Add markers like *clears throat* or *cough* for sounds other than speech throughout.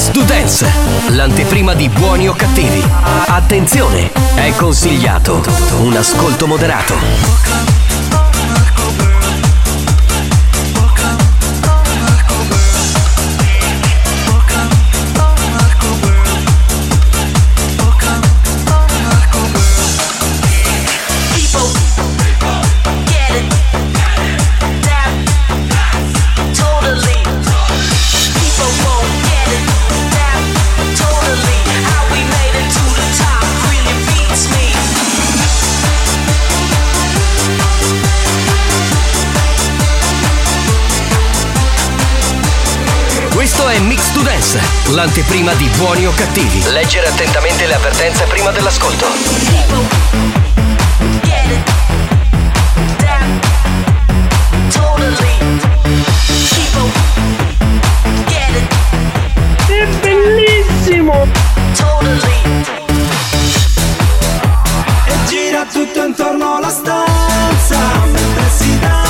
Mix to Dance, l'anteprima di buoni o cattivi. Attenzione, è consigliato un ascolto moderato. Dance, l'anteprima di buoni o cattivi. Leggere attentamente le avvertenze prima dell'ascolto. È bellissimo. E gira tutto intorno alla stanza mentre si danza.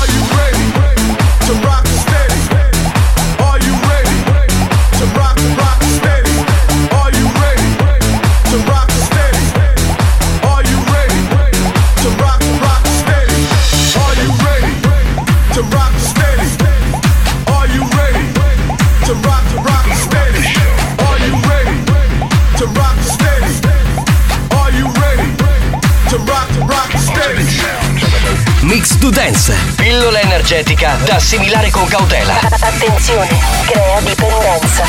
Energetica da assimilare con cautela. Attenzione, crea dipendenza.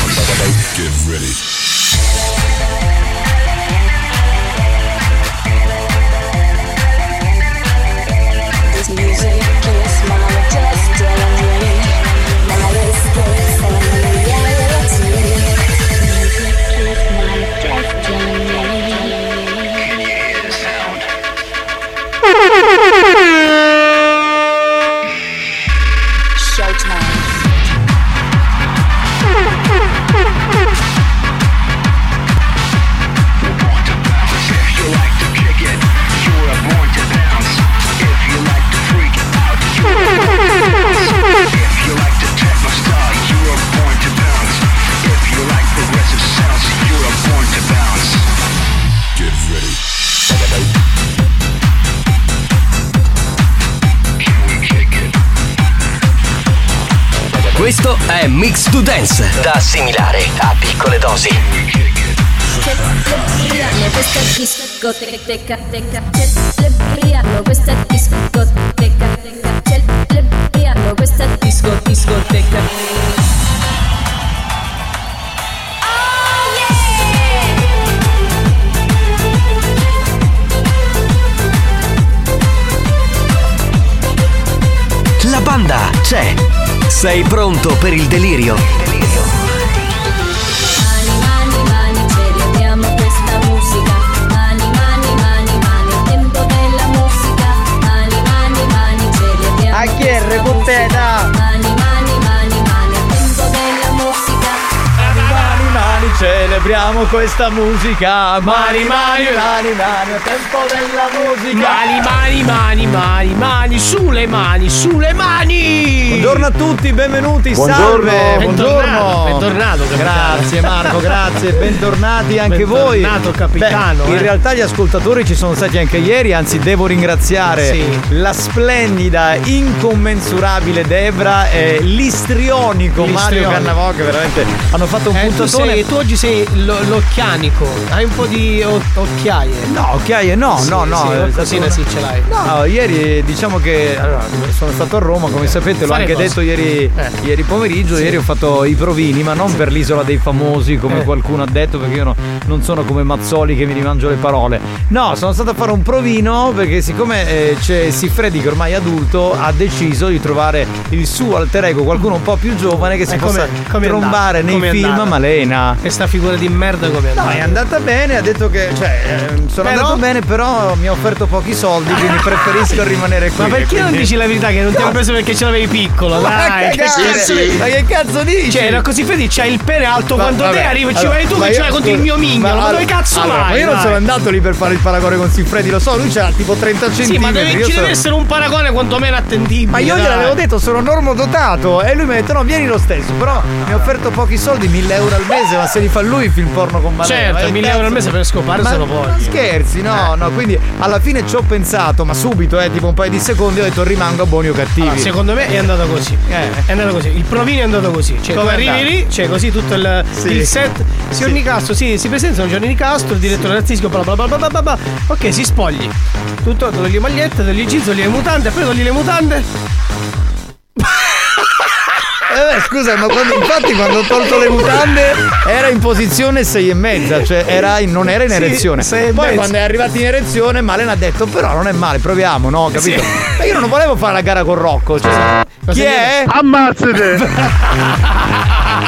To Dance, da assimilare a piccole dosi. Questa discoteca, teca, celebriamo questa discoteca, teca, celebriamo questa disco, discoteca. La banda c'è. Sei pronto per il delirio? Mani, mani, mani, celebriamo questa musica. Mani, mani, mani, mani, è tempo della musica. Mani, mani, mani, celebriamo A chi è recuteta? Apriamo questa musica. Mani, mani, mani, mani, è tempo della musica. Mani, mani, mani, mani, mani, sulle mani, sulle mani! Buongiorno a tutti, benvenuti, Buongiorno. salve, Bentornato, buongiorno. bentornato, capitano. Grazie Marco, grazie, bentornati anche voi. Bentornato, capitano, Beh, in eh. realtà gli ascoltatori ci sono stati anche ieri, anzi devo ringraziare Sì. la splendida, incommensurabile Debra e l'istrionico Mario L'istrionico. Cannavò che veramente hanno fatto un Eh, tu, puntatone. sei, tu oggi sei lo- l'occhianico, hai un po' di o- occhiaie. No, occhiaie no, Sì, no, no. sì, qualcosina stato- sì ce l'hai. No, ieri diciamo che allora, sono stato a Roma, come sapete, l'ho Fare anche cosa? detto ieri, Eh. ieri pomeriggio. Ieri ho fatto i provini, ma non per l'isola dei famosi, come Eh. qualcuno ha detto, perché io no- non sono come Mazzoli che mi rimangio le parole. No, sono stato a fare un provino perché, siccome eh, c'è Siffredi che ormai è adulto, ha deciso di trovare il suo alter ego, qualcuno un po' più giovane che si Eh, come- possa come è trombare andata? nei Come film? Malena. E sta figura di merda come è No, è andata bene, ha detto che. Cioè, ehm, sono Però- andato bene, però mi ha offerto pochi soldi, quindi *laughs* preferisco rimanere qui. Ma perché non quindi- dici la verità che non ti hanno preso perché ce l'avevi piccolo? *laughs* Ma Dai, che cazzo- cazzo Ma che cazzo dici? Cioè, era così felice, c'hai il pene alto Ma quanto vabbè, te, arriva e ci allora, vai tu ma che ce l'hai contro il mio mignolo. Ma, dove cazzo allora, vai? Ma io non sono andato lì per fare il paragone con Siffredi, lo so, lui c'ha tipo 30 Sì, centimetri. ma deve, ci deve essere un paragone quantomeno attendibile. Ma io gliel'avevo detto, sono normodotato e lui mi ha detto no, vieni lo stesso, però mi ha offerto pochi soldi, 1000 euro al mese, ma se li fa lui il film porno con Malena. Certo, ma che 1000 cazzo- euro al mese per scopare Ma se lo voglio. scherzi, no, no, quindi alla fine ci ho pensato, ma subito, eh, tipo un paio di secondi, ho detto rimango a buoni o cattivi. Allora, secondo me è andato così. Eh. È andato così. Il provino è andato così. Cioè, Come arrivi lì, c'è così tutto il, Sì. il set. Signor Nicastro, sì, si presentano Gianni Nicastro, il direttore artistico, bla bla bla bla bla bla. Ok, si spogli. Tutto, togli le magliette, togli i jeans, togli le mutande, poi togli le mutande. Eh scusa, ma quando, infatti quando ho tolto le mutande era in posizione 6 e mezza, cioè era in- non era in Sì, erezione. e Poi mezza. quando è arrivato in erezione, Malena ha detto: però non è male, proviamo, no? Capito? Sì. Ma io non volevo fare la gara con Rocco. Cioè, chi è? Ammazzate! *laughs*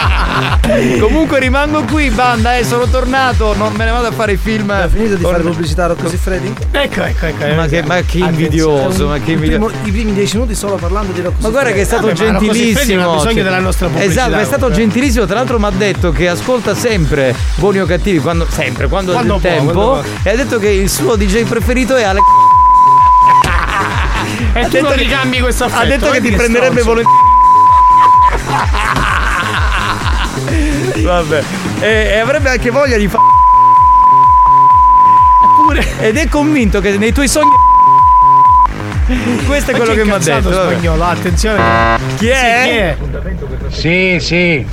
Comunque rimango qui, banda, eh, sono tornato, non me ne vado a fare i film. Hai finito di con- fare pubblicità a Rocco Siffredi? Ecco, ecco, ecco. Ma che, ma che invidioso, ma che invidioso. I primi dieci minuti solo parlando di Rocco Ma guarda che è stato Vabbè, gentilissimo. Bisogno della nostra pubblicità, Esatto, è stato gentilissimo. Tra l'altro mi ha detto che ascolta sempre buoni o cattivi, quando, sempre, quando, Quando ha può, tempo. quando E ha detto che il suo DJ preferito è Ale. *laughs* E ha tu non che- ricambi questo affetto. Ha detto che vedi ti prenderebbe volentieri. *laughs* Vabbè. E, e avrebbe anche voglia di fare. Ed è convinto che nei tuoi sogni. *laughs* Questo è quello che mi ha detto. spagnolo, attenzione. Chi è? Sì, sì.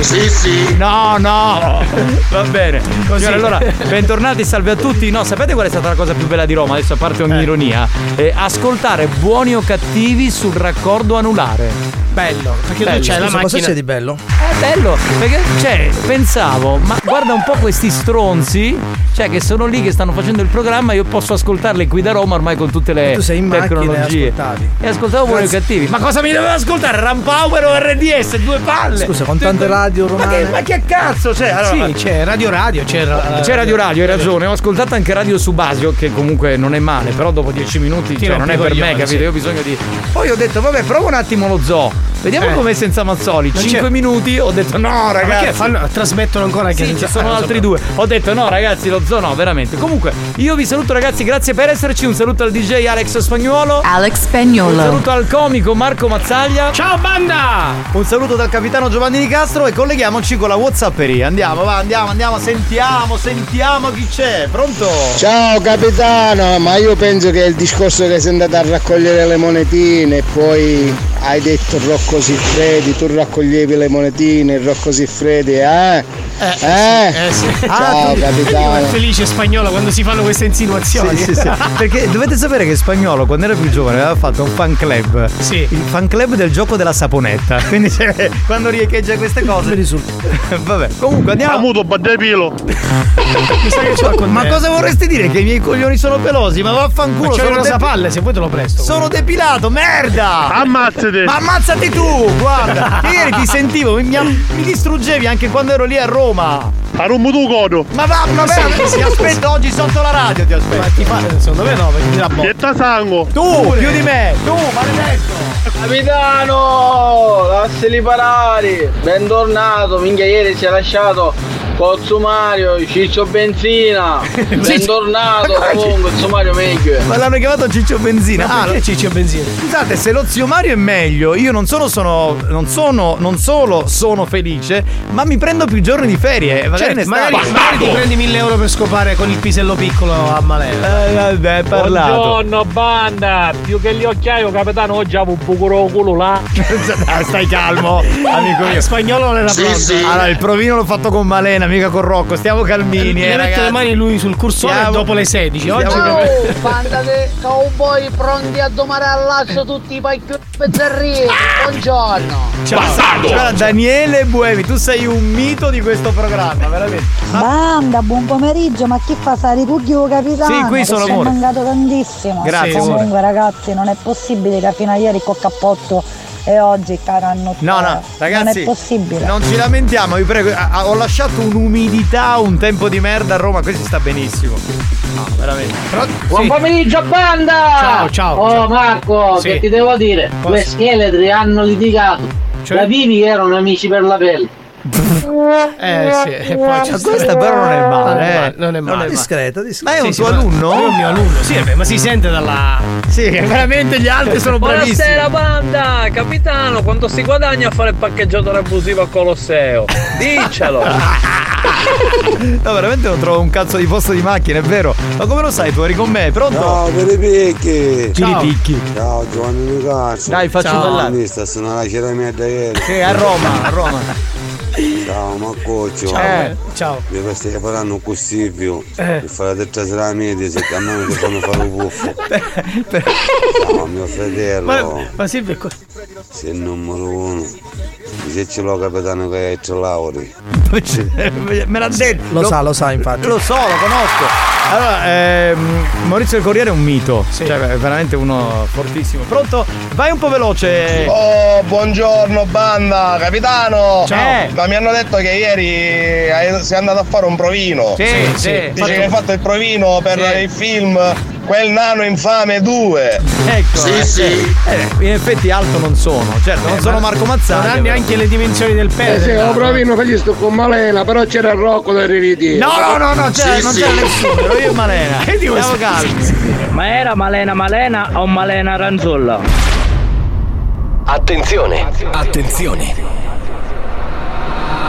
Sì, sì. No, no. *laughs* Va bene. Signore, allora, bentornati, salve a tutti. No, sapete qual è stata la cosa più bella di Roma? Adesso a parte ogni Eh. ironia. Eh, ascoltare buoni o cattivi sul raccordo anulare. Bello. Perché Bello. tu c'hai la Scusa, macchina. cosa c'è di bello? Bello, perché cioè, pensavo, ma guarda un po' questi stronzi, cioè che sono lì che stanno facendo il programma, io posso ascoltarli qui da Roma ormai con tutte le Tu sei in tecnologie. E ascoltavo o Grazie. cattivi. Ma cosa mi dovevo ascoltare? Rampower o RDS? Due palle! Scusa, con tante radio Ma che, romane. ma che cazzo? Cioè, allora, Sì, c'è Radio Radio, c'è ra- c'è Radio Radio, hai ragione. Ho ascoltato anche Radio Subasio, che comunque non è male, però dopo dieci minuti Ti cioè, non è i per me, capito? sì. Io ho bisogno di. Poi ho detto, vabbè, prova un attimo lo zoo. Vediamo Eh. com'è senza Mazzoli. Non Cinque c'è- minuti, ho detto no, ragazzi. Perché fanno, trasmettono ancora anche Sì, senza- ci sono altri due. Ho detto no, ragazzi, lo zoo no, veramente. Comunque, io vi saluto, ragazzi, grazie per esserci. Un saluto al DJ Alex Spagnuolo. Alex Un Spagnolo. saluto al comico Marco Mazzaglia. Ciao banda! Un saluto dal capitano Giovanni Di Castro e colleghiamoci con la Whatsapperia. Andiamo, va, andiamo, andiamo, sentiamo, sentiamo chi c'è. Pronto? Ciao capitano, ma io penso che il discorso che sei andato a raccogliere le monetine e poi hai detto Rocco Siffredi, tu raccoglievi le monetine, Rocco Siffredi, eh? Eh? Eh sì. Ciao Io è capitano. felice spagnolo quando si fanno queste insinuazioni. Sì, sì, sì. *laughs* Perché dovete sapere che Spagnolo, quando era più giovane, aveva fatto un fan club. Sì. Il fan club del gioco della saponetta. *laughs* Quindi cioè, quando riecheggia queste cose. *laughs* Vabbè, comunque andiamo. Amuto baddepilo. Ce l'ho con Ma cosa vorresti dire? Che i miei coglioni sono pelosi? Ma vaffanculo, Ma sono, una depi- palle, se vuoi te lo presto. sono depilato, merda! Ammazzate. Ma ammazzati tu! Guarda, ieri ti sentivo, mi, mi distruggevi anche quando ero lì a Roma. 够吗 A rumbo tu codo. Ma va, ma sì, ti aspetto oggi sotto la radio, ti aspetto. Ma ti fa, secondo me no, perché ti dà botta. Pietta sangue. Tu, più di me, tu, maledetto! Capitano, lasciali parare. Bentornato, minchia ieri ci ha lasciato Cozzo Mario, Ciccio Benzina, *laughs* bentornato comunque, Cozzo Mario meglio. Ma l'hanno chiamato Ciccio Benzina. Ma perché lo- Ciccio Benzina? Scusate, se lo zio Mario è meglio, io non sono, sono non sono, non solo sono felice, ma mi prendo più giorni di ferie. Magari Certo, ne magari, magari ti prendi 1000 euro per scopare con il pisello piccolo a Malena. Eh, vabbè, parlato. Buongiorno banda, più che gli occhiaio capitano oggi avevo un buco culo là. *laughs* Ah, Stai calmo, amico mio. Spagnolo non era pronto. Allora, il provino l'ho fatto con Malena, mica con Rocco. Stiamo calmini, Mi eh, ragazzi. le mani lui sul cursore Stiamo- dopo le 16. Oggi Stiamo- proprio- banda dei cowboy pronti a domare al lasso tutti i pacchi pezzerrini. Buongiorno. Guarda, Daniele Buemi, tu sei un mito di questo programma, veramente. Banda, buon pomeriggio, ma chi fa stare tu capitano? Sì, qui sono, Ti ho amore. mancato tantissimo. Grazie, Comunque amore. ragazzi, non è possibile che fino a ieri col cappotto e oggi caranno No, no, ragazzi. Non è possibile. Non ci lamentiamo, vi prego. Ho lasciato un'umidità, un tempo di merda a Roma, questo sta benissimo. No, veramente. Però, Buon sì. pomeriggio banda! Ciao, ciao, Oh ciao. Marco, Sì. che ti devo dire? Cosa? Le scheletri hanno litigato. Capivi che erano amici per la pelle. Eh sì, e poi Ma questa però non è male, eh. Non è male. Discreta, discreta. Ma è un Sì, tuo alunno? È un mio alunno, sì, vabbè, ma si sente dalla. Sì, veramente gli altri sono bravissimi. Buonasera banda, capitano, quanto si guadagna a fare il parcheggiatore abusivo al Colosseo? Diccelo! *laughs* No, veramente non trovo un cazzo di posto di macchina, è vero. Ma come lo sai? Tu eri con me, pronto? Ciao, per i picchi. Chi li picchi? Ciao, Giovanni Nicazzo. Dai, facci Ciao. ballare. Mi sta suonando la ceramica da ieri. Sì, a Roma, a Roma. *laughs* Ciao, Maccoccio. Ciao. Eh, ciao. Mi stai parlando così più. Eh. Per fare la terza sera media, se a me mi fanno fare un buffo. *laughs* Ciao, mio fratello. Ma, ma Silvio è co- Sei il numero uno. Se ce l'ho capitano che hai tre lauri. *laughs* Me l'ha detto. Lo sa, lo sa, infatti. Lo so, lo conosco. Allora, ehm, Maurizio del Corriere è un mito. Cioè, è veramente uno fortissimo. Pronto? Vai un po' veloce. Oh, buongiorno banda, capitano! Ciao. Eh, mi hanno detto che ieri sei andato a fare un provino. Sì, sì, sì. Dice che hai fatto il provino per Sì. il film Quel nano infame 2. Ecco. eh, eh, in effetti alto non sono. Certo, non sono Marco Mazzani. Non ha neanche le dimensioni del pene. Eh sì, ho provino che gli sto con Malena, però c'era il Rocco da riridi. No, no, no, no, c'era, non c'era nessuno, io e Malena. *laughs* Che dico Stiamo calmi. Ma era Malena Malena o Malena Ranzolla? Attenzione, attenzione.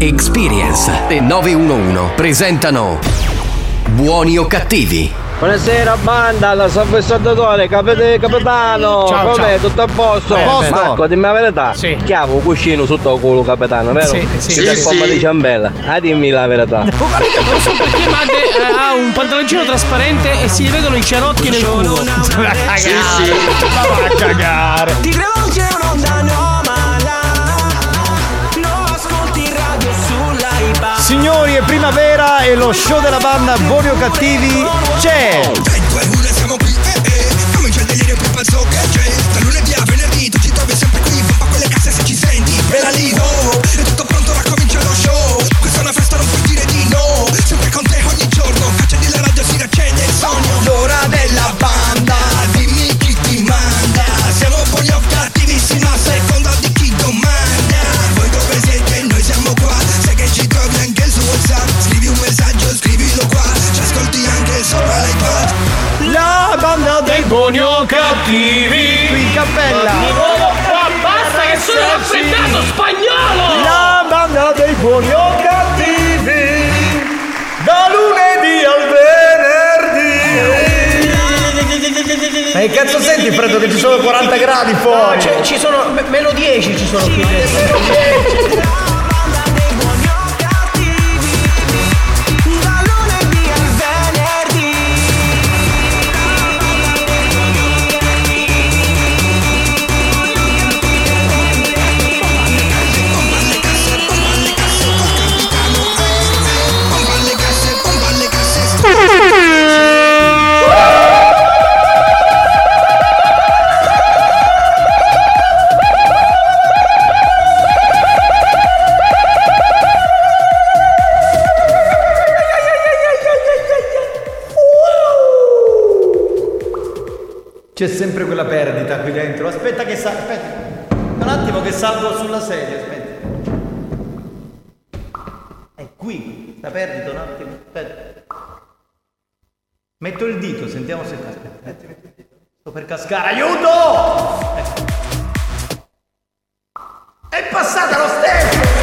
Experience e 911 presentano Buoni o cattivi? Buonasera banda, la salvestratore, capite capitano, Ciao, com'è? ciao. Tutto a posto? A posto. Marco, dimmi la verità. Sì. Chi ha un cuscino sotto il culo capitano, vero? Sì, sì, Siete sì, sì. di ciambella. Ah, dimmi la verità. Non so perché, ma de- eh, ha un pantaloncino trasparente e si vedono i cerocchi nel culo. A cagare. Ma va a cagare. Ti rivolge un'onda anomala Signori, è primavera e lo show della banda Buoni o Cattivi c'è! Buoni o cattivi da lunedì al venerdì Ma che cazzo senti Freddo che ci sono 40 gradi fuori? No, c'è- ci sono me- meno 10 ci sono qui dentro. C'è sempre quella perdita qui dentro. Aspetta che sa. Aspetta. Un attimo che salgo sulla sedia, aspetta. È qui. La perdita un attimo. Aspetta. Metto il dito, sentiamo se. Aspetta, dito. Sto per cascare. Aiuto! Ecco. È passata lo stesso!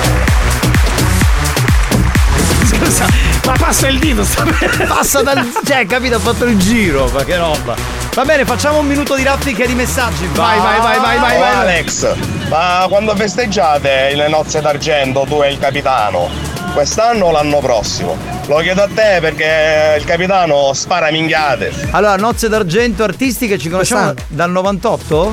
Ma passa il dito, sta Passa dal. *laughs* Cioè, capito? Ha fatto il giro, ma che roba. Va bene, facciamo un minuto di raffica e di messaggi. Vai, vai, vai, vai, vai, Oh, vai. Alex, ma quando festeggiate le nozze d'argento tu e il capitano? Quest'anno o l'anno prossimo? Lo chiedo a te perché il capitano spara minchiate. Allora, nozze d'argento artistiche ci conosciamo dal 98?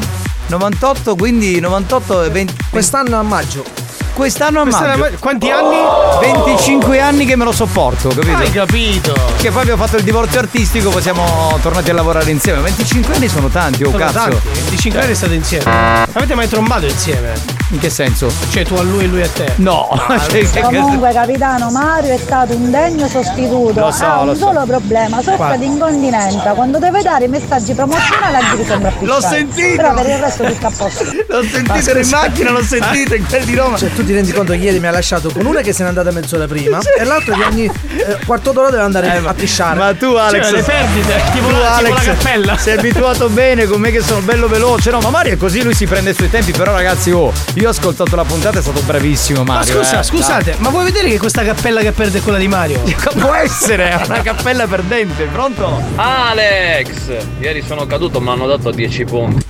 98, quindi 98 e 20. Quest'anno a maggio. Quest'anno a Quest'anno maggio. Quanti anni? 25 anni che me lo sopporto, capito? Hai capito? Che poi abbiamo fatto il divorzio artistico, poi siamo tornati a lavorare insieme. 25 anni sono tanti, oh Sono cazzo. tanti. 25 anni state insieme. Avete mai trombato insieme? In che senso? Cioè tu a lui e lui a te? No. *laughs* Cioè, che- Comunque capitano Mario è stato un degno sostituto. Lo so, ha un lo so. solo problema, soffre di incontinenza. Quando deve dare i messaggi promozionali a gli sembra più L'ho sentito! Però per il resto tutto a posto. *laughs* L'ho sentito in macchina, l'ho sentito in quel di Roma. Cioè, tu ti rendi conto che ieri mi ha lasciato con una che se n'è andata mezz'ora prima e l'altra che ogni eh, quarto d'ora deve andare a pisciare. Ma tu Alex Cioè, le perdite, tipo tu, la- tipo Alex, la cappella. Sei abituato bene con me che sono bello veloce No ma Mario è così lui si prende i suoi tempi Però ragazzi oh Io ho ascoltato la puntata È stato bravissimo Ma Mario scusa, eh. scusate, ma vuoi vedere che questa cappella che perde è quella di Mario? *laughs* Dai. Può essere è una cappella perdente Pronto? Alex! Ieri sono caduto, mi hanno dato 10 punti.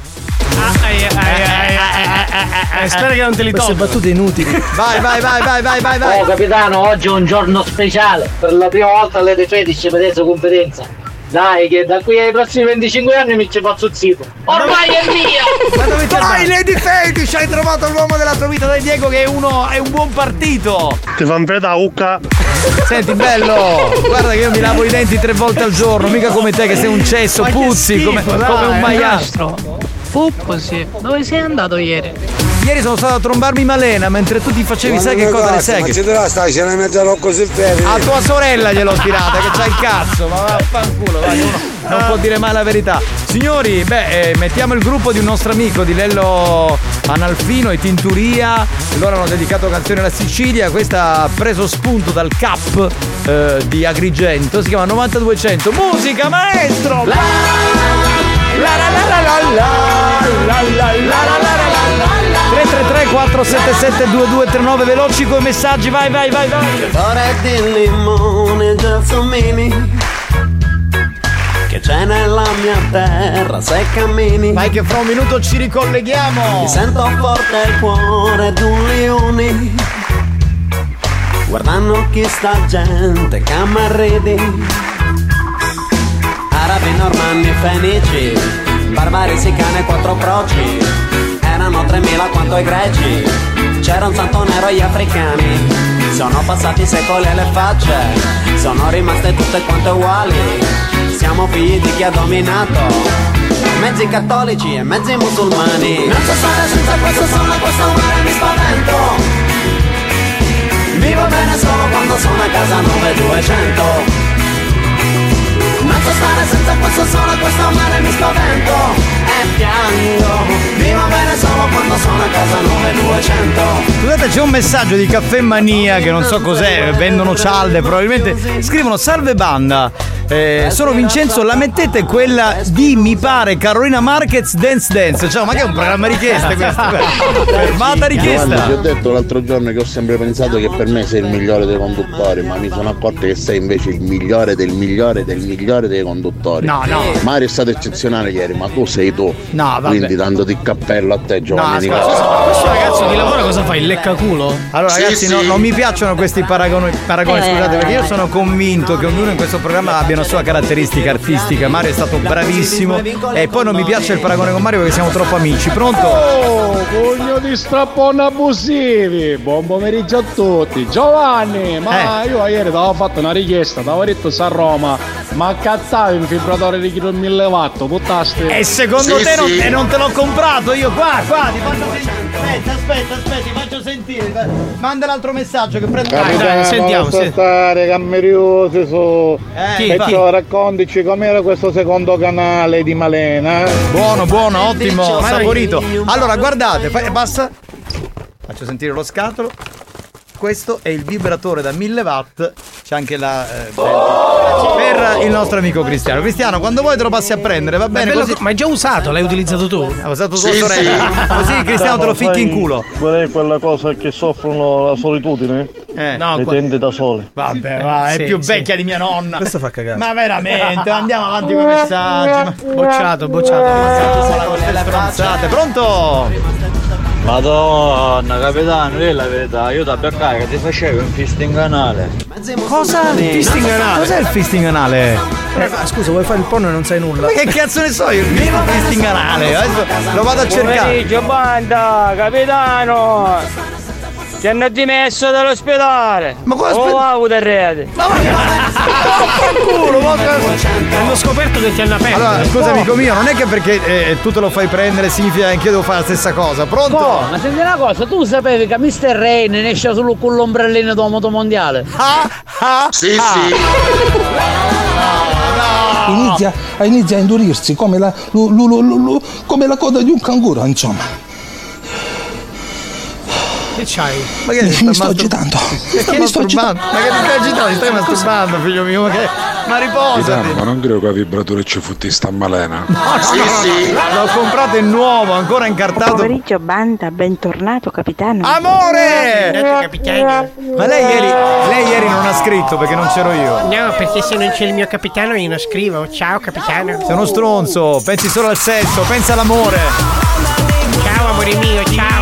Eh, spero che non te li Queste tolgo. battute inutili. *laughs* Vai vai vai vai vai vai vai Oh capitano, oggi è un giorno speciale. Per la prima volta alle 13 vedete confidenza. Dai, che da qui ai prossimi 25 anni mi ci faccio zitto. Ormai è mia! Ma dove Vai Lady Fetish Hai trovato l'uomo della tua vita Dai Diego che è uno È un buon partito Ti fa un da ucca. Senti bello Guarda che io mi lavo i denti tre volte al giorno Mica come te che sei un cesso Puzzi come, schifo, come un dai, maiale Puppo, sì. Dove sei andato ieri? Ieri sono stato a trombarmi Malena mentre tu ti facevi sai che cosa le Ma seghe. ci deve stare, ce ne metterò così ferri. A tua sorella gliel'ho tirata che c'ha il cazzo, ma vaffanculo, vai, uno non può dire mai la verità. Signori, beh, eh, mettiamo il gruppo di un nostro amico di Lello Analfino e Tinturia. Loro hanno dedicato canzoni alla Sicilia. Questa ha preso spunto dal cap eh, di Agrigento. Si chiama 9200. Musica maestro! La la la la la la la la la la la la la 333 477 2239 veloci con i messaggi, vai vai vai vai! Ore di limone gelsomini Che c'è nella mia terra se cammini. Vai che fra un minuto ci ricolleghiamo. Mi sento forte il cuore d'un leone. Guardando chi sta gente che ridi Arabi, normanni, fenici Barbari, sicane, quattro proci 3000 quanto i greci. C'era un santo nero e gli africani. Sono passati secoli e le facce. Sono rimaste tutte quante uguali. Siamo figli di chi ha dominato. Mezzi cattolici e mezzi musulmani. Non so stare senza questo sole, questo mare mi spavento. Vivo bene solo quando sono a casa 9200 non so stare senza questo sole, questo mare mi spavento. E piango Vivo bene solo quando sono a casa 9200 Scusate, c'è un messaggio di Caffè Mania che non so cos'è, vendono cialde, probabilmente. Scrivono salve banda. Eh, sono Vincenzo, la mettete quella di mi pare Carolina Marquez Dance Dance. Ciao, ma che è un programma richiesta *laughs* questo? Fermata Giovanni, ti ho richiesta. detto l'altro giorno che ho sempre pensato che per me sei il migliore dei conduttori, ma mi sono accorto che sei invece il migliore del migliore del migliore dei conduttori. No, no. Mario è stato eccezionale ieri, ma tu sei tu. No, vabbè. Quindi dando di cappello a te, Giovanni No, Nicastro. Questo ragazzo di lavoro cosa fa? Il leccaculo? Allora ragazzi no- non mi piacciono questi paragoni, paragoni Eh. scusate perché io sono convinto che ognuno in questo programma abbia una sua caratteristica artistica Mario è stato bravissimo e poi non mi piace il paragone con Mario perché siamo troppo amici Pronto? Oh, pugno di strapponi abusivi! Buon pomeriggio a tutti! Giovanni, ma io ieri ti avevo fatto una richiesta, ti avevo detto a Roma, ma cattavi un vibratore di chilo 1000 watt, puttaste! E secondo te non, e non te l'ho comprato io qua, qua, ti faccio Aspetta, aspetta, aspetta, ti faccio sentire. Manda l'altro messaggio che prendo. Capitano, lascia stare, cammeriosi su. Chi? Perciò raccontici com'era questo secondo canale di Malena. Buono, buono, ottimo, saporito. Allora, guardate, basta. Faccio sentire lo scatolo. Questo è il vibratore da 1000 watt. C'è anche la. eh, per il nostro amico Cristiano. Cristiano, quando vuoi te lo passi a prendere, va Ma, bene bello così. co- ma è già usato, l'hai utilizzato tu? Ha usato tua sorella. Così Cristiano te lo ficchi in culo. Qual è quella cosa che soffrono la solitudine? Eh. No, Le tende da sole. Vabbè, va, è Sì, più sì. vecchia di mia nonna. Questo fa cagare. Ma veramente, andiamo avanti con i messaggi. ma- Bocciato, bocciato. Le stronzate. Pronto? Madonna, capitano, lì è la verità, io da beccare che ti facevo un fisting anale. Cosa? Fisting anale. Cos'è il fisting anale? Eh, ma scusa, vuoi fare il porno e non sai nulla? Ma che cazzo ne so io? Il fisting anale. Adesso lo vado a cercare. Pomeriggio, banda, capitano! Ti hanno dimesso dall'ospedale! Ma cosa Oh, avuto rete! culo, ma Hanno scoperto che ti hanno aperto. Allora, scusa amico mio, non è che perché eh, tu te lo fai prendere significa che anch'io devo fare la stessa cosa. Pronto? Oh, ma senti una cosa, tu sapevi che Mr. Rain ne esce solo con l'ombrellino della moto mondiale? Ah, ah, Sì, ah. sì. Inizia, inizia a indurirsi come la, lu- lu- lu- come la coda di un canguro, insomma. Che c'hai? Ma che Mi, mi sto agitando. Stai Mi sto masturbando? Ma che ti stai agitando? Ti stai masturbando, figlio mio? Ma, che... ma riposati! ma non credo che il vibratore ci fotti sta malena. No, Sì, no, sì. L'ho comprato in nuovo, ancora incartato. Pomeriggio banda, bentornato capitano. Amore! capitano. Ma lei ieri, lei ieri non ha scritto perché non c'ero io. No, perché se non c'è il mio capitano io non scrivo. Ciao capitano. Sei uno stronzo, pensi solo al sesso, pensa all'amore. Ciao amore mio, ciao.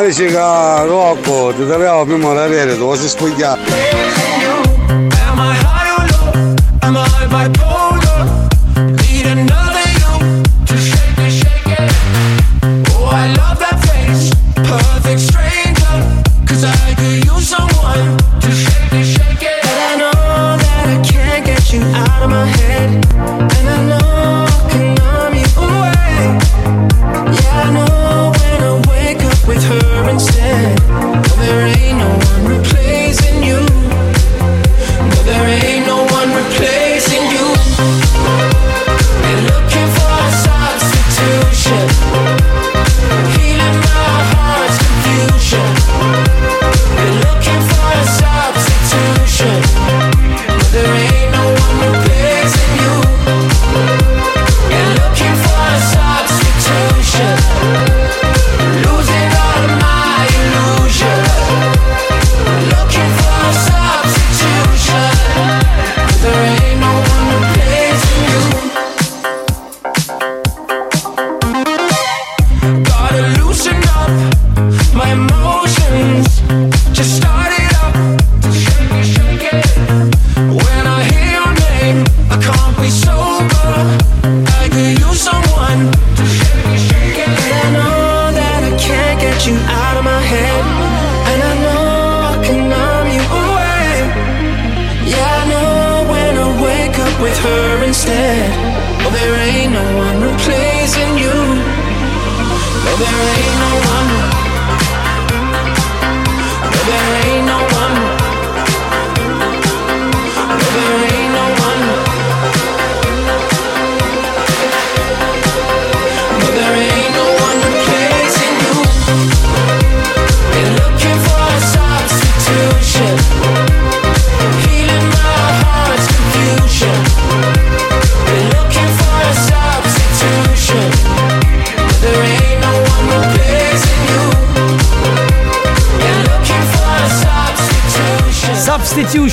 Ma dici che Rocco, ti troviamo prima da rete, dove si spogliare?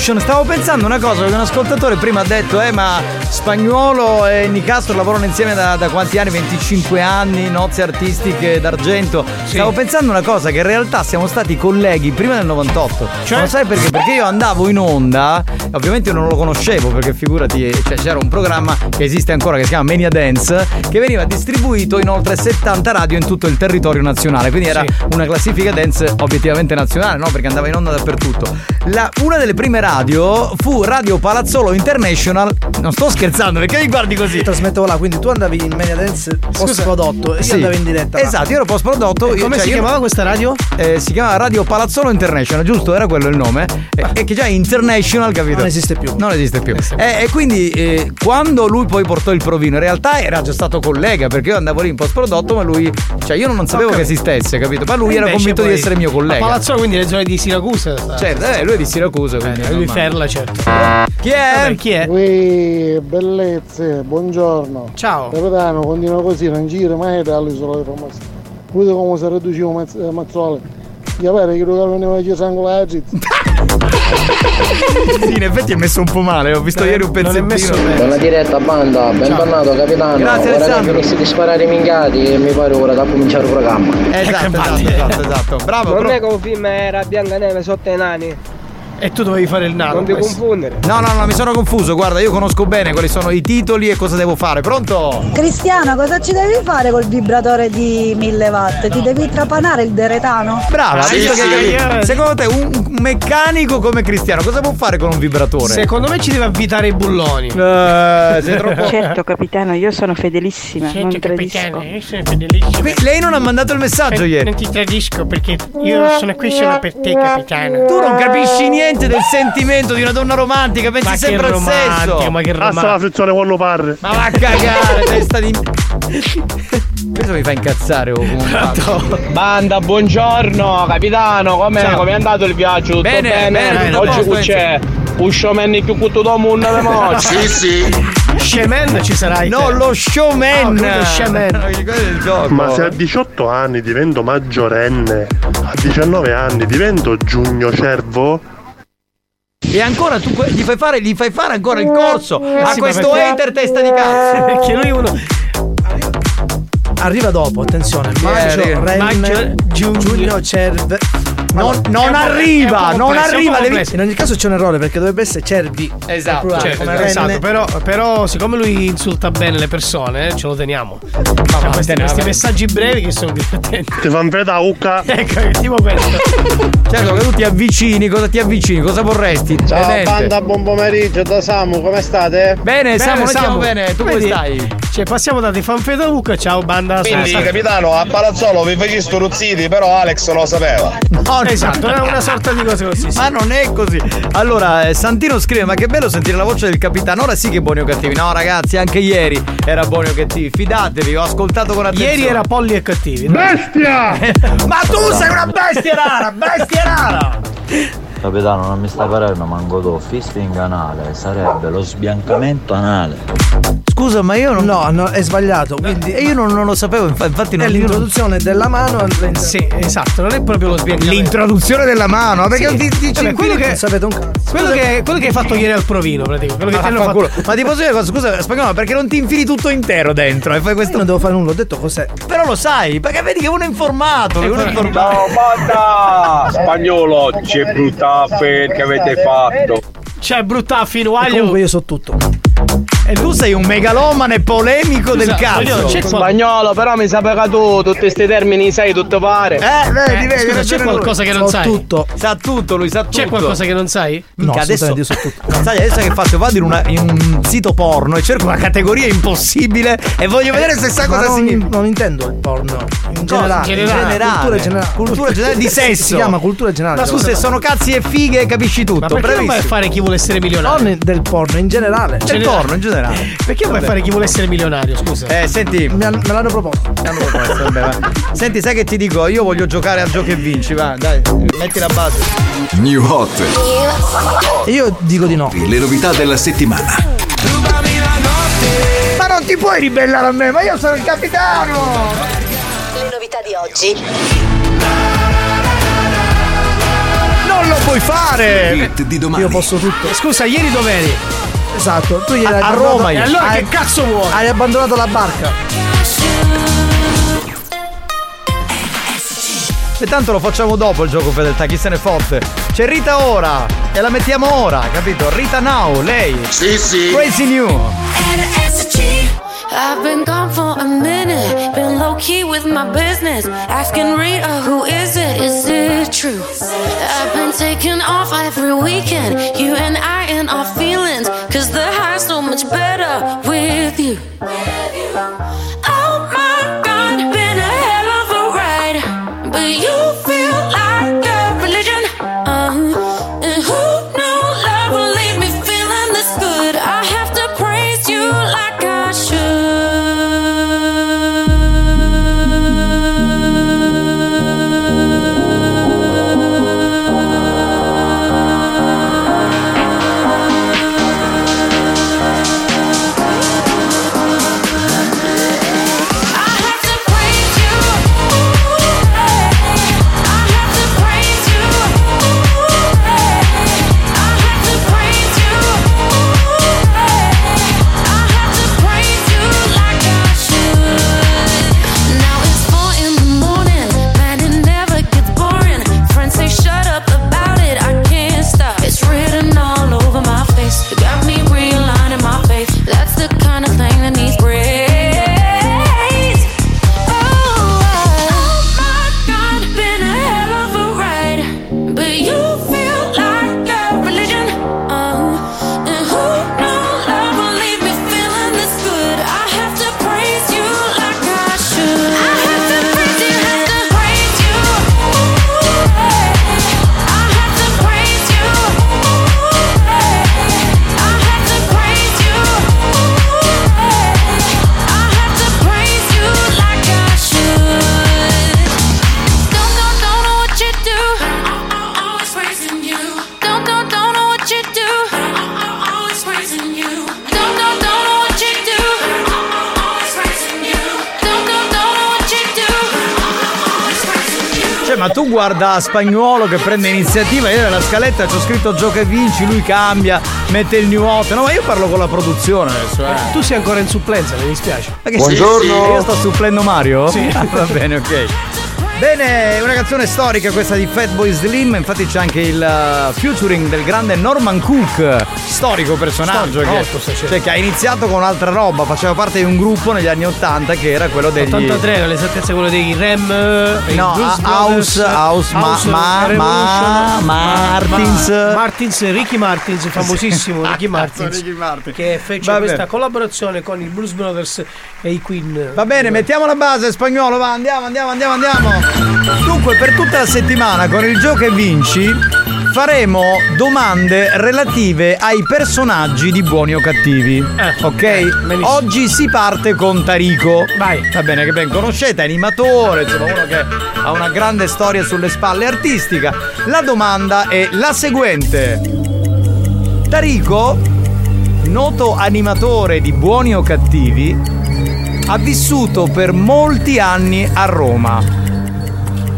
Confusion, stavo pensando una cosa, perché un ascoltatore prima ha detto, eh ma Spagnuolo e Nicastro lavorano insieme da, da quanti anni? 25 anni, nozze artistiche d'argento. Stavo pensando una cosa, che in realtà siamo stati colleghi prima del 98. Cioè? sai perché? Perché io andavo in onda, ovviamente io non lo conoscevo, perché figurati, cioè, c'era un programma che esiste ancora che si chiama Mania Dance, che veniva distribuito in oltre 70 radio in tutto il territorio nazionale. Quindi era una classifica dance obiettivamente nazionale, no? Perché andava in onda dappertutto. La- una delle prime radio fu Radio Palazzolo International. Non sto scherzando, perché mi guardi così? Trasmettevo là, quindi tu andavi in media dance post prodotto e io Sì. andavo in diretta. là. Esatto, io ero post prodotto. Come si chiamava questa radio? si chiamava Radio Palazzolo International, giusto? Era quello il nome. E, e che già è International, capito? Non esiste più. Non esiste più. E, e quindi eh, quando lui poi portò il provino, in realtà era già stato collega, perché io andavo lì in post prodotto, ma lui. Cioè, io non sapevo Ho che capito. esistesse, capito? Ma lui era Invece convinto di essere mio collega. Palazzolo, quindi le zone di Siracusa. sta- Certo, eh, lui è di Siracusa, quindi. lui normale. Ferla, certo. Chi è? Vabbè, chi è? Ui, bellezze, buongiorno. Ciao. Capitano, continua così, non gira mai dall'isola di Roma. Vedi come si riduceva Mazz- eh, Mazzoli. Io vedo che lo ne voglio sangue la *laughs* sì, in effetti è messo un po' male, ho visto ieri un pezzettino. Buona diretta banda, bentornato capitano. Grazie, ora che Alessandro. finissi di sparare i minchiati e mi pare ora da cominciare il programma. Esatto, esatto, esatto, esatto. Bravo, Non bro. è come un film era Biancaneve sotto i nani. E tu dovevi fare il nano. Non ti confondere. No, no, no, mi sono confuso. Guarda, io conosco bene quali sono i titoli e cosa devo fare. Pronto? Cristiano, cosa ci devi fare col vibratore di 1000 watt? Ti devi trapanare il deretano? Brava, Sì, visto sì, che sì. Secondo te un meccanico come Cristiano cosa può fare con un vibratore? Secondo me ci deve avvitare i bulloni. Eh, sei troppo. *laughs* Certo capitano, io sono fedelissima, non tradisco. io sono fedelissimo. Qui- lei non ha mandato il messaggio ieri. Non ti tradisco perché io sono qui solo per te, capitano. Tu non capisci niente del sentimento di una donna romantica, pensi Ma che sempre al romantico, sesso. ma che Basta la frizione quando parli. Ma va a cagare, *laughs* testa di. Questo mi fa incazzare oh, comunque. Banda, buongiorno, capitano, com'è, Ciao. com'è andato il viaggio? Tutto Bene, bene? bene, a Oggi posto, qui c'è un showman più cutto del mondo di *laughs* oggi. Sì, sì. Showman ci sarai. No, te. lo showman. Ah, quello *laughs* è showman. Ma se a 18 anni divento maggiorenne, a 19 anni divento giugno cervo? E ancora tu gli fai fare, gli fai fare ancora il corso a sì, questo perché- hater testa di cazzo. Perché lui uno. Arriva dopo, attenzione. Maggio, arriva. Ren, Maggio, giugno, Cerve. Non, non arriva, non complesso, arriva, devi. In ogni caso c'è un errore perché dovrebbe essere Cervi. Esatto, al plurale, Certo, come Ren. esatto, però, però siccome lui insulta bene le persone, eh, ce lo teniamo. Cioè, va, questi, questi messaggi brevi che sono divertenti. Ti fanno vedere la ucca? *laughs* ecco, tipo questo. Certo che tu ti avvicini, cosa ti avvicini? Cosa vorresti? Ciao Tenente. banda, buon pomeriggio da Samu, come state? Bene, Samu, noi stiamo Samu. bene, tu come Vedi? stai? Cioè, passiamo da Ti fanfeta Luca, ciao banda. Quindi, sono- capitano, a Palazzolo vi fai gli sturuzziti, però Alex non lo sapeva. No, Esatto, è una sorta di cosa così. sì. Ma non è così. Allora, eh, Santino scrive: Ma che bello sentire la voce del capitano. Ora sì che buoni o cattivi. No, ragazzi, anche ieri era buoni o cattivi. Fidatevi, ho ascoltato con attenzione. Ieri era polli e cattivi. Bestia! *laughs* Ma tu sei una bestia rara, bestia rara! Capitano, non mi sta parendo manco tu. Fisting anale sarebbe lo sbiancamento anale. Scusa, ma io non. No, no, è sbagliato. Quindi E io non, non lo sapevo, infa- infatti è non l'introduzione della mano Sì, esatto, non è proprio lo sbiancamento. L'introduzione della mano, perché Sì. ti dici Vabbè, quello Non che, sapete un cazzo. quello, che, quello che hai fatto ieri al provino, praticamente. Quello che ti hanno fatto. Ma ti posso dire una cosa? Scusa, spagnolo, perché non ti infili tutto intero dentro e fai Io questo. non devo fare nulla, ho detto cos'è. Però lo sai, perché vedi che uno è informato, che uno è informato. banda! Spagnolo, c'è brutta affe che avete fatto. C'è brutta E finuaglio. comunque io so tutto. E tu sei un megalomane polemico del Spagnolo, cazzo. c'è Spagnolo, però mi sa che tu tutti questi termini sai tutto pare. Eh, vedi, Eh, vedi. scusa, c'è qualcosa che non so sai? tutto. Sa tutto, lui sa tutto. C'è qualcosa che non sai? No, Minchia, adesso, io so tutto. sai, adesso che faccio? Vado in, una- in un sito porno e cerco una categoria impossibile e voglio vedere se sa Ma cosa non, significa. non intendo il porno. In Cosa? generale. In generale. Cultura generale. Cultura generale di *laughs* sesso. Si chiama cultura generale. Ma tu se sono cazzi e fighe capisci tutto. Ma perché non vai a fare chi vuole essere milionario? Non del porno, in generale. Del porno in generale. Perché vai a fare chi vuole essere milionario? Scusa. Eh, senti. Han- me l'hanno proposto. mi hanno proposto, vabbè, va. Senti, sai che ti dico? Io voglio giocare a gioco e vinci, va, dai, metti la base. New Hot. E io dico di no. Le novità della settimana. Ma non ti puoi ribellare a me, ma io sono il capitano! Le novità di oggi. Non lo puoi fare! Hit di domani. Io posso tutto. Scusa, ieri dov'eri? Esatto, tu ieri A- hai a Roma io. E allora hai- che cazzo vuoi? Hai abbandonato la barca. E tanto lo facciamo dopo il gioco fedeltà, chi se ne fotte. C'è Rita ora e la mettiamo ora, capito? Rita Now, lei. Sì, sì. Crazy New. I've been gone for a minute, been low key with my business. Asking Rita, who is it? Is it true? I've been taking off every weekend, you and I and our feelings. Cause the high's so much better with you. Guarda Spagnuolo che prende iniziativa, io nella scaletta c'ho scritto gioca e vinci, lui cambia, mette il new hot. No, ma io parlo con la produzione adesso, eh. Tu sei ancora in supplenza, mi dispiace. Ma che Buongiorno. sì, sì, Io sto supplendo Mario? Sì. *laughs* Ah, va bene, ok. Bene, una canzone storica questa di Fatboy Slim, infatti c'è anche il uh, featuring del grande Norman Cook, storico personaggio Storico, che, cioè, che ha iniziato con altra roba, faceva parte di un gruppo negli anni 80 che era quello degli 83 era l'esattezza quello dei Rem eh, No, House- Brothers, House, ma- ma- ma- Martins. Ma- Martins, Ricky Martins, famosissimo *laughs* Ricky Martins, Ricky Martin. che fece Vabbè. questa collaborazione con i Blues Brothers e i Queen. Va bene, mettiamo la base spagnolo, va, andiamo, andiamo, andiamo, andiamo. Dunque, per tutta la settimana con il gioco e vinci faremo domande relative ai personaggi di buoni o cattivi. ok? Oggi si parte con Tarico. Vai. Va bene, che ben conoscete, animatore, insomma, uno che ha una grande storia sulle spalle artistica. La domanda è la seguente. Tarico, noto animatore di buoni o cattivi, ha vissuto per molti anni a Roma.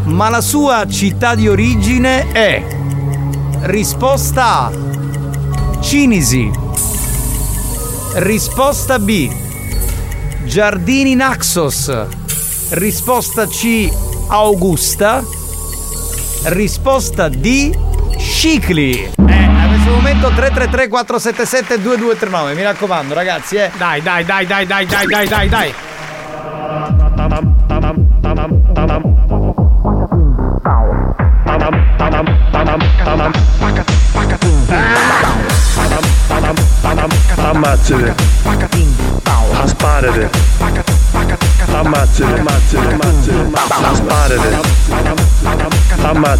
Ma la sua città di origine è risposta A Cinisi. Risposta B Giardini Naxos. Risposta C Augusta. Risposta D Scicli. Eh, a questo momento 333 477 2239. Mi raccomando, ragazzi, eh. Dai, dai, dai, dai, dai, dai, dai, dai, dai.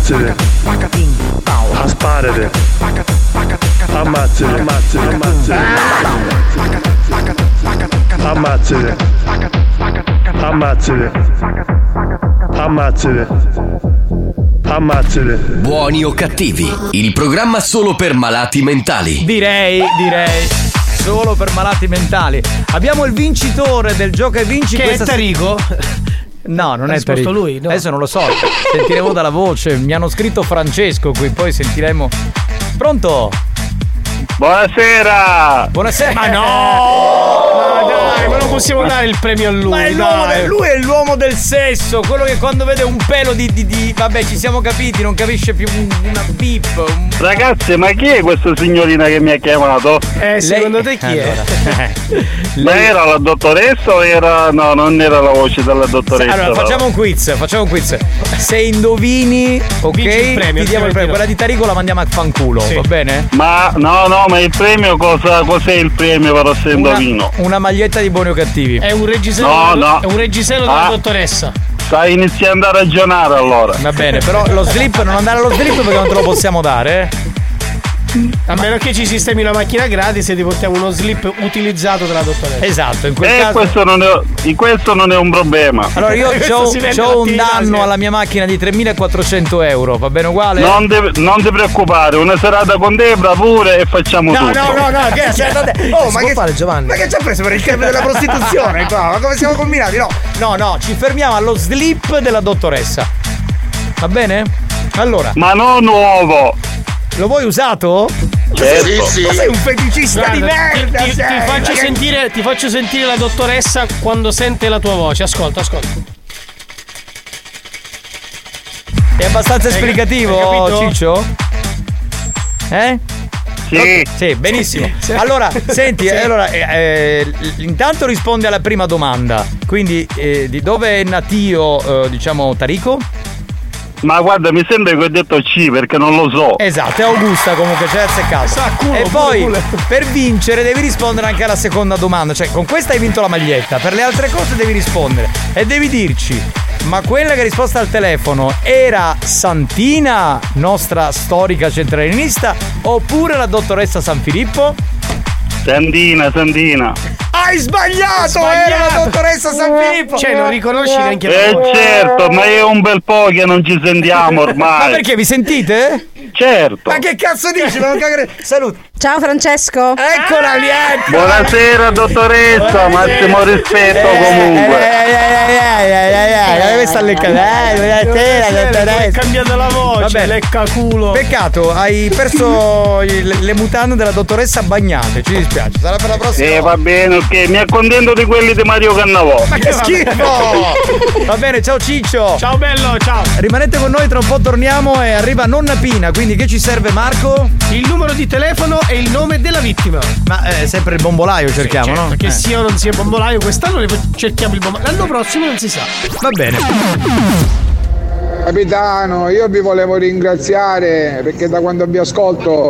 Ammazzate. Asparate. Ammazzate, ammazzate, ammazzate. Ammazzate. Ammazzate. Ammazzate. Ammazzate. Buoni o cattivi, il programma solo per malati mentali. Direi, direi. Solo per malati mentali. Abbiamo il vincitore del gioco e vinci Che è questa Tarico. No, non Ha è per lui, no. Adesso non lo so. Sentiremo dalla voce. Mi hanno scritto Francesco qui, poi sentiremo. Pronto? Buonasera! Buonasera! Ma no! *laughs* Ma dai, ma non possiamo dare il premio a lui. Ma è l'uomo dai. del- lui è l'uomo del sesso, quello che quando vede un pelo di, di- di- Vabbè, ci siamo capiti, non capisce più un- una bip. un- Ragazzi, ma chi è questa signorina che mi ha chiamato? Eh, secondo te chi è? *laughs* Ma era la dottoressa o era. No, non era la voce della dottoressa. Allora, facciamo un quiz, facciamo un quiz. Se indovini, ok, il premio, ti diamo il premio. Quella di Tarico la mandiamo a fanculo, va bene? Ma no, no, ma il premio cosa, cos'è il premio per se Una, indovino? una maglietta di buoni o cattivi. È un reggiseno, No, no. è un reggiseno della Ah. dottoressa. Stai iniziando a ragionare allora. Va bene, però lo slip non andare allo slip perché non te lo possiamo dare. eh. A meno che ci sistemi una macchina gratis e ti portiamo uno slip utilizzato dalla dottoressa. Esatto, in quel Eh, caso. questo non è, di questo non è un problema. Allora io *laughs* ho un danno sì. alla mia macchina di 3400 euro, va bene uguale? Non ti non ti preoccupare, una serata con Debra pure e facciamo No, tutto. no, no, no, che *laughs* andate. Oh, Si ma che fare, Giovanni? Ma che ci ha preso per il tema della prostituzione qua? Ma come siamo combinati? No, no, no, ci fermiamo allo slip della dottoressa. Va bene? Allora. Ma non nuovo. Lo vuoi usato? Certo. Sì, sì. Ma sei un feticista di merda! Ti, ti- ti sei, faccio sentire, ti faccio sentire la dottoressa quando sente la tua voce. Ascolta, ascolta. È abbastanza Hai- esplicativo, hai? Ciccio? Eh? Sì. Sì, benissimo. Sì. Allora, senti, *laughs* Sì. allora, eh, eh, intanto risponde alla prima domanda. Quindi, eh, di dove è natio, eh, diciamo, Tarico? Ma guarda, mi sembra che ho detto C perché non lo so. Esatto, è Augusta comunque, c'è azzeccato. e poi, per vincere, devi rispondere anche alla seconda domanda. Cioè, con questa hai vinto la maglietta. Per le altre cose devi rispondere. E devi dirci. Ma quella che ha risposto al telefono era Santina, nostra storica centralinista, oppure la dottoressa San Filippo? Sandina, Sandina. Hai sbagliato, Sbagliato! era la dottoressa San Filippo! Cioè, non riconosci neanche la Eh certo, ma è un bel po' che non ci sentiamo Ma ormai. perché vi sentite? Certo. Ma che cazzo dici? Saluto. Ciao Francesco. Eccola lì, ecco. Buonasera dottoressa, massimo rispetto comunque. Eh, questa lecca. Eh, buonasera, È dottoressa. cambiata la voce, Vabbè. lecca culo. Peccato, hai perso le mutande della dottoressa bagnate. Ci dispiace. Sarà per la prossima. Eh va bene, ok, mi accontento di quelli di Mario Cannavò. Ma che schifo! Va bene, ciao Ciccio. Ciao bello, ciao. Rimanete con noi, tra un po' torniamo e arriva nonna Pina. Quindi che ci serve Marco? Il numero di telefono e il nome della vittima. Ma eh, sempre il bombolaio cerchiamo, certo, no? Che Eh. sia o non sia bombolaio, quest'anno ne cerchiamo il bombolaio. L'anno prossimo non si sa. Va bene. Capitano, io vi volevo ringraziare perché da quando vi ascolto.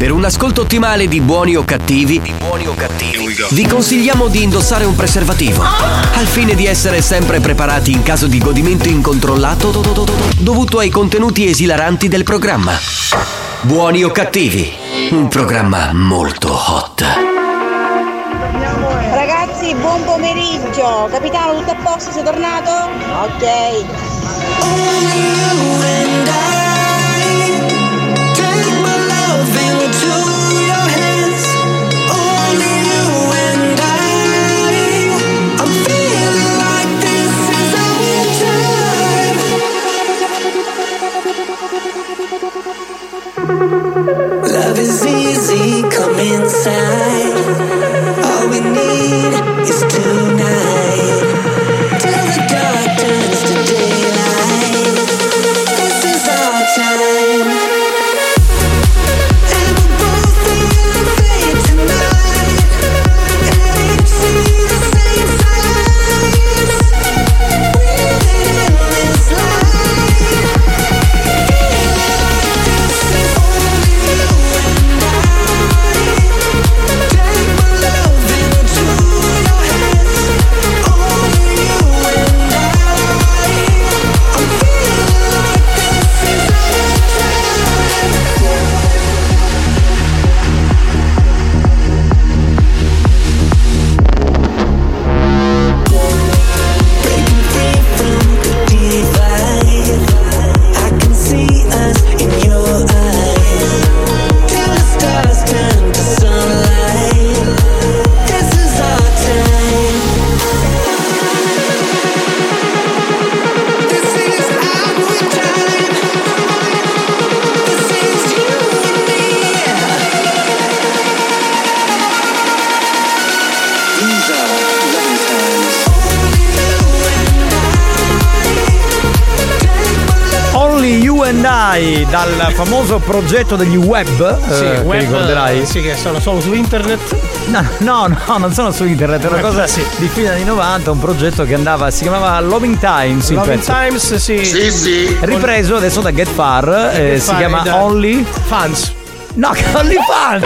Per un ascolto ottimale di buoni o cattivi, vi consigliamo di indossare un preservativo, al fine di essere sempre preparati in caso di godimento incontrollato dovuto ai contenuti esilaranti del programma. Buoni o cattivi, un programma molto hot. Ragazzi, buon pomeriggio. Capitano, tutto a posto? Sei tornato? Ok. Come inside. All we need is tonight. And I dal famoso progetto degli web. Sì, eh, che web, ricorderai? Sì, che sono solo su internet. No, no, no, non sono su internet, è una Web, cosa sì. di fine anni 90, un progetto che andava, si chiamava Loving Times. Loving. Times, sì. Sì, sì. Ripreso adesso da Get Far, eh, Get si Far, chiama da- Only Fans. No, che Only Fans!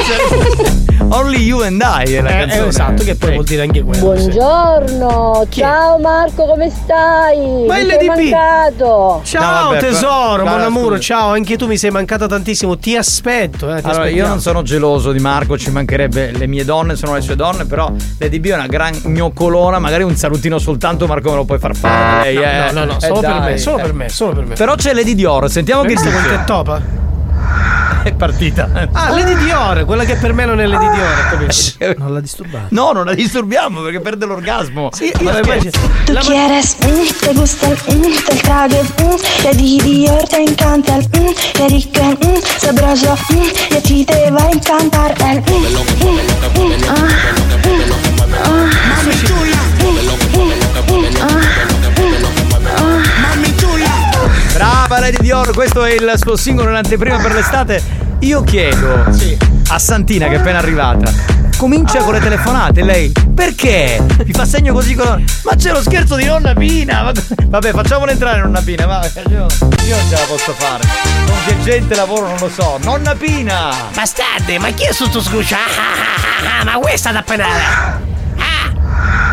*laughs* Only You and I è la Eh, eh, canzone. esatto, che poi vuol dire anche quello. Buongiorno, ciao Marco, come stai? Ma Mi il sei mancato. Ciao No, vabbè, tesoro, guarda, amore, ciao, anche tu mi sei mancata tantissimo, ti aspetto. Eh, ti Allora, io aspettiamo. non sono geloso di Marco, ci mancherebbe, le mie donne sono le sue donne, però Lady B è una gran gnoccolona, magari un salutino soltanto Marco me lo puoi far fare lei, No, eh. no, no, no, Eh, solo per dai, me, solo eh. per me, solo per me. Però c'è Lady Dior, sentiamo che quel dice. che topa? È partita. Ah, Lady Dior, quella che per me non è Lady Dior, capito? Non la disturbate. No, non la disturbiamo perché perde l'orgasmo. Sì, io scherzi. Tú quieres, mm, te gusta mm, del traje, mm, de Dior te encanta mm, qué rico, mm, sabroso, mm, y a ti te va a encantar el, mm, mm, mm, ah, mm, ah, Brava Lady Dior, questo è il suo singolo in anteprima per l'estate. Io chiedo a Santina che è appena arrivata. Comincia con le telefonate, lei perché? Mi fa segno così con. Ma c'è lo scherzo di nonna Pina! Vabbè, facciamolo entrare nonna Pina, va. Io, io non ce la posso fare. Con che gente lavoro non lo so. Nonna Pina! Bastardi, ma chi è sotto scuccia? Ah, ah, ah, ah, ma questa da penale? Ah,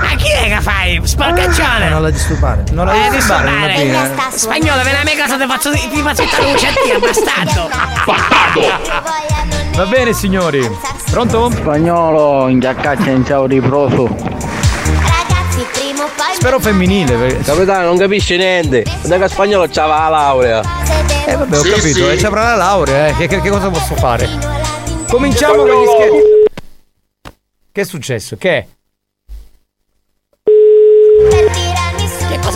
ma chi è che fai? Sporcaccione! Non la disturbare. Non la Eh, disturbare, disturbare. Eh. Spagnolo, vieni a mia casa, ti faccio, ti faccio tutta lucettina, *laughs* bastardo! Va bene, signori. Pronto? Spagnolo, in giaccaccia in ciao riproso. Spero femminile. perché- Capitano, non capisce niente. Da che spagnolo c'aveva la laurea. Eh vabbè, ho Sì, capito, sì. eh, ci avrà la laurea, eh. Che, che- che cosa posso fare? Cominciamo con gli scherzi. Che è successo? Che? Che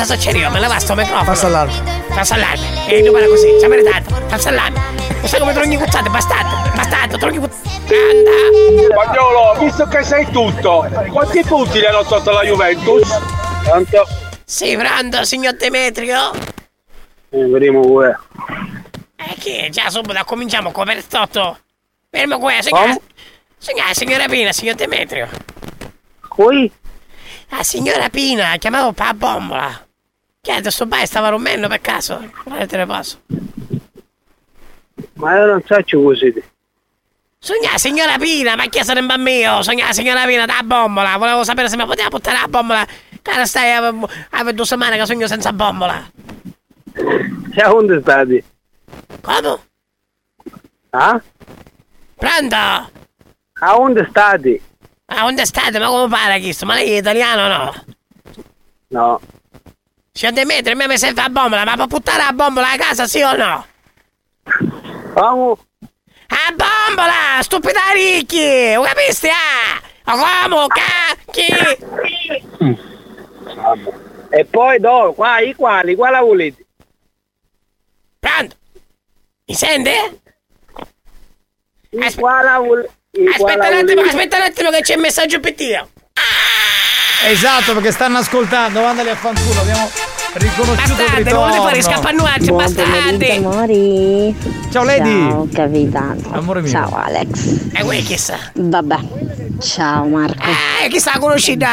cosa? Io me la va sto microfono. Passa l'altro. Passa allarme. E tu parla così, ci ha meritato. Passa allarme. Non sai come trogni cuzzate, bastardo. Bastardo, trogni cuzzate. Spagnolo, visto che sai tutto, quanti punti le hanno sotto la Juventus? Tanto. Sì, pronto, signor Demetrio? Eh, vedremo come. Eh, che? Già subito cominciamo con Bertotto. Fermo qua, signora. Signora, signora Pina, signor Demetrio. Qui? La signora Pina, chiamavo la bombola. Che adesso bai stava rompendo per caso? Guarda, te ne passo. Ma io non faccio così. Sogna la signora Pina, ma chi sarebbe mio? Sogna la signora Pina da bombola. Volevo sapere se mi poteva portare la bombola. Cara stai a, a due settimane che sogno senza bombola. Ciao, dove stati? Come? Ah? Pronto? A dove stati? Ah, dove state? Ma come pare questo? Ma lei è italiano o no? No. Signor Demetrio, a me serve la bombola, ma può buttare la bombola a casa, sì o no? Come? A bombola! Stupida ricchi! Lo capisti, ah? Come? Cacchi! E poi do, qua, i quali, qua la volete? Pronto? Mi sente? La volete? Aspetta un attimo, aspetta un attimo che c'è il messaggio pettino. Esatto, perché stanno ascoltando, mandali a fanculo, abbiamo riconosciuto il Bastardi, non ritorno. volete fare pomeriggio, bastardi! amori. Ciao, Lady. Ciao capitano. Amore mio. Ciao Alex. E qui chissà? Vabbè. Ciao Marco. Eh, chissà la conoscita?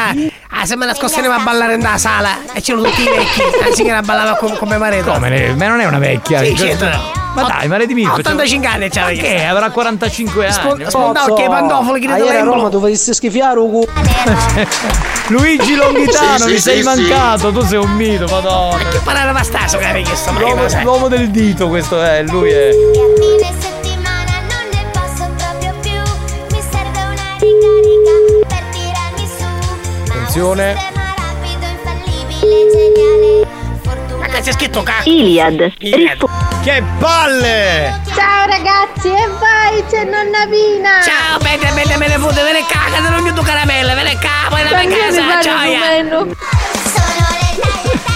Ah, se me la scostiamo a ballare nella sala e c'erano tutti i vecchi. La signora ballava com- come marito. Come? Ma non è una vecchia. Sì, certo. Ma dai, ma Lady Milf. 85 anni c'ha Ma che? Avrà 45 anni. Spo- spondavo che i pantofoli che Ieri a Roma dovresti schifiare un *laughs* Luigi Longhitano, Sì, sì, mi sei sì, mancato, tu sei un mito, madonna. Che parare bastasso, cari, che sto ma che L'uomo, sai? l'uomo del dito, questo è, lui è. Attenzione. Ma che c'è scritto cacchio? Iliad. Iliad. Che palle! Ciao ragazzi, e vai, c'è nonna Pina. Ciao, bene, bene, me ne fotte, ve ne caga, te non tu caramelle, ve ne capo, e la mia casa, gioia.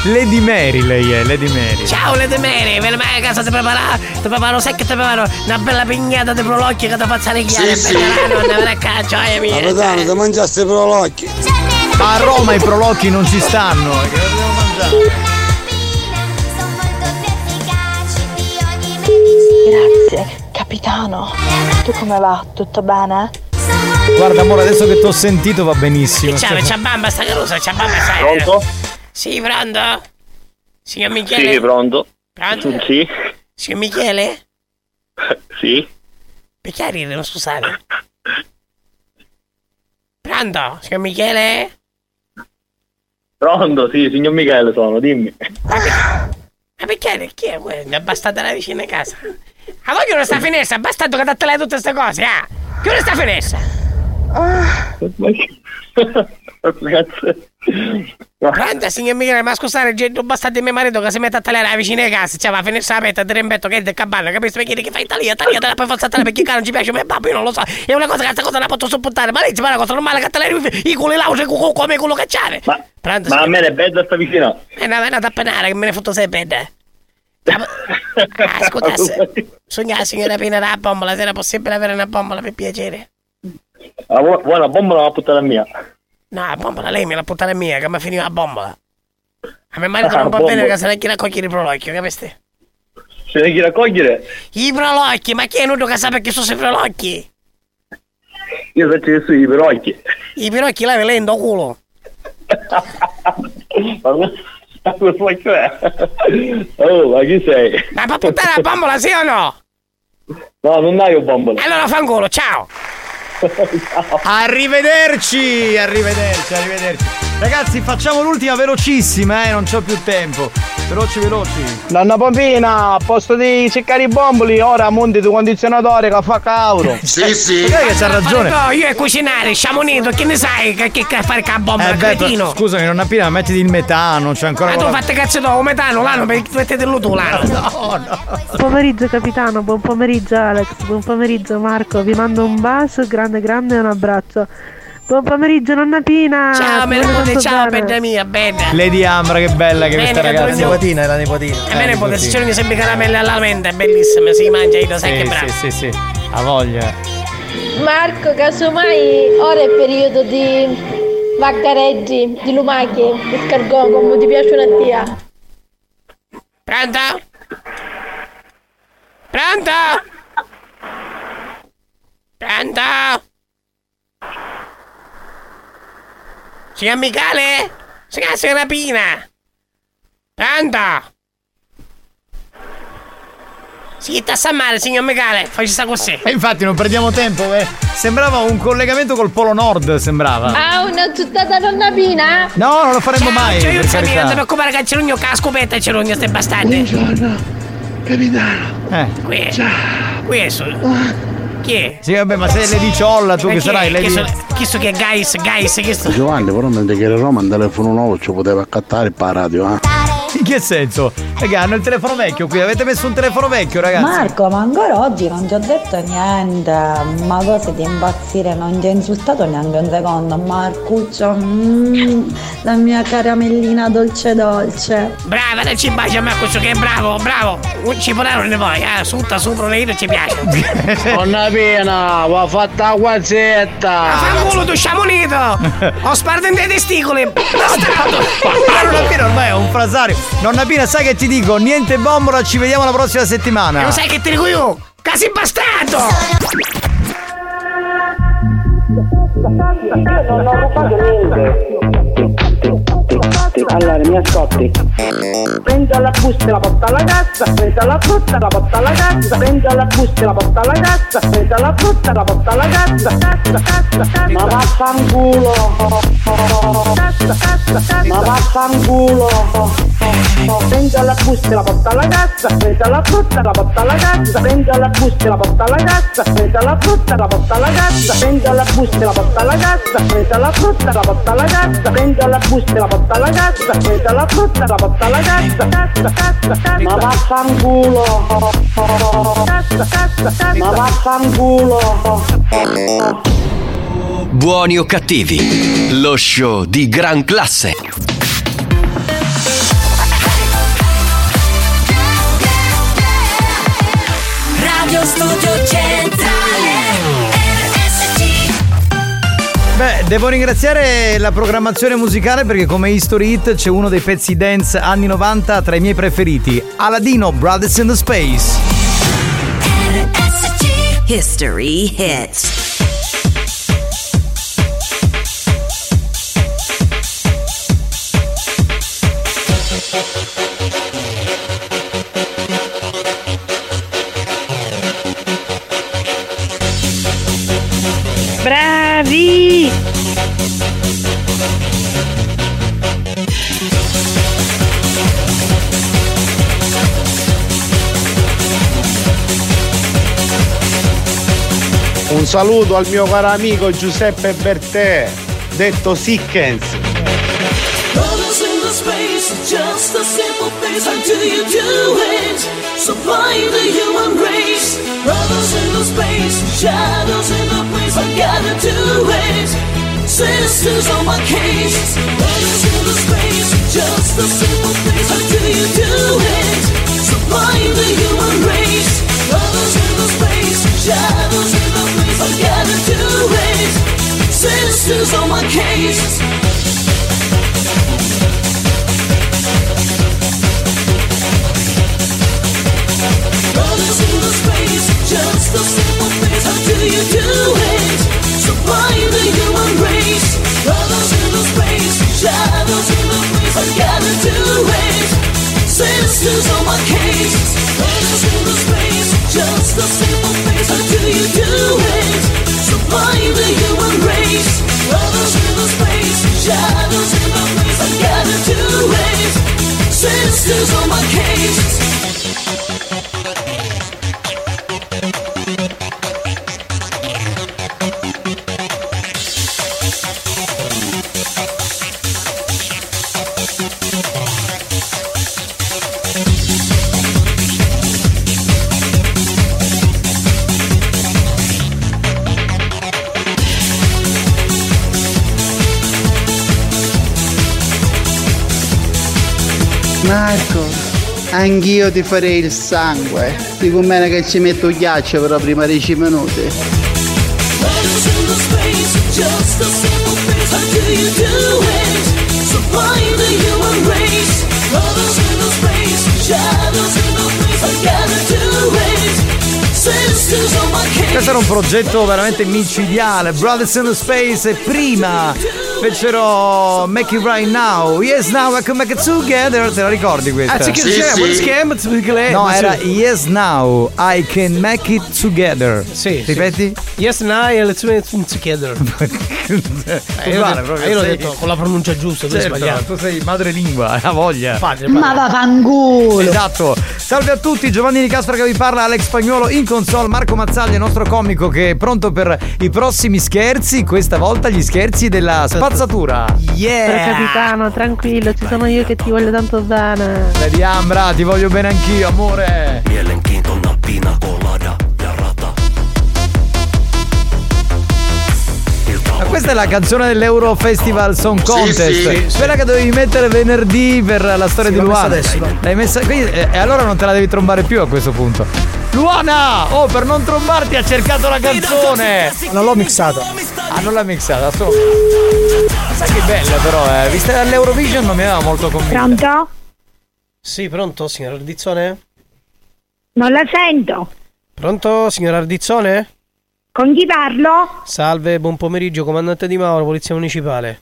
Lady Mary lei è, Lady Mary. Ciao, Lady Mary, vai a casa, ti prepara, ti preparo secco, ti preparo una bella pignata di prolocchi che ti faccia reghiare, Sì, sì. non ve ne caga, gioia mia. Capitano, ti mangiaste per l'occhio. Ma a Roma i prolocchi non ci stanno. eh, Che dobbiamo mangiare? Capitano, tu come va? Tutto bene? Guarda amore, adesso che ti ho sentito va benissimo. C'ha, c'ha bamba sta carusa, c'ha bamba sta. Pronto? Sì, pronto? Signor Michele? Sì, pronto. Pronto? Sì, Signor Michele? *laughs* sì. Perché ride, non scusate? Pronto? Signor Michele? Pronto, sì, signor Michele sono, dimmi. Ma perché? Chi è quello? È bastata la vicina casa. Ma voi chiudi sta finestra, è bastato che date lei tutte queste cose, ah! Chiudi sta finestra! Pronto, signor Michele, ma scusate, non bastate mio marito che si mette a tagliare la vicina di casa, cioè va a finestra aperta, ti rimbetto che è del cabana, capisci? Perché che fai taglia, tagliatela, poi forza tagliare perché non ci piace, ma babbo, io non lo so, è una cosa che questa cosa la posso sopportare, ma lei ci fa una cosa normale che tagliare i culi lausi come quello c'è. Ma, Pronto, ma a me è bella sta vicina. è una vena da penare che me ne fotto sei bene. Ah, sogna la signora Pina della bombola, se era possibile avere una bombola per piacere. La bu- buona bomba la puttana mia. No, la bombola lei me la puttana mia, che mi finiva la bombola. A mio marito Ah, non va bombola. bene che se ne chi raccogliere i prolocchi, capisci? Se ne chi raccogliere? I prolocchi, ma chi è nudo che sa perché sono i prolocchi? Io so che sono i perocchi. I prolocchi lei lei in culo. *laughs* Ma cosa è? Oh, ma chi sei? Ma per puttare la bombola, sì o no? No, non hai un bombola. Allora fangolo, *laughs* ciao! Arrivederci, arrivederci, arrivederci. Ragazzi, facciamo l'ultima velocissima, eh, non c'ho più tempo. Veloci, veloci. Nonna Pompina, a posto di cercare i bomboli, ora monti tu condizionatore che fa cauro. *laughs* Sì, sì. Sai che c'ha ragione. No, io e cucinare, siamo unito, che ne sai che, fare con la bombola, Eh, beh, cretino? scusami, non appena mettiti il metano, c'è ancora. Ma tu quella- fate cazzo dopo, metano, l'anno, mettetelo tu l'anno. No, no. Buon pomeriggio capitano, buon pomeriggio Alex, buon pomeriggio Marco, vi mando un bacio grande grande e un abbraccio. Buon pomeriggio nonna Pina! Ciao, ti me voglio ne tanto ciao, bella mia, bella. Lady Ambra, che bella che Bene, questa ragazza. tu- nipotina, è la nipotina. A me ne potete, se non mi sembra caramelle alla menta, è bellissima, si mangia, io sai Sì, che bravo. sì, sì, sì. Ha voglia. Marco, casomai ora è periodo di vaccareggi, di lumache, di scargò, come ti piace una tia. Pronto? Pronto? Pronto? Signor Michele? Signora signora Pina? Pronto? Si sta a male, signor Michele, facci sta così. E infatti non perdiamo tempo, eh. Sembrava un collegamento col Polo Nord, sembrava. Ah, una zuttata nonna Pina? No, non lo faremmo mai. Cioè, io per non ti preoccupare che c'è l'ugno che la scopetta c'è l'ugno, stai bastardi. Capitano. Eh. Qui è. Qui è su. Chi è? Sì, vabbè, ma sei Lady Ciolla, tu Ma che sarai è? Lady. Chi so, chi so che è Guys, Guys, che sto? Giovanni, però non ti chiede Roma un telefono nuovo ci poteva accattare per la radio, eh? Che senso? Raga, hanno il telefono vecchio qui, avete messo un telefono vecchio, ragazzi. Marco, ma ancora oggi non ti ho detto niente. Ma cosa di impazzire? Non ti ho insultato neanche un secondo. Marcuccio, mm, la mia caramellina dolce dolce. Brava, dacci un bacio a me, questo che è bravo, bravo. Un cipollaro ne vuoi, eh? Sutta, su, proteino ci piace. *laughs* Nonna Pina, va fatta la guazzetta! Fanculo, tu siamo unito! *laughs* Ho sparto in dei testicoli! Bastardo! Ma Nonna Pina ormai è un frasario. Nonna Pina, sai che ti dico? Niente bombola, ci vediamo la prossima settimana. Lo sai che ti dico io? Casi bastardo! Non ho rubato niente. Allora, mi ascolti. Prendo la busta e la porta alla cassa, prendo la frutta e la porta alla cassa, prendo la busta e la porta alla cassa, prendo la frutta e la porta alla cassa, cassa, cassa, cassa. Ma vaffanculo. Cassa, cassa, cassa. Ma vaffanculo. Prendo la busta e la porta alla cassa, prendo la frutta la porta alla cassa, prendo la busta e la porta alla cassa, prendo la frutta la porta alla cassa, prendo la busta e la porta alla cassa, prendo la frutta la porta alla cassa, prendo la busta e la porta alla cassa, prendo la frutta e la porta alla cassa, cassa, cassa, cassa. Ma vaffanculo. Cassa, cassa, cassa. Ma vaffanculo. Buoni o cattivi, lo show di gran classe. Studio Centrale Beh, devo ringraziare la programmazione musicale perché come History Hit c'è uno dei pezzi dance anni 90 tra i miei preferiti, Aladino Brothers in the Space. History hits. Bravi! Un saluto al mio caro amico Giuseppe Bertè, detto Sickens. Brothers in the space, just a simple face. How do you do it? Supplying the human race. Brothers in the space, shadows in the place. I gotta do it. Sisters on my case. Brothers in the space, just a simple face. How do you do it? Supplying the human race. Brothers in the space, shadows in the place. I gotta do it. Sisters on my case. Brothers in the space, just a simple face. How do you do it? Supplying the human race. Brothers in the space, shadows in the place. I gotta do it. Sisters on my case. Brothers in the space, just a simple face. Sisters on my case. Anch'io ti farei il sangue. Dico bene che ci metto ghiaccio però prima di 10 minuti. Questo era un progetto veramente micidiale. Brothers in the Space e prima fecero Make It Right Now. Yes, now I can make it together. Te la ricordi questa? Ah, sì, perché No, era Yes, now I can make it together. Sì. Ripeti? Yes, now e let's it together. *laughs* Eh, io, Guarda, l'ho detto, proprio io l'ho sei- detto con la pronuncia giusta, tu hai Certo, sbagliato. tu sei madrelingua, ha voglia. Padre, Ma vaffanculo! Esatto. Salve a tutti, Giovanni Di Castro che vi parla, Alex Spagnuolo in console, Marco Mazzaglia, il nostro comico che è pronto per i prossimi scherzi, questa volta gli scherzi della spazzatura. Però capitano, tranquillo, ci sono io che ti voglio tanto bene. Vedi Ambra, ti voglio bene anch'io, amore. Questa è la canzone dell'Euro Festival Song Contest. sì, sì. Quella che dovevi mettere venerdì per la storia Sì, di Luana. adesso? L'hai messa quindi- eh, e allora non te la devi trombare più a questo punto. Luana! Oh, per non trombarti ha cercato la canzone! Non l'ho mixata. Ah, non l'ha mixata, solo. Sai che bella però, eh. Vista dall'Eurovision non mi aveva molto convinto. Pronto? Sì, pronto, signor Ardizzone? Non la sento. Pronto, signor Ardizzone? Con chi parlo? Salve, buon pomeriggio, comandante Di Mauro, Polizia Municipale.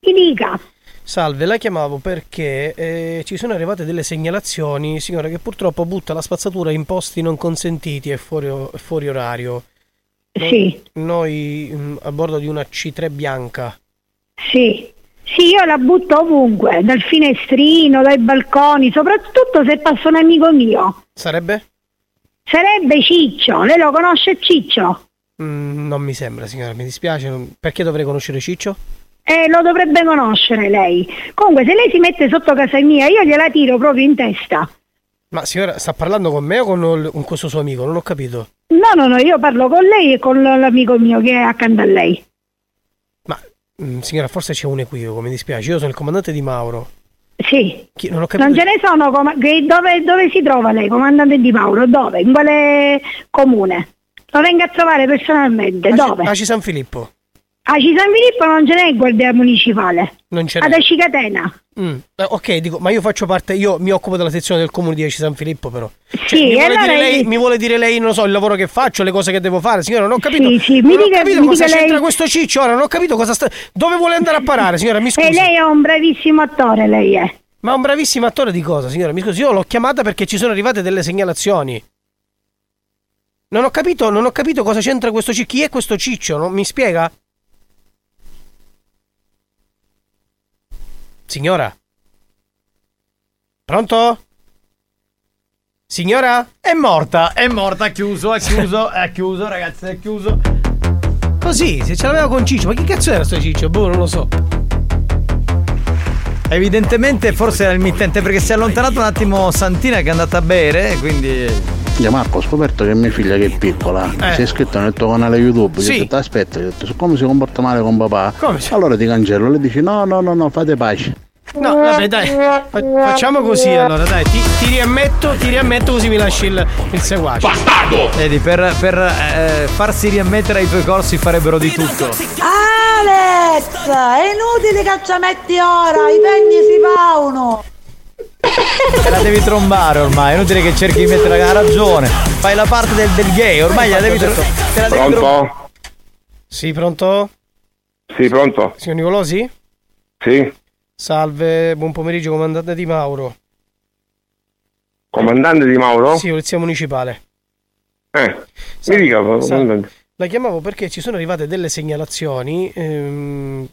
Chi dica? Salve, la chiamavo perché eh, ci sono arrivate delle segnalazioni, signora, che purtroppo butta la spazzatura in posti non consentiti e fuori, fuori orario. No- Sì. Noi mm, a bordo di una C3 bianca. Sì. Sì, io la butto ovunque, dal finestrino, dai balconi, soprattutto se passa un amico mio. Sarebbe? Sarebbe Ciccio, lei lo conosce Ciccio? Mm, non mi sembra, signora, mi dispiace. Perché dovrei conoscere Ciccio? Eh, lo dovrebbe conoscere lei. Comunque, se lei si mette sotto casa mia, io gliela tiro proprio in testa. Ma signora, sta parlando con me o con, il- con questo suo amico? Non ho capito. No, no, no, io parlo con lei e con l'amico mio che è accanto a lei. Mm, signora, forse c'è un equivoco, mi dispiace. Io sono il comandante di Mauro. Sì. Chi- non ho capito. Non ce ne sono, com- dove, dove si trova lei, comandante di Mauro? Dove? In quale comune? Lo venga a trovare personalmente, Aci- dove? Aci San Filippo. A Ci San Filippo non ce n'è il guardia municipale. Non ce Ad n'è. Acicatena. Mm. Eh, ok, dico, ma io faccio parte, io mi occupo della sezione del comune di Aci San Filippo, però. Cioè, Sì, mi, vuole allora dire lei, io- mi vuole dire lei, non so, il lavoro che faccio, le cose che devo fare, signora, non ho capito. Sì, sì, mi non ho dica- capito mi cosa c'entra lei- questo ciccio, ora non ho capito cosa sta. Dove vuole andare a parare, signora? Mi scusi. E lei è un bravissimo attore, lei è. Ma un bravissimo attore di cosa, signora? Mi scusi, io l'ho chiamata perché ci sono arrivate delle segnalazioni. Non ho capito, non ho capito cosa c'entra questo ciccio. Chi è questo ciccio? Non mi spiega? Signora? Pronto? Signora? È morta, è morta, ha chiuso, ha chiuso, è chiuso, ragazzi, è chiuso. Così, se ce l'aveva con Ciccio, ma chi cazzo era sto Ciccio? Boh, non lo so. Evidentemente forse era il mittente perché si è allontanato un attimo Santina che è andata a bere, quindi... Ya Marco, ho scoperto che mia figlia che è piccola Eh. si è iscritta nel tuo canale YouTube. Sì. Io ho detto aspetta, io ho detto, siccome si comporta male con papà, Come? allora ti cancello. Lei dice no, no, no, no, fate pace. No, vabbè, dai. fa- facciamo così allora, dai. Ti, ti riammetto, ti riammetto così mi lasci il, il seguace. Vedi, per, per, eh, farsi riammettere ai tuoi corsi farebbero di tutto. Alex, è inutile che ci metti ora, i pegni si paono. Te la devi trombare ormai, è inutile che cerchi di mettere la ragione. Fai la parte del, del gay, ormai la devi tro- te la devi trombare. Pronto? Sì, pronto? Sì, pronto? Signor Nicolosi? Sì? Salve, buon pomeriggio, comandante Di Mauro. Comandante di Mauro? Sì, polizia municipale. Eh, mi dica, Salve. comandante. La chiamavo perché ci sono arrivate delle segnalazioni, ehm,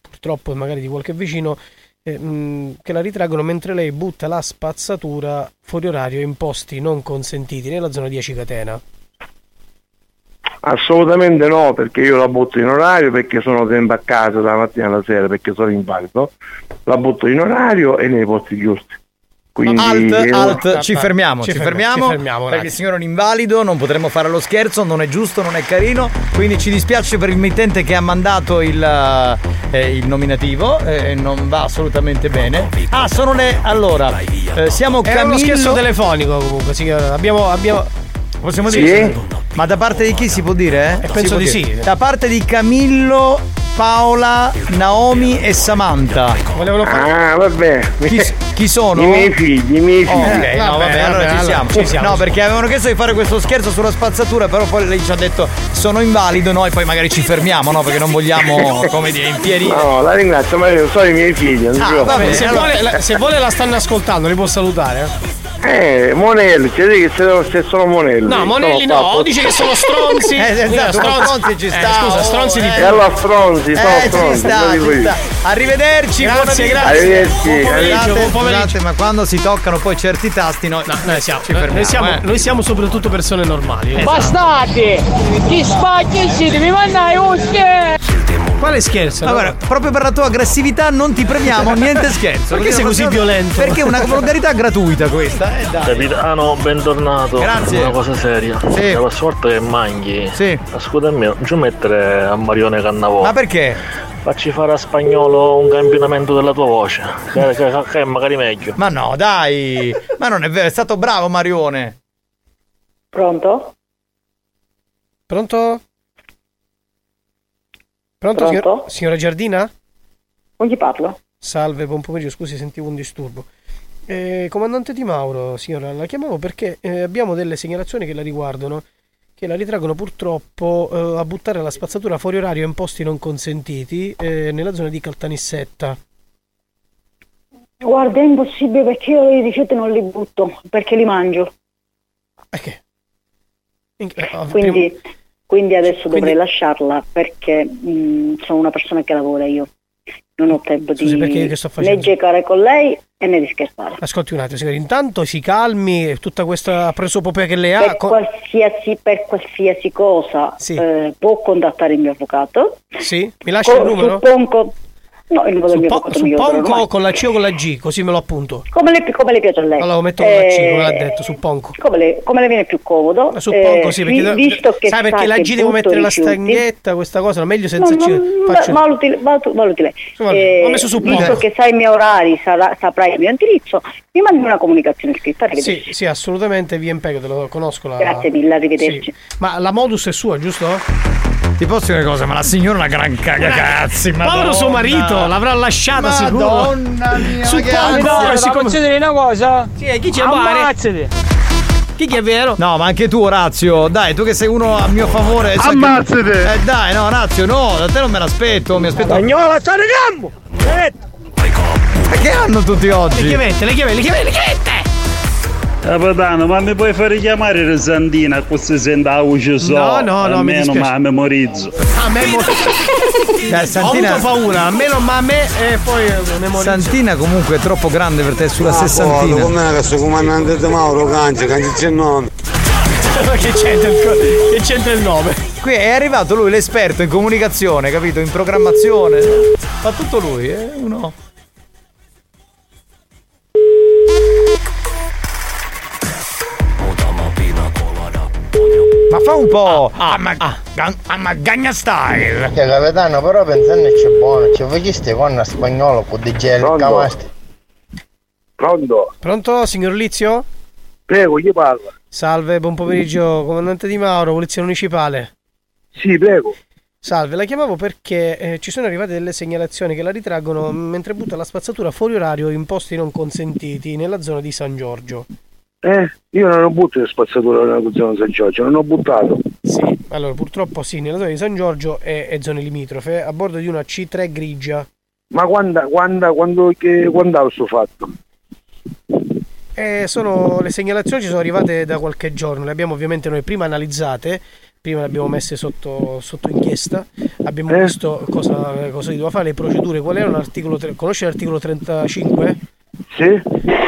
purtroppo magari di qualche vicino, ehm, che la ritraggono mentre lei butta la spazzatura fuori orario in posti non consentiti nella zona di Acicatena. Assolutamente no, perché io la butto in orario perché sono sempre a casa dalla mattina alla sera perché sono invalido. La butto in orario e nei posti giusti. Quindi Alt, alt, ci fermiamo, ci, Ci fermiamo, fermiamo, ci fermiamo un perché il signore è un invalido, non potremmo fare lo scherzo, non è giusto, non è carino, quindi ci dispiace per il mittente che ha mandato il, eh, il nominativo, eh, non va assolutamente bene. Ah, sono le... allora, eh, siamo Era uno Camillo... scherzo telefonico comunque, signora. Abbiamo, abbiamo... Possiamo Sì? dire? Ma da parte di chi si può dire? Eh? penso Si può di dire. sì. Da parte di Camillo, Paola, Naomi e Samantha. Volevano Ah, vabbè. Chi, chi sono? I miei figli, i miei Oh, figli. ok, no, vabbè, allora ci siamo. ci siamo. No, perché avevano chiesto di fare questo scherzo sulla spazzatura, però poi lei ci ha detto sono invalido, noi poi magari ci fermiamo, no? Perché non vogliamo, come dire, impierire. No, la ringrazio, ma io sono i miei figli. non Ah. Vabbè, se, allora- vuole, la, se vuole la stanno ascoltando, li può salutare. eh? Eh, Monelli, ci dici che se, sono Monelli. No, Monelli no, qua. dice che sono stronzi. *laughs* Eh, esatto, stronzi ci Eh, sta, scusa, oh, stronzi di eh. E allora stronzi, sono Eh, ci stronzi. sta, lo dico ci sta. Arrivederci, Grazie, grazie. Arrivederci, Buon pomeriggio, Scusate, ma quando si toccano poi certi tasti noi, Noi siamo, ci fermiamo. noi siamo, eh. noi siamo soprattutto persone normali. eh. Bastardi! Chi spacchi siete? Mi mandai un scherzo! Quale scherzo? No? guarda, proprio per la tua aggressività non ti premiamo, niente scherzo. Perché sei così violento? Perché è una volgarità gratuita questa, eh dai. Capitano, bentornato. Grazie. Una cosa seria. Sì. La prossima volta che manchi. Sì. Ascoltami, non ci mettere a Marione Cannavò. Ma perché? Facci fare a spagnolo un campionamento della tua voce. Che, che- che è magari meglio. Ma no, dai. Ma non è vero, è stato bravo Marione. Pronto? Pronto? Pronto, Pronto? signor- signora Giardina? Con chi parlo? Salve, buon pomeriggio, scusi, sentivo un disturbo. Eh, comandante Di Mauro, signora, la chiamavo perché eh, abbiamo delle segnalazioni che la riguardano, che la ritraggono purtroppo eh, a buttare la spazzatura fuori orario in posti non consentiti eh, nella zona di Caltanissetta. Guarda, è impossibile perché io i rifiuti non li butto, perché li mangio. In- eh, oh, Quindi, quindi adesso Quindi- dovrei lasciarla perché mh, sono una persona che lavora io. Non ho tempo Scusi, di che sto facendo? né giocare con lei e né di scherzare. Ascolti un attimo, signora, intanto si calmi, tutta questa presopopea che lei ha... Per co- qualsiasi, per qualsiasi cosa Sì. eh, può contattare il mio avvocato. Sì? Mi lascia il Co- numero? Suppongo, no, il mi lo darò suppongo ormai. con la C o con la G, così me lo appunto. Come le, come le piace a lei? Allora lo metto con la C, Eh, come l'ha detto, suppongo. Come le, come le viene più comodo? Suppongo Eh, sì, perché vi- visto che sai perché la G devo mettere la stagnetta, questa cosa, meglio senza No, C. Faccio- valuti, valuti, valuti lei. Eh, ho messo suppongo. visto che sai i miei orari, sarà- saprai il mio indirizzo, mi mandi una comunicazione scritta. Sì, sì, assolutamente, via Impego, te lo conosco. La... Grazie mille, arrivederci. Sì. Ma la modus è sua, giusto? Ti posso dire una cosa, ma la signora è una gran cagacazzi, ma. Povero suo marito, l'avrà lasciata sicuro. Madonna mia, Su ma che poco, ansia. siccome- Posso dire una cosa? Sì, e chi c'è male? Ammazzati. Chi che è vero? No, ma anche tu, Orazio, dai, tu che sei uno a mio favore. sai che- Ammazzate! Eh, dai, no, Orazio, no, da te non me l'aspetto, mi aspetto. Spagnola, sta di gambo! Ma che hanno tutti Le oggi? chiavette, le chiavette, le chiavette, le chiavette! Capitano, ma mi puoi fare chiamare così sente la voce so? No, no, no, mi Almeno dispiace. ma memorizzo. A me mo- Dai, Santina- Ho avuto paura, a me non ma a me e poi eh, memorizzo. Santina comunque è troppo grande per te, è sulla Ah, sessantina. Come che sto comandante di Mauro Canci, Canci c'è nome. *laughs* che c'entra il, che c'entra il nome? Qui è arrivato lui, l'esperto in comunicazione, capito? In programmazione. Fa tutto lui, è uno. Ma fa un po'. Ah, ma, ah, ma Gagna style. Che capitano, però pensando c'è buono, ci faceste con spagnolo con gel Pronto? cavasti. Pronto? Pronto, signor Lizio? Prego, chi parla? Salve, buon pomeriggio, comandante Di Mauro, polizia municipale. Sì, prego. Salve, la chiamavo perché eh, ci sono arrivate delle segnalazioni che la ritraggono mentre butta la spazzatura fuori orario in posti non consentiti nella zona di San Giorgio. Eh? Io non ho buttato le spazzature nella zona San Giorgio, non ho buttato. Sì, allora purtroppo sì, nella zona di San Giorgio e, e zone limitrofe, a bordo di una C3 grigia. Ma quando, quando, quando, che, quando sto fatto? E sono, le segnalazioni ci sono arrivate da qualche giorno, le abbiamo ovviamente noi prima analizzate, prima le abbiamo messe sotto, sotto inchiesta, abbiamo Eh? visto cosa, cosa si doveva fare, le procedure, qual era l'articolo, tre- conosce l'articolo 35? Sì?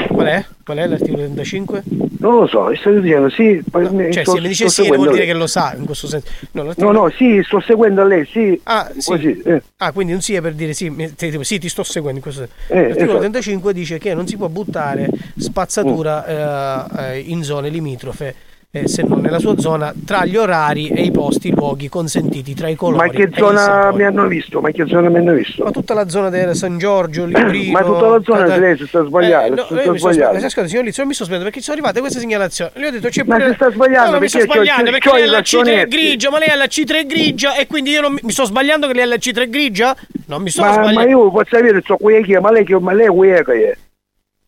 Qual è? Qual è l'articolo 35? Non lo so, stai dicendo sì. poi- Cioè sto- se mi dice sto sì vuol dire lei. che lo sa, in questo senso. No, No, no, sì, sto seguendo lei, sì. Ah, sì. Così, eh. Ah, quindi sì è per dire sì, mi- sì, ti sto seguendo in questo senso. Eh, L'articolo esatto. 35 dice che non si può buttare spazzatura Mm. eh, eh, in zone limitrofe, eh, se non nella sua zona, tra gli orari e i posti, i luoghi consentiti tra i colori. Ma che zona mi hanno visto? Ma che zona mi hanno visto? Ma tutta la zona del San Giorgio, *clears throat* Librino... Ma tutta la zona Cata- lei si sta sbagliando, no, si io sta sto sbagliando. sbagliando. Ascolta, signor Lizzo, non mi sto sbagliando perché ci sono arrivate queste segnalazioni. Gli ho detto c'è Ma pure- si sta sbagliando, No, no, mi sto sbagliando perché lei i ha la C3 razzonetti. grigia, ma lei ha la C3 grigia e quindi io non mi, sto sbagliando che lei ha la C3 grigia? Non mi sto Ma, sbagliando. ma io posso sapere, so qui che, ma lei che ma lei è quella che è.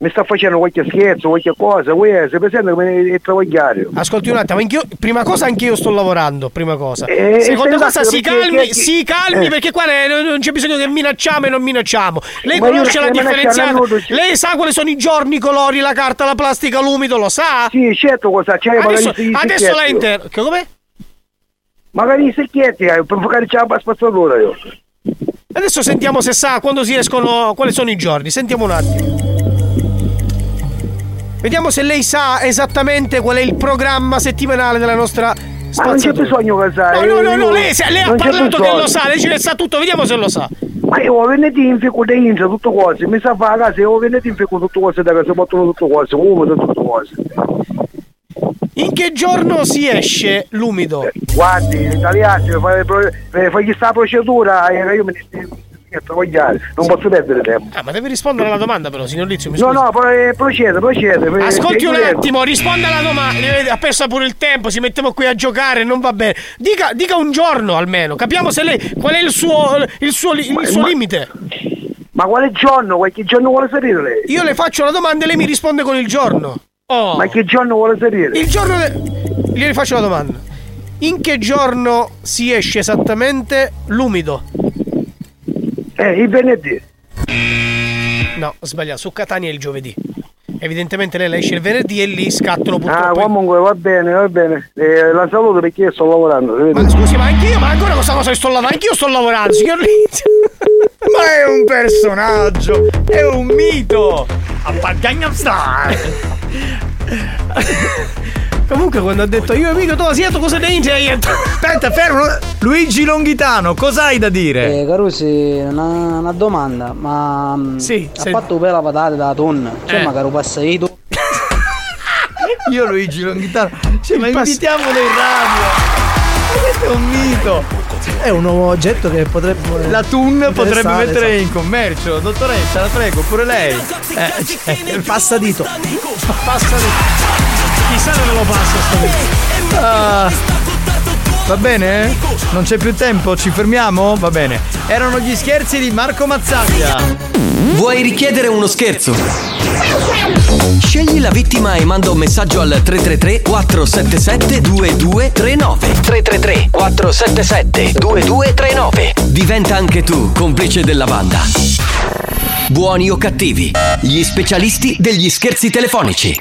Mi sta facendo qualche scherzo, qualche cosa, quella, si presenta come è travagliario. Ascolti un attimo, anch'io, prima cosa anch'io sto lavorando, prima cosa. Eh, Seconda esatto, cosa si calmi, perché- si calmi eh. perché qua non, c'è bisogno che minacciamo e non minacciamo. Lei Ma conosce la differenziata? nudo, Lei sa quali sono i giorni, i colori, la carta, la plastica, l'umido, lo sa? Sì, certo cosa c'è, Adesso, adesso scherzo. lei inter... Che come? Magari i secchietti, eh, per fare c'è la spazzatura io. Adesso sentiamo se sa quando si escono, quali sono i giorni. Sentiamo un attimo. Vediamo se lei sa esattamente qual è il programma settimanale della nostra Ma non c'è bisogno che sai. No, no, no, no, lei, lei ha parlato che lo sa, lei ce ne sa tutto, vediamo se lo sa. Ma io venerdì in fico da India, tutte cose. Mi sa fare a casa, io venerdì in fico tutte cose da casa, portano tutte cose, come da tutte cose. In che giorno si esce l'umido? Guardi, l'italiano, fai, fai, fai questa procedura, eh, io mi a travagliare, non posso perdere tempo. Ah, ma deve rispondere alla domanda però, signor Lizio, No, no, procede, procede. Ascolti un Eh, attimo, risponda alla domanda. Vede, Ha perso pure il tempo, ci mettiamo qui a giocare, non va bene. Dica, dica un giorno almeno, capiamo se lei qual è il suo, il suo, il suo ma- limite. Ma quale giorno? Qualche giorno vuole sapere lei? Io le faccio la domanda e lei mi risponde con il giorno. Oh. Ma che giorno vuole sapere? Il giorno. de- Io le faccio la domanda. In che giorno si esce esattamente l'umido? Eh, il venerdì. No, ho sbagliato, su Catania è il giovedì. Evidentemente lei la esce il venerdì e lì scattano Ah, purtroppo. comunque va bene, va bene. Eh, la saluto perché io sto lavorando. Ma scusi, ma anch'io, ma ancora questa cosa che sto lavorando? Anch'io sto lavorando, signor Lizio. *laughs* Ma è un personaggio, è un mito. A Gangnam Style. *laughs* Comunque quando ha detto io amico tu asiato cosa ne dici? Aspetta, fermo. Luigi Longhitano, cosa hai da dire? Eh, Carusi, una, una domanda, ma mm, Sì, ha sì. fatto per la patata da tonno? Cioè, Eh. magari passato? *laughs* Io Luigi Longhitano. Cioè, ma pass- invitiamolo in radio. Ma Questo è un mito. È un nuovo oggetto che potrebbe. La Tun potrebbe mettere esatto. in commercio. Dottoressa, la prego, pure lei. Eh, cioè, Il passadito. Passa di... Chissà dove lo passa sto ah. Va bene? Non c'è più tempo, ci fermiamo? Va bene. Erano gli scherzi di Marco Mazzaglia. Vuoi richiedere uno scherzo? Scegli la vittima e manda un messaggio al 333 477 2239 333 477 2239 Diventa anche tu complice della banda. Buoni o cattivi, gli specialisti degli scherzi telefonici.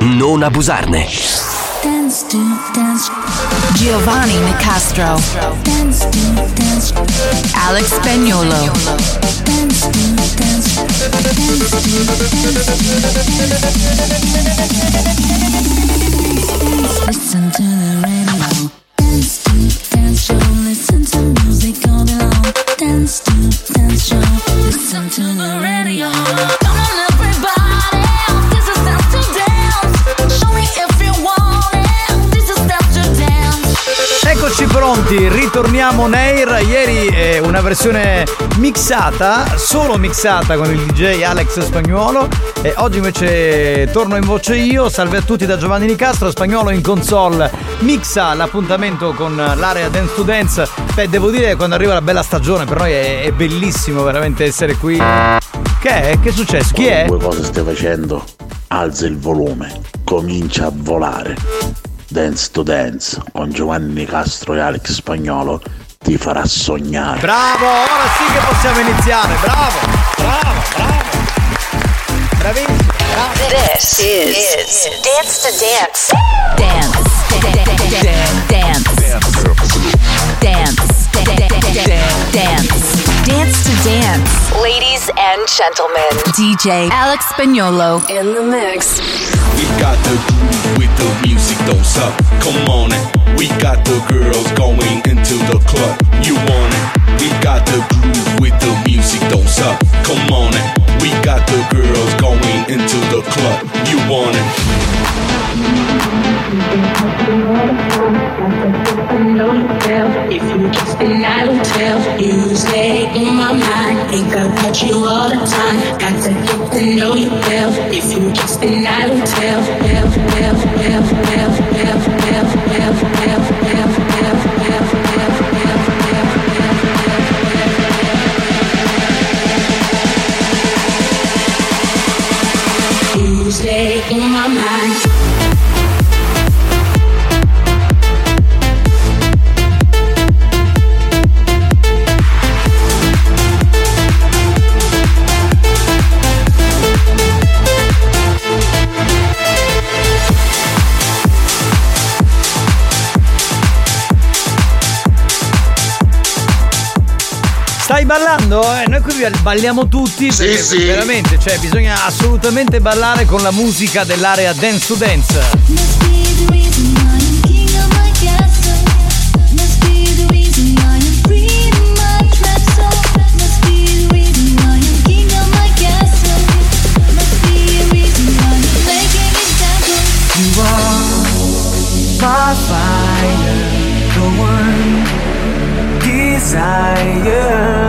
non abusarne. Dance to Dance. Giovanni Nicastro. Dance to Dance. Alex Spagnolo. Listen to the radio. Dance to Dance Show Listen to music all day long. Dance to Dance Show Listen to the radio. Come on Eccoci pronti, ritorniamo Nair. Ieri eh, una versione mixata, solo mixata con il DJ Alex Spagnuolo. E oggi invece torno in voce io. Salve a tutti da Giovanni Nicastro, Spagnuolo in console. Mixa l'appuntamento con l'area Dance to Dance. Beh, devo dire che quando arriva la bella stagione, per noi è, è bellissimo veramente essere qui. Che è? Che è successo? Chi è? Due cose stai facendo? Alza il volume, comincia a volare. Dance to Dance con Giovanni Nicastro e Alex Spagnolo ti farà sognare. Bravo, ora sì che possiamo iniziare. Bravo, bravo, bravo. Bravissimo. This is, Dance to Dance. Dance. Dance. Dance. Dance. Dance to Dance. Ladies and gentlemen, DJ Alex Spagnolo in the mix. We got the groove with the music, don't suck. Come on it. We got the girls going into the club. You want it? We got the groove with the music, don't suck. Come on it. We got the girls going into the club. You want it? If you just been I will tell you stay in my mind. Think about you all the time. Got to get to know you well. If you just been I will tell. Well, well, well, well, well, well, well, well, well, well, well, well, well. You stay in my mind. Ballando? Eh, noi qui balliamo tutti perché sì. veramente, cioè bisogna assolutamente ballare con la musica dell'area dance to dance. You are my fire, the one desire.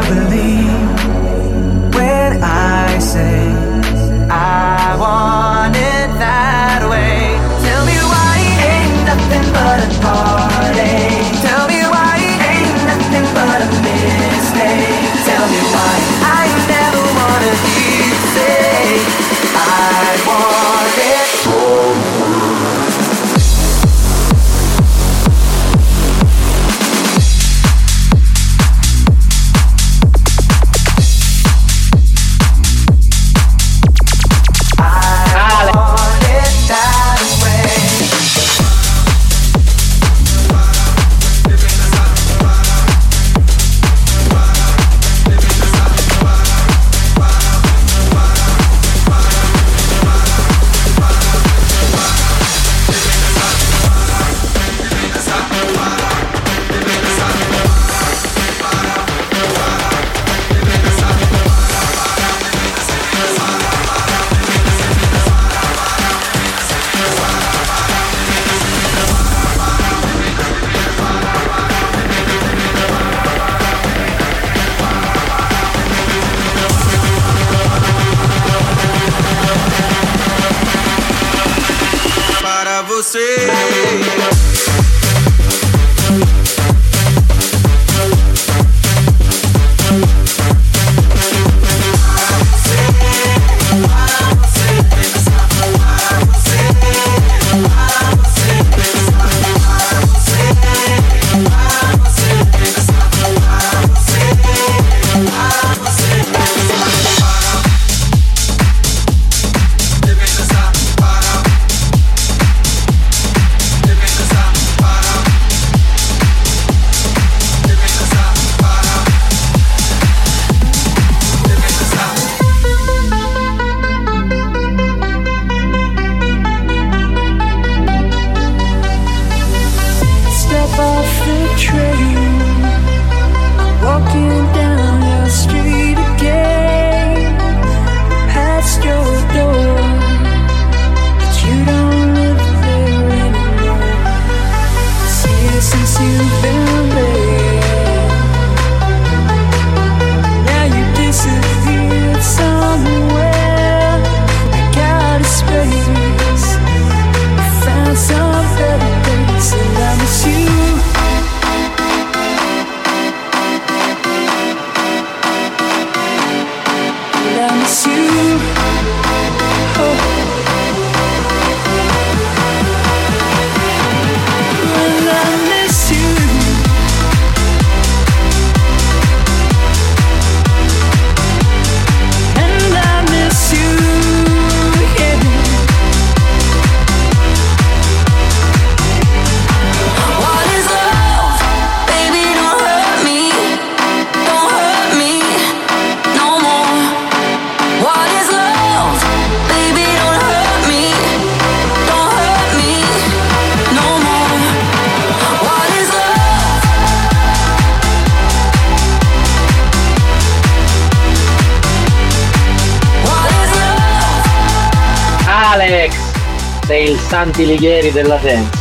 sei il Santi Lighieri della Senza.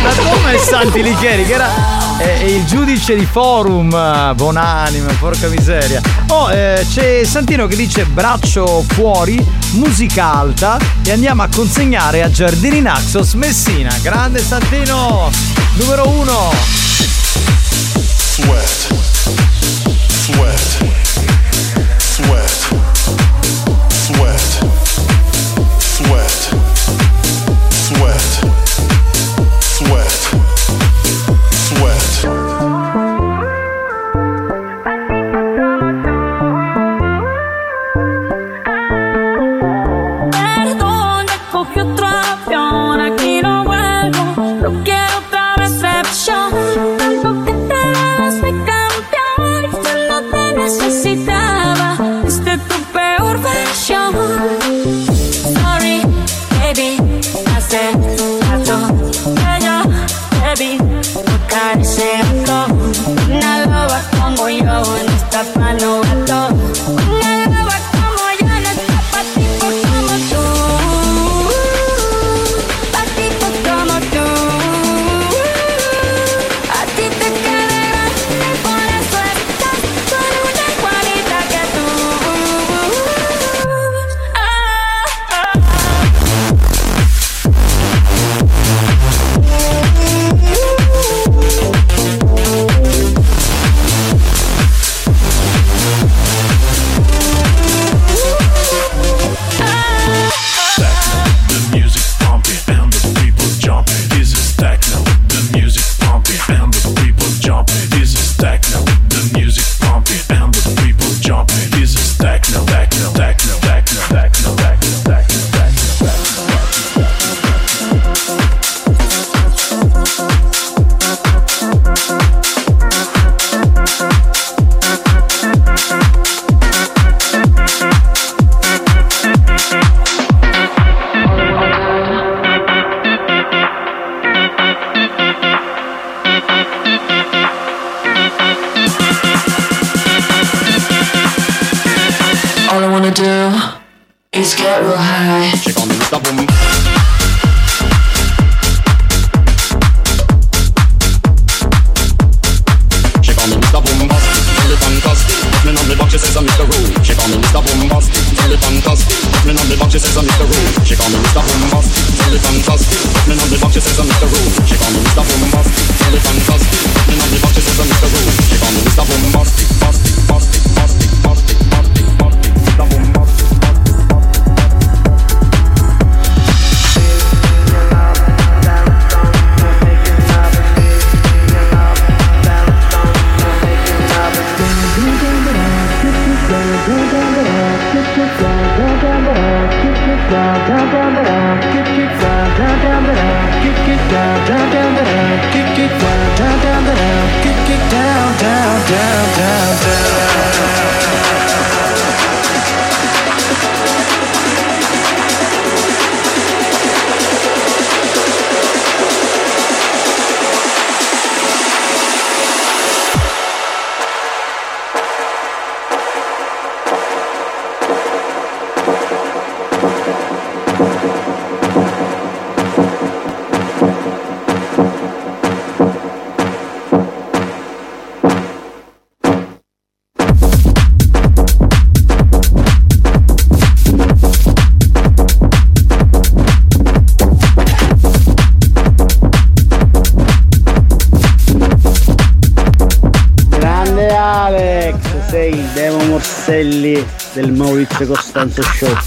Ma come il Santi Lighieri? Che era eh, il giudice di forum, ah, Buonanime, porca miseria. Oh, eh, c'è Santino che dice braccio fuori, musica alta e andiamo a consegnare a Giardini Naxos Messina. Grande Santino, numero uno. Sweat. Sweat.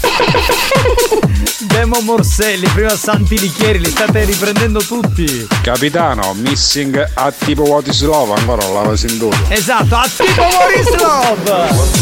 *laughs* Demo Morselli, prima Santi Lichieri, li state riprendendo tutti. Capitano, missing a tipo Votislov, ancora non l'avevo sentito. Esatto, a tipo Votislov!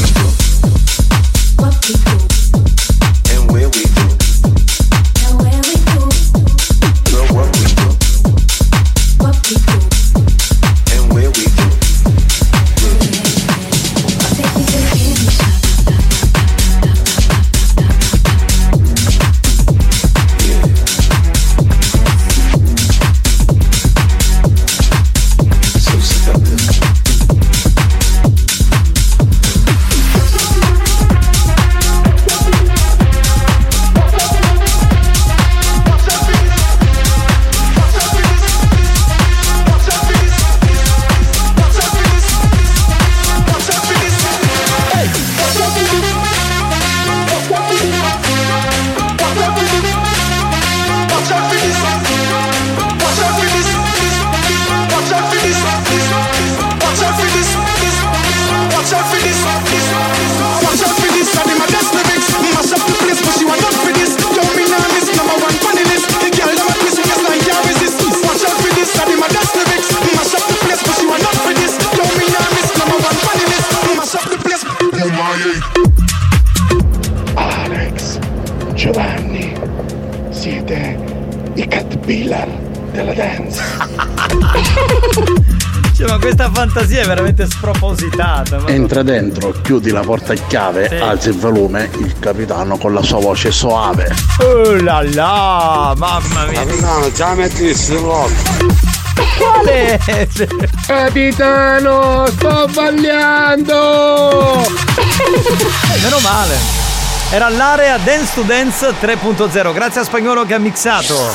Entra dentro, chiudi la porta a chiave, Sì. alzi il volume, il capitano con la sua voce soave. Oh là là, mamma mia. Capitano, già metti il slot. Quale? Capitano, sto sbagliando! Meno male. Era l'area Dance to Dance 3.0. Grazie a Spagnolo che ha mixato.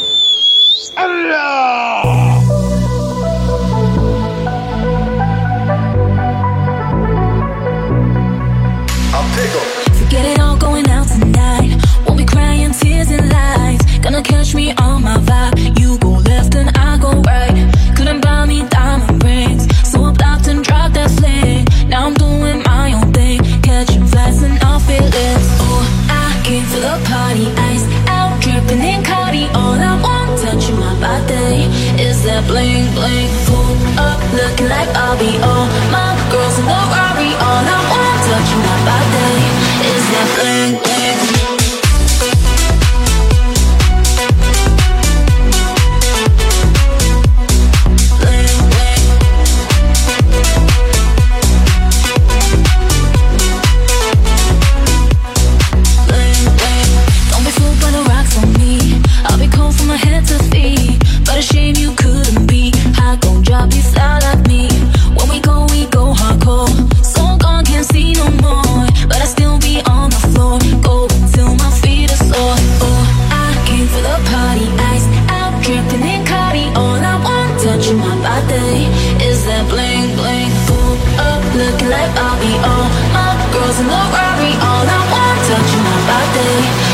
My body, is that bling bling. Pull up, looking like I'll be all my girls in the Rari. All I want, touching my body,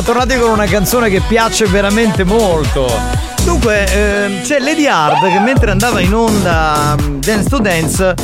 siamo tornati con una canzone che piace veramente molto. Dunque, ehm, c'è Lady Hard che mentre andava in onda mm, Dance to Dance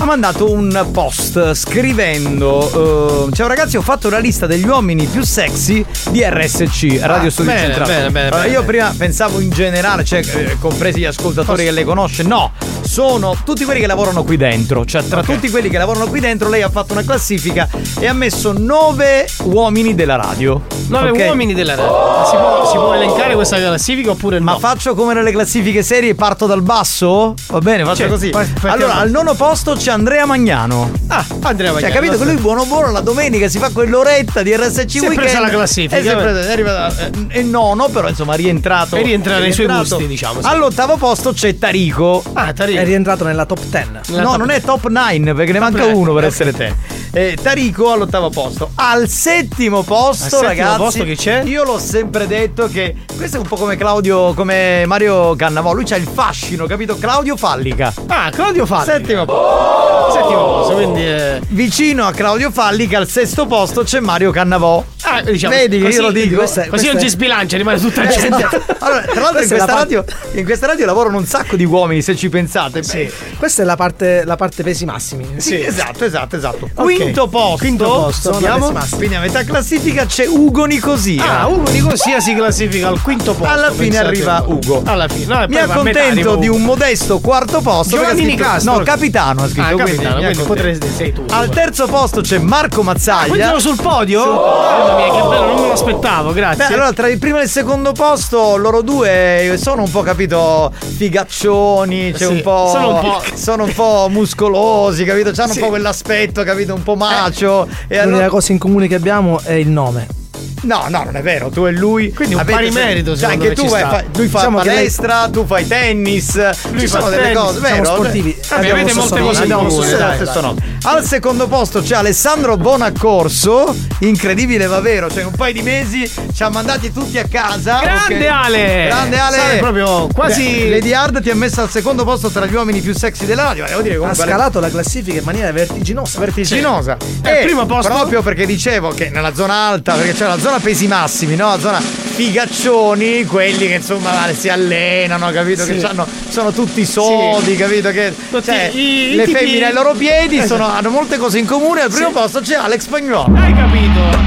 ha mandato un post scrivendo ehm, Ciao ragazzi ho fatto una lista degli uomini più sexy di RSC Radio Ah, Studio bene, Centrale bene, bene, Allora. Io prima pensavo in generale Cioè eh, compresi gli ascoltatori che lei conosce No, sono tutti quelli che lavorano qui dentro Cioè tra tutti quelli che lavorano qui dentro Lei ha fatto una classifica e ha messo nove uomini della radio Nove Ok? uomini della radio. Si può, si può elencare questa classifica oppure no? Ma faccio come nelle classifiche serie parto dal basso? Va bene, faccio Cioè, così. Allora, al nono posto c'è Andrea Magnano. Ah, Andrea Cioè, Magnano. capito che lui buono buono la domenica si fa quell'oretta di RSC Si è Weekend. presa la classifica, E si è presa- è arrivata- eh, è nono, però insomma è rientrato. E rientra nei suoi rientrato. gusti, diciamo, sì. All'ottavo posto c'è Tarico. Ah, Tarico. È rientrato nella top 10. no, non è top 9 perché ne manca nine, uno per ok. essere te. Eh, Tarico all'ottavo posto. Al settimo posto, Al settimo ragazzi. posto chi c'è? Io l'ho sempre detto che questo è un po' come Claudio, come Mario Cannavò. Lui c'ha il fascino, capito? Claudio Fallica. Ah, Claudio Fallica. Settimo posto. Settimo posto, quindi. eh, Vicino a Claudio Fallica, al sesto posto c'è Mario Cannavò. Ah, diciamo, Vedi che così- io lo dico. questa Così non ci sbilancia, rimane tutta Eh, gente. Allora, tra l'altro in Questa questa, la parte- radio, in questa radio lavorano un sacco di uomini, se ci pensate. Beh, Questa è la parte, la parte pesi massimi. Sì, esatto, esatto, esatto. Ok. quinto posto, Quinto posto, abbiamo, quindi a metà classifica c'è Ugo Nicosia. Ah, Ugo Nicosia si classifica al quinto posto. Alla fine arriva. Ugo. Alla fine. No, Mi accontento di un modesto quarto posto. perché ha Giovannini scritto- Castro. No, capitano ha scritto. Ah, quindi quindi accontento. potresti sei tu. Al terzo posto c'è Marco Mazzaglia. sono sul podio? Mamma mia, che bello, non me lo aspettavo, grazie. Beh, allora tra il primo e il secondo posto loro due sono un po' capito figaccioni, c'è Sì, un po', sono un po'- sono un po' muscolosi, capito? C'hanno Sì. un po' quell'aspetto, capito? Un po' macio. E L'unica allora... cosa in comune che abbiamo è il nome. No, no, non è vero, tu e lui. Quindi un avete- pari merito, Cioè, anche tu vai, fa- lui fa Diciamo che lei- palestra, tu fai tennis. Lui ci fa sono delle tennis, cose, siamo vero? sportivi. Cioè, Vabbè, Abbiamo avete molte cose dai. nome. Al secondo posto c'è Alessandro Bonaccorso, incredibile ma vero, cioè un paio di mesi ci ha mandati tutti a casa. Grande ok? Ale! Grande Ale! Sai, proprio quasi- Beh, Lady Hard ti ha messo al secondo posto tra gli uomini più sexy della radio, ma devo dire Ha comunque scalato la classifica in maniera vertiginosa. vertiginosa. Sì. Al primo posto? Proprio perché dicevo che nella zona alta, perché c'è la zona pesi massimi, no? Zona figaccioni, quelli che insomma si allenano, capito? Sì. Che sono tutti sodi, capito? Che Tutti cioè, i- i le femmine ai loro piedi Esatto. sono- hanno molte cose in comune. Al primo posto c'è Alex Spagnolo. Hai capito?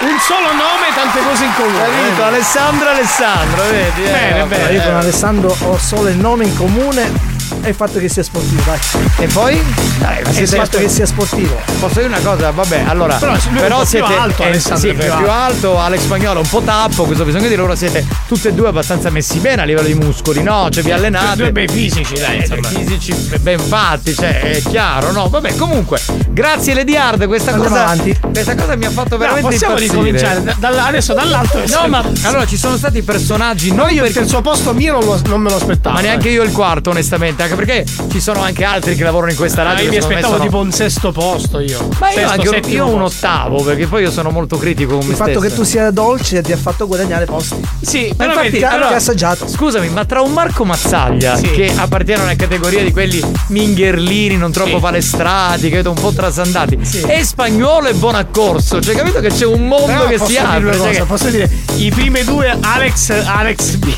Un solo nome, tante cose in comune. Capito? Alessandro Alessandro, vedi? eh, Bene, vabbè, bene. Io con eh. Alessandro ho solo il nome in comune e il fatto che sia sportivo, dai. E poi? Dai, ma E il siete- fatto che sia sportivo. Posso dire una cosa? Vabbè, allora. Però lui è un po' più siete alto, eh, Alessandro sì, è più più alto, Alex Spagnolo un po' tappo, questo bisogna dire, ora siete tutti e due abbastanza messi bene a livello di muscoli, no? Cioè vi allenate. Due bei fisici, dai, Eh, insomma. fisici ben fatti, cioè è chiaro, no? Vabbè, comunque, grazie Lady Hard, questa Andiamo cosa. avanti. Questa cosa mi ha fatto No, veramente possiamo impazzire. ricominciare da- dal- adesso dall'alto. No, ma allora ci sono stati personaggi non io il perché terzo posto mio non, lo- non me lo aspettavo. ma neanche eh. io il quarto, onestamente, anche perché ci sono anche altri che lavorano in questa Ah, radio. io che mi aspettavo sono- tipo un sesto posto io. Ma io Sesto, anche un- io un ottavo, perché poi io sono molto critico con me Il fatto stesso. che tu sia dolce ti ha fatto guadagnare posti. Sì, Ma però infatti vedi, che allora- che ha assaggiato. Scusami, ma tra un Marco Mazzaglia, Sì. che appartiene a una categoria di quelli mingherlini, non troppo Sì. palestrati, credo un po' trasandati, e spagnolo e buon accorso, cioè capito che c'è un mondo Però che si dire apre. cioè cosa, che- posso dire i primi due Alex Alex B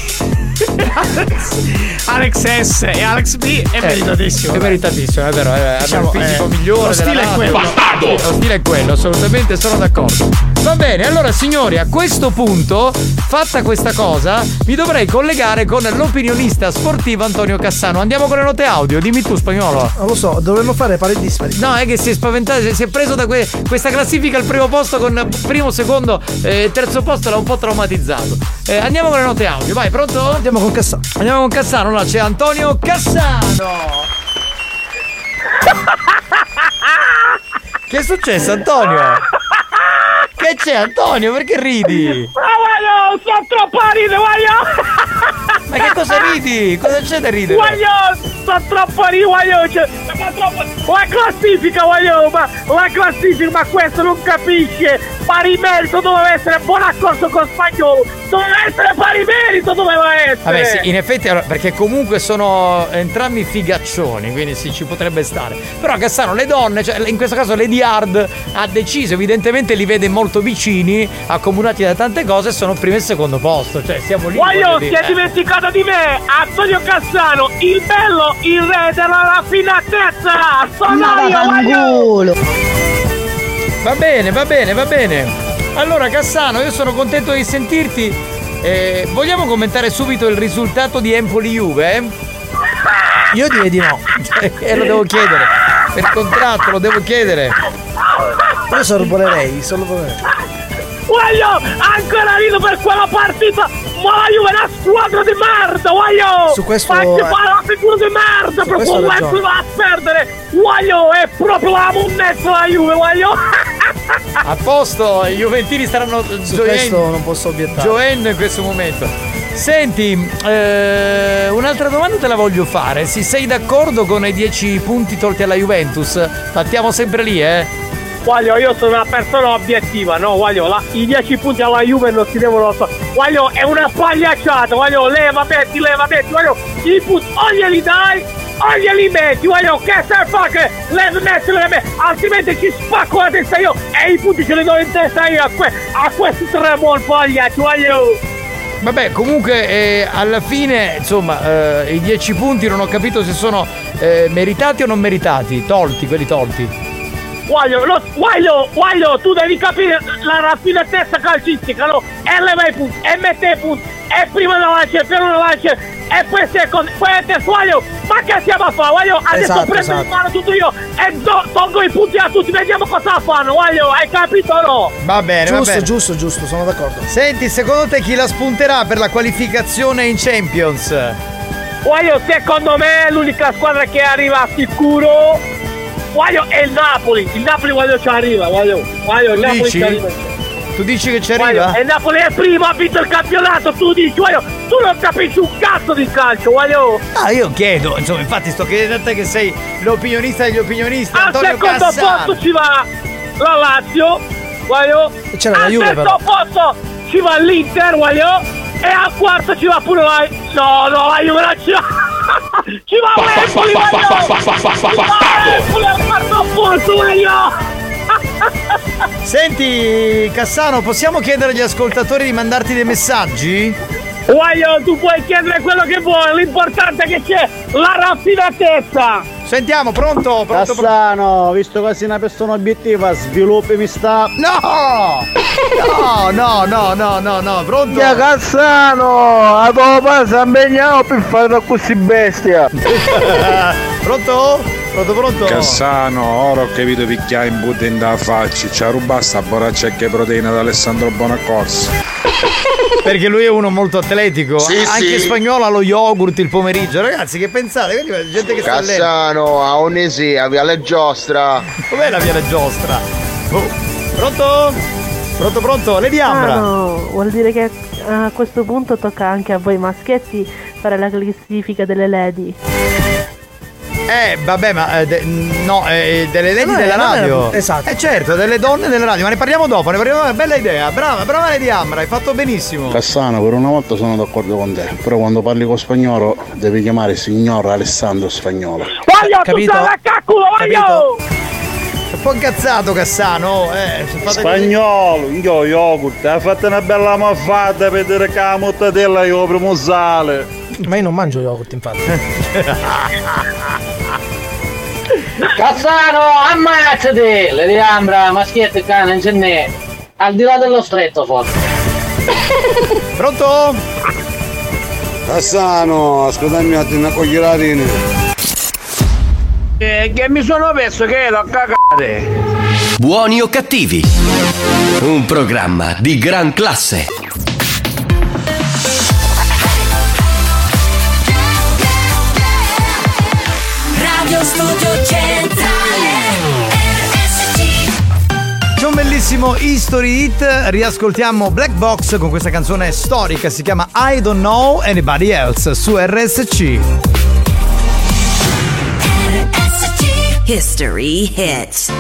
*laughs* Alex S e Alex B è meritatissimo. È meritatissimo, è vero, è, Diciamo, il fisico eh, migliore. lo stile è quello. Sì, Lo stile è quello, assolutamente sono d'accordo. Va bene, allora signori, a questo punto, fatta questa cosa, mi dovrei collegare con l'opinionista sportivo Antonio Cassano. Andiamo con le note audio, dimmi tu spagnolo. Non lo so, dovremmo fare pari dispari. No, è che si è spaventato, si è preso da que- questa classifica al primo posto con primo, secondo, eh, terzo posto, l'ha un po' traumatizzato. Eh, andiamo con le note audio, vai, pronto? Andiamo con Cassano. Andiamo con Cassano, no, c'è Antonio Cassano. *laughs* Che è successo, Antonio? Che c'è, Antonio? Perché ridi? Ma voglio, sono troppo a ridere, voglio! *laughs* Ma che cosa ridi? Cosa c'è da ridere? Voglio, sto troppo ridere, voglio! Cioè, ma troppo... La classifica, voglio! Ma la classifica, ma questo non capisce! Pari merito doveva essere buon accordo con spagnolo! Doveva essere pari merito, doveva essere! Vabbè, sì, in effetti, perché comunque sono entrambi figaccioni, quindi sì, ci potrebbe stare. Però Cassano, le donne, cioè in questo caso Lady Hard ha deciso, evidentemente li vede molto vicini, accomunati da tante cose, sono primo e secondo posto. Cioè, siamo lì. Voglio si è dimenticato di me! Antonio Cassano, il bello, il re della raffinatezza! Sono io, voglio! Va bene, va bene, va bene. Allora, Cassano, io sono contento di sentirti. Eh, vogliamo commentare subito il risultato di Empoli-Juve? eh? Io direi di no. *laughs* Eh, lo devo chiedere. Per contratto lo devo chiedere. Io sorvolerei, sorvolerei. Voglio, ancora rido per quella partita! Ma la Juve è una squadra di merda, voglio! Su questo- Facci fare la figura di merda Su per questo va a perdere! Voglio, è proprio la monnezza la Juve, voglio! A posto, i Juventini staranno Su gioendo. questo non posso obiettare. Gioendo in questo momento. Senti, eh, un'altra domanda te la voglio fare. Se sei d'accordo con i 10 punti tolti alla Juventus? Battiamo sempre lì, eh? Voglio, io sono una persona obiettiva, no? Voglio, la- i 10 punti alla Juve non si devono so. Voglio, è una pagliacciata, leva, metti, leva, metti, voglio, i punti o glieli dai o glieli metti, voglio, che se fa che leva, metti, leva, metti, altrimenti ci spacco la testa io e i punti ce li do in testa io a, que- a questi tre buon pagliacci, voglio. Vabbè, comunque eh, alla fine, insomma, eh, i 10 punti non ho capito se sono eh, meritati o non meritati. Tolti, quelli tolti. Guaglio, lo, guaglio, guaglio, tu devi capire la raffinatezza calcistica, no? E leva i punti, e mette i punti, e prima la lancia, e per una lancia, e poi secondo, poi a te, guaglio, ma che stiamo a fare, guaglio? Adesso Esatto, prendo esatto. in mano tutto io e do- tolgo i punti a tutti, vediamo cosa fanno, guaglio, hai capito o no? Va bene, va Giusto, bene. giusto, giusto, sono d'accordo. Senti, secondo te chi la spunterà per la qualificazione in Champions? Guaglio, secondo me l'unica squadra che arriva sicuro, guaglio, è il Napoli, il Napoli guaglio ci arriva, guaglio, guaglio, il Tu Napoli dici? ci arriva. Tu dici che ci Guaglio, arriva? E il Napoli è primo, ha vinto il campionato, tu dici, guaglio, tu non capisci un cazzo di calcio, guaglio. Ah, io chiedo, insomma, infatti sto chiedendo a te che sei l'opinionista degli opinionisti, Al Antonio secondo Cassano. posto ci va la Lazio, guaglio. c'era la Al Juve, terzo però. posto ci va l'Inter, guaglio. E al quarto ci va pure la... No, no, la Juve non *laughs* ci va. ci va l'Empoli, guaglio. Ci va l'Empoli al quarto posto, guaglio. Senti, Cassano, possiamo chiedere agli ascoltatori di mandarti dei messaggi? Guaglio, tu puoi chiedere quello che vuoi, l'importante è che c'è la raffinatezza. Sentiamo, pronto? pronto Cassano, visto che sei una persona obiettiva, sviluppami sta. No! No, no, no, no, no, no, pronto? Mia Cassano, a tua passa impegnato per fare così bestia. *laughs* pronto? Pronto, pronto? Cassano, ora ho capito picchiare in budin da faccia. Ci ha rubato sta borraccia che proteina da Alessandro Bonaccorso. Perché lui è uno molto atletico. Sì, Anche sì. spagnolo allo yogurt il pomeriggio. Ragazzi, che pensate? Vedi, la gente che sta. Cassano, a Onesia, via le giostra. Com'è la viale giostra? Oh. Pronto? Pronto, pronto? Lady Ambra. Ah, no, vuol dire che a questo punto tocca anche a voi maschietti fare la classifica delle lady. Eh, vabbè, ma eh, de- no, eh, delle lady No, della no, radio. esatto. Eh certo, delle donne della radio, ma ne parliamo dopo, ne parliamo bella idea. Brava, brava Lady Ambra, hai fatto benissimo. Cassano, per una volta sono d'accordo con te, però quando parli con spagnolo devi chiamare signor Alessandro Spagnolo. Voglio Capito? la cacculo, voglio! È un po' incazzato Cassano, eh. fate così- Spagnolo, io yogurt, ha fatto una bella moffata per dire che la mottadella io primo sale. Ma io non mangio yogurt, infatti. *laughs* *laughs* Cassano, ammazzati! Le di Ambra, maschietto e cane, non ce n'è. Al di là dello stretto, forse. *laughs* Pronto? Cassano, ascoltami un attimo, cogli la rina. Eh, che mi sono perso che l'ho cagate. Buoni o cattivi? Un programma di gran classe. Radio Studio Centrale RSC C'è un bellissimo history hit, riascoltiamo Black Box con questa canzone storica, si chiama I Don't Know Anybody Else su RSC. History hits.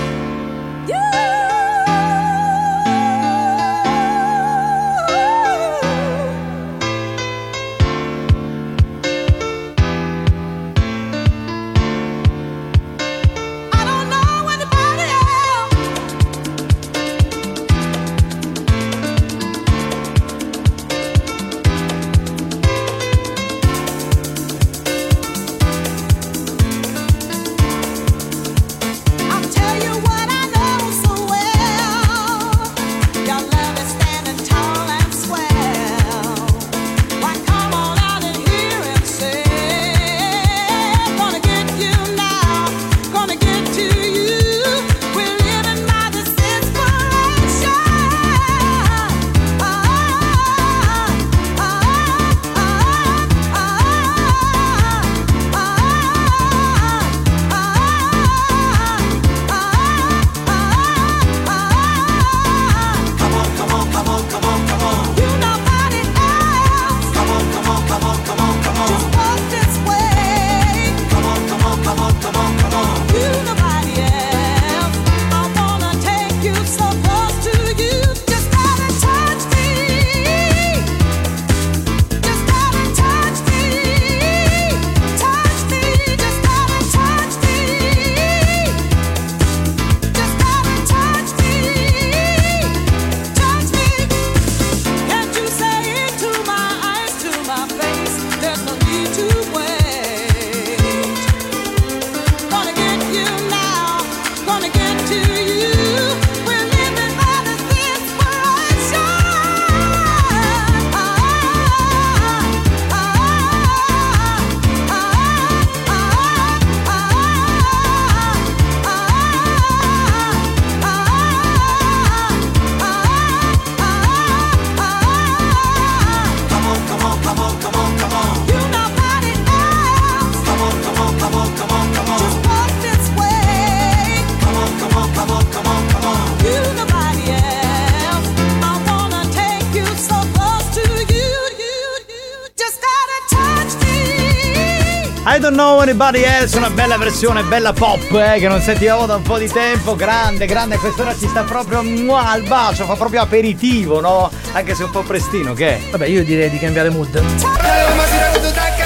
Anybody else, una bella versione, bella pop, eh, che non sentivamo da un po' di tempo. Grande, grande, a quest'ora ci sta proprio mua, al bacio, fa proprio aperitivo, no? Anche se un po' prestino, che è? Vabbè, io direi di cambiare mood.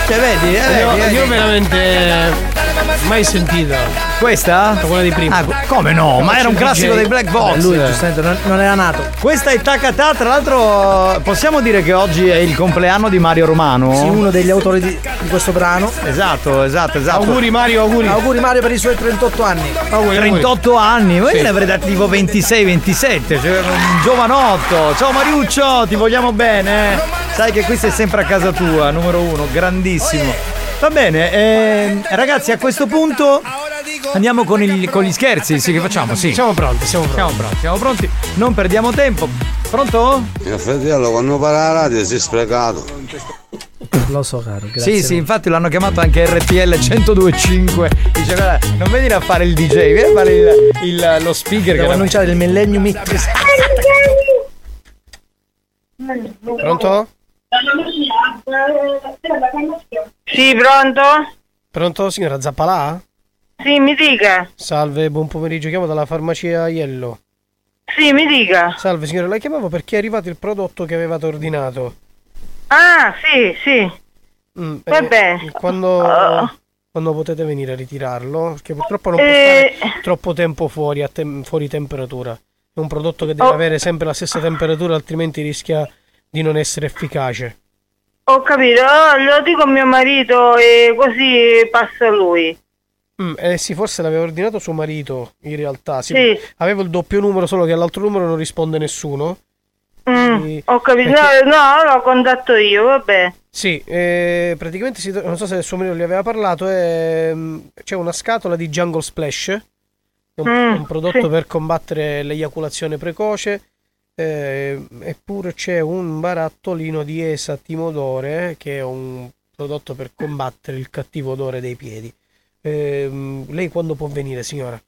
Cioè, vedi, eh, Io, vedi, io veramente mai sentita. Questa? Quella di prima. Ah, come no? Ma era un classico dei Black Box. Lui giustamente non, non era nato. Questa è Takata, tra l'altro possiamo dire che oggi è il compleanno di Mario Romano? Sì, uno degli autori di, di questo brano. Esatto, esatto, esatto. Auguri Mario, auguri. Auguri Mario per i suoi 38 anni. 38 anni, voi Sì. ne avrei dati tipo 26, 27, cioè un giovanotto. Ciao Mariuccio, ti vogliamo bene. eh? Sai che qui sei sempre a casa tua, numero uno, grandissimo. Va bene, ehm, ragazzi, a questo punto andiamo con, il- con gli scherzi. Sì, che facciamo? Sì. Siamo pronti, siamo pronti. Siamo pronti, siamo pronti. Non perdiamo tempo. Pronto? Mio fratello quando parla la radio si è sprecato. Lo so, caro. Grazie. Sì, sì, infatti l'hanno chiamato anche RTL 1025. Dice, guarda, non venire a fare il DJ, vieni a fare il, il- lo speaker. Devo che annunciare il Millennium Mix. Pronto? Sì, pronto? Pronto, signora Zappalà? Sì, mi dica. Salve, buon pomeriggio, chiamo dalla farmacia Iello. Sì, mi dica. Salve signora, la chiamavo perché è arrivato il prodotto che avevate ordinato. Ah, sì, sì. Mm, eh, Vabbè. Quando, quando potete venire a ritirarlo? Perché purtroppo non può Eh. stare troppo tempo fuori, a tem- fuori temperatura. È un prodotto che deve Oh. avere sempre la stessa temperatura, altrimenti rischia di non essere efficace. Ho capito, lo dico a mio marito e così passa lui. Mm, eh sì, forse l'aveva ordinato suo marito, in realtà. Sì. Sì. Avevo il doppio numero, solo che all'altro numero non risponde nessuno. Mm, Quindi- ho capito, perché- no, no, lo contatto io, vabbè. Sì, eh, praticamente si- non so se il suo marito gli aveva parlato, ehm, c'è una scatola di Jungle Splash, un, Mm, un prodotto sì. per combattere l'eiaculazione precoce, eh, eppure c'è un barattolino di Esa Timodore, che è un prodotto per combattere il cattivo odore dei piedi. Ehm, lei quando può venire, signora?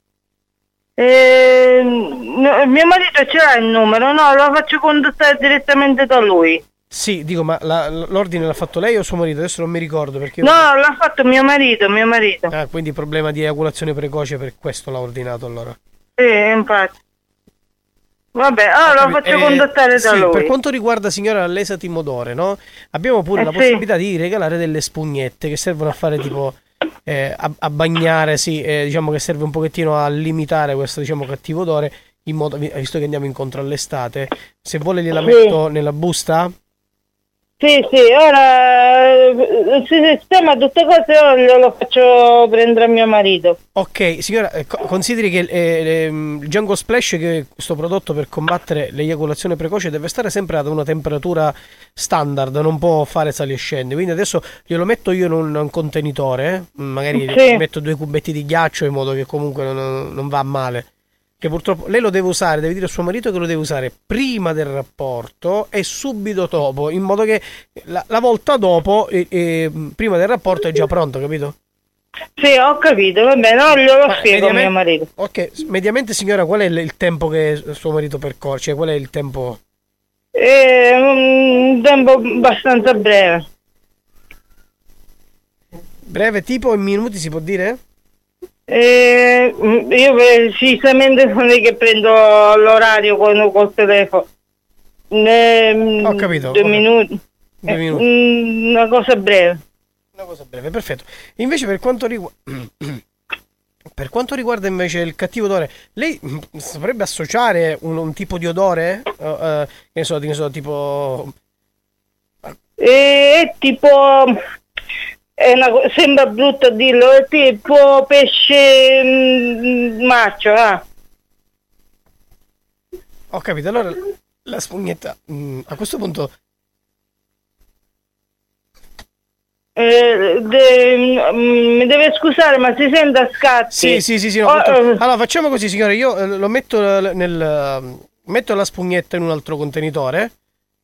Eh, no, mio marito ce l'ha il numero, no, lo faccio contattare direttamente da lui. Sì, dico, ma la- l'ordine l'ha fatto lei o suo marito? Adesso non mi ricordo perché... No, l'ha fatto mio marito, mio marito. Ah, quindi problema di eiaculazione precoce, per questo l'ha ordinato allora. Sì, infatti. Vabbè, allora lo faccio Eh, contattare da sì, lui. Per quanto riguarda signora l'esa Timodore, no? Abbiamo pure Eh, la sì. possibilità di regalare delle spugnette che servono a fare tipo eh, a, a bagnare, sì, eh, diciamo che serve un pochettino a limitare questo diciamo cattivo odore in modo visto che andiamo incontro all'estate, se vuole gliela Sì. metto nella busta? Sì, sì, ora eh, si sistema tutte cose, ora glielo faccio prendere a mio marito. Ok, signora, eh, co- consideri che eh, ehm, il Jungle Splash, che è questo prodotto per combattere l'eiaculazione precoce, deve stare sempre ad una temperatura standard, non può fare sali e scendi. Quindi adesso glielo metto io in un, contenitore, eh, magari Sì. metto due cubetti di ghiaccio in modo che comunque non, non va male. Che purtroppo lei lo deve usare, deve dire a suo marito che lo deve usare prima del rapporto e subito dopo, in modo che la, la volta dopo, eh, eh, prima del rapporto, è già pronto, capito? Sì, ho capito, va bene, ora glielo Ma spiego a mio marito. Ok, mediamente signora, qual è il, il tempo che suo marito percorre? Cioè, qual è il tempo? È un tempo abbastanza breve. Breve, tipo in minuti si può dire? Eh, io precisamente non è che prendo l'orario con col telefono. Eh, Ho capito, Due minuti. Due Eh, minuti. mm, Una cosa breve. Una cosa breve, perfetto. Invece per quanto riguarda... *coughs* Per quanto riguarda invece il cattivo odore, lei mm, saprebbe associare un, un tipo di odore? Eh, eh, che ne so, che ne so, tipo... Eh, È tipo. Una, sembra brutto dirlo, è tipo pesce mm, maccio, ah. Ho capito, allora la spugnetta... mm, a questo punto... Eh, de- mm, mi deve scusare, ma si sente a scatti. Sì, sì, sì, sì. no, Oh, eh, Allora, facciamo così, signore. Io eh, lo metto eh, nel. Metto la spugnetta in un altro contenitore.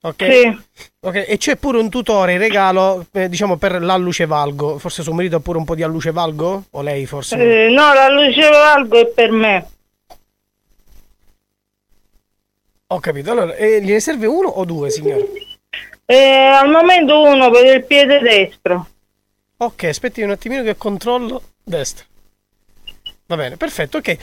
Ok. Sì. Ok, e c'è pure un tutore in regalo, eh, diciamo, per l'alluce valgo. Forse suo marito ha pure un po' di alluce valgo? O lei forse? eh, no, la luce valgo è per me. Ho capito. Allora, eh, gliene serve uno o due, signore? Eh, al momento uno per il piede destro. Ok, aspetti un attimino che controllo destra. Va bene, perfetto, ok.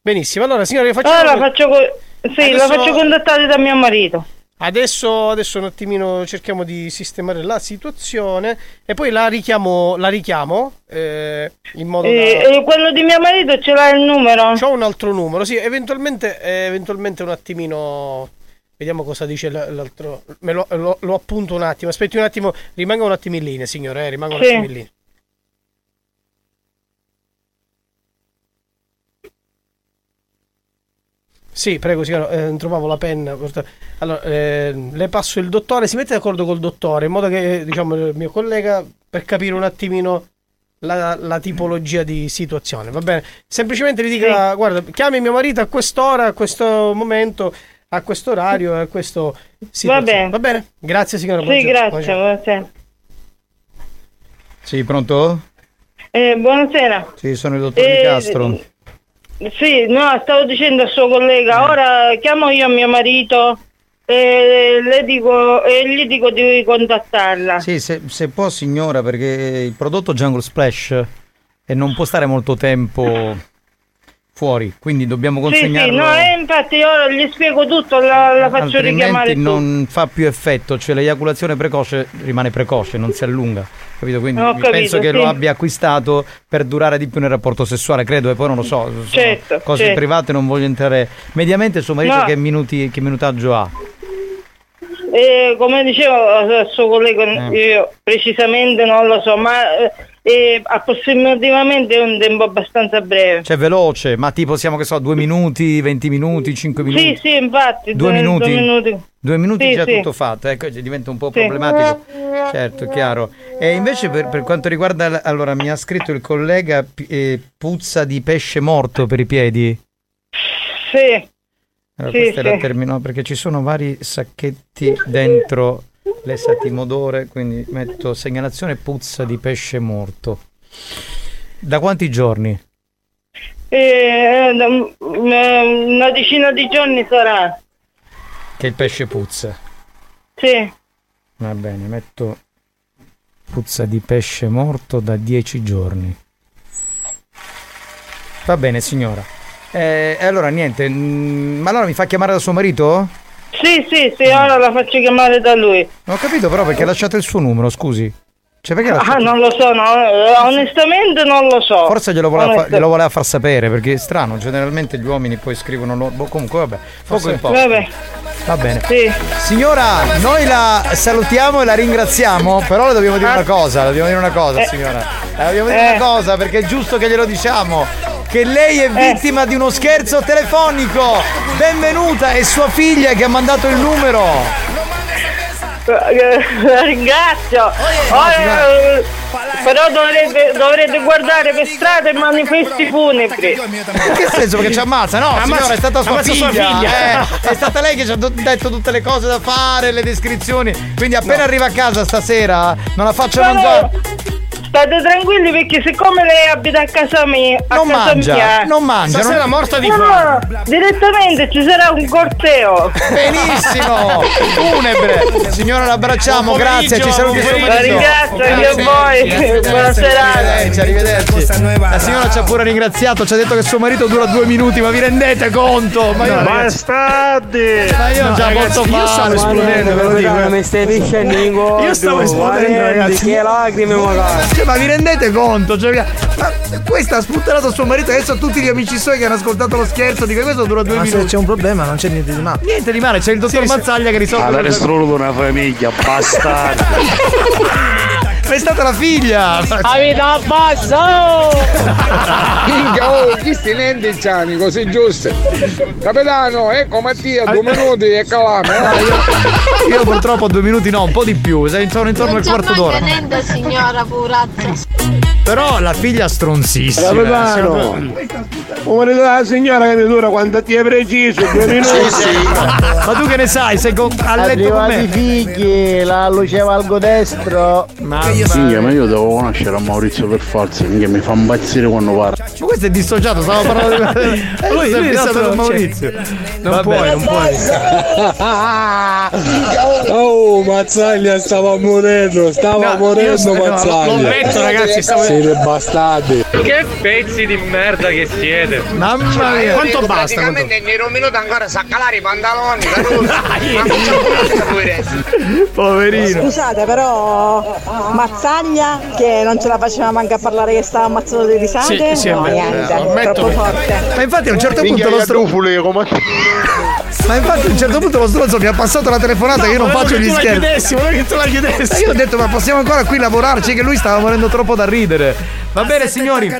Benissimo. Allora, signore, facciamo Allora faccio, co- sì, la faccio contattare da mio marito. Adesso, adesso un attimino cerchiamo di sistemare la situazione e poi la richiamo, la richiamo eh, in modo Eh, da... eh, quello di mio marito ce l'ha il numero? C'ho un altro numero, sì, eventualmente, eh, eventualmente un attimino... Vediamo cosa dice l'altro... Me lo, lo- lo appunto un attimo, aspetti un attimo, rimanga un attimo in linea, signore, eh, rimanga un Sì. attimo in linea. Sì, prego, signora, eh, trovavo la penna. Allora, eh, le passo il dottore, si mette d'accordo col dottore, in modo che, diciamo, il mio collega, per capire un attimino la, la tipologia di situazione, va bene? Semplicemente gli dica, guarda, chiami mio marito a quest'ora, a questo momento, a questo orario, a questo... situazione. bene. Va bene? Grazie signora. Sì, buongiorno, grazie, buongiorno. buonasera. Sì, pronto? Eh, buonasera. Sì, sono il dottor Eh, Di Castro. Sì, no, stavo dicendo al suo collega, ora chiamo io mio marito e, le dico, e gli dico di contattarla. Sì, se, se può signora, perché il prodotto Jungle Splash e non può stare molto tempo fuori, quindi dobbiamo Sì, sì, consegnarlo. no, eh, infatti io gli spiego tutto, la, la faccio richiamare altrimenti tu. non fa più effetto, cioè l'eiaculazione precoce rimane precoce, non si allunga, capito? Quindi capito, penso che sì. lo abbia acquistato per durare di più nel rapporto sessuale, credo, e poi non lo so, Certo, cose certo. private, non voglio entrare. Mediamente suo marito No. che, minuti, che minutaggio ha? E come dicevo al suo collega, Eh. io precisamente non lo so, ma eh, approssimativamente è un tempo abbastanza breve. Cioè veloce, ma tipo siamo che so, due minuti, 20 minuti, 5 minuti? Sì, sì, infatti. Due minuti? Due minuti. Due minuti Sì, già sì. tutto fatto, ecco, diventa un po' Sì. problematico. Certo, chiaro. E invece per, per quanto riguarda, allora mi ha scritto il collega eh, puzza di pesce morto per i piedi. Sì. Allora, Sì, questo era sì. il termine, no, perché ci sono vari sacchetti dentro l'esatimodore, quindi metto segnalazione puzza di pesce morto. Da quanti giorni? Eh, una decina di giorni sarà. Che il pesce puzza. Sì. Va bene, metto puzza di pesce morto da 10 giorni. Va bene, signora. Eh, E allora niente, mm, ma allora mi fa chiamare da suo marito? Sì, sì, sì, ora la faccio chiamare da lui. Non ho capito però perché ha lasciato il suo numero, scusi. Cioè perché ha Ah, non lo so, no, eh, onestamente non lo so. Forse glielo voleva, fa- glielo voleva far sapere perché è strano, generalmente gli uomini poi scrivono lo- boh, comunque vabbè, poco importa. Vabbè. Va bene. Sì. Signora, noi la salutiamo e la ringraziamo, però le dobbiamo dire una cosa, le dobbiamo dire una cosa, Eh. signora. Le dobbiamo dire Eh. una cosa perché è giusto che glielo diciamo. Che lei è vittima di uno scherzo telefonico. Benvenuta, è sua figlia che ha mandato il numero. La ringrazio. Ora, però dovrete, dovrete guardare per strada i manifesti funebri. In che senso? Perché ci ammazza? No, Ammazza- signora, è stata sua figlia. sua figlia. eh. è stata lei che ci ha detto tutte le cose da fare, le descrizioni. Quindi appena arriva a casa stasera, non la faccia No, no, mangiare. State tranquilli perché siccome lei abita a casa mia, a Non casa mangia, mia, non mangia, non- morta di No, fame. no, direttamente ci sarà un corteo. Benissimo, funebre. Signora, l'abbracciamo, grazie, ci saluti marito. La ringrazio anche a Grazie. voi. Buona serata. Arrivederci, arrivederci. La signora ci ha pure ringraziato, ci ha detto che suo marito dura due minuti, ma vi rendete conto? Ma io, No, ragazzi, bastardi! ma io non ce la posso io fare. esplodendo, ve lo dico. Mi stai godo. Io stavo esplodendo, ragazzi. Che lacrime magari. Cioè, ma vi rendete conto? Cioè, ma questa ha sputtanato suo marito. Adesso tutti gli amici suoi che hanno ascoltato lo scherzo dicono questo dura due Ma se minuti. c'è un problema non c'è niente di male. Niente di male, c'è il dottor Mazzaglia che risolve. Allora cose. strulo una famiglia, bastardo. Ma è stata la figlia! Avete abbassato! Minchia, oh, chi sti nendi c'hanno, così giuste. Capitano, ecco Mattia, due minuti e calame. eh. Io *laughs* purtroppo due minuti no, un po' di più, sei intorno, intorno al quarto d'ora. niente signora, curazza. Però la figlia stronzissima. Capitano, marito della signora che mi dura quanto ti è preciso, due minuti. Ma tu che ne sai? Sei con, a letto con Arrivati me? figli, la luce valgo destro. Minchia, ma io devo conoscere a Maurizio per forza, minchia mi fa impazzire quando parla. Ma questo è dissociato, stavo parlando di. *laughs* Eh, lui, lui lui è fissato con Maurizio. Non Vabbè. puoi, non puoi. *laughs* Oh, Mazzaglia stava morendo, stava No, morendo io- no, l'ho Mazzaglia. letto, ragazzi, stavo- Siete bastardi. Che pezzi di merda che siete! Mamma mia! Quanto basta? Praticamente in un minuto ancora sa calare i pantaloni, Poverino. Scusate, però Mazzaglia che non ce la faceva manca a parlare che stava ammazzato di risate. Sì, sì, no, niente, ammetto troppo forte. Ma infatti a un certo punto lo stronzo. Ma infatti a un certo punto lo stronzo mi ha passato la telefonata che io non faccio che gli tu la scherzi. chiudessi, volevo che tu la chiudessi. E io ho detto ma possiamo ancora qui lavorarci che lui stava morendo troppo da ridere. Va bene signori,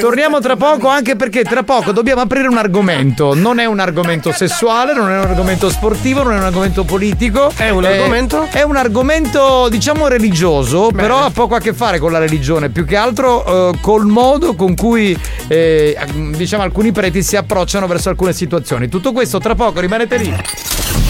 torniamo tra poco anche perché tra poco dobbiamo aprire un argomento. Non è un argomento sessuale, non è un argomento sportivo, non è un argomento politico. È un argomento? È un argomento diciamo religioso, però ha poco a che fare con la religione, più che altro eh, col modo con cui eh, diciamo alcuni preti si approcciano verso alcune situazioni. Tutto questo tra poco, rimanete lì.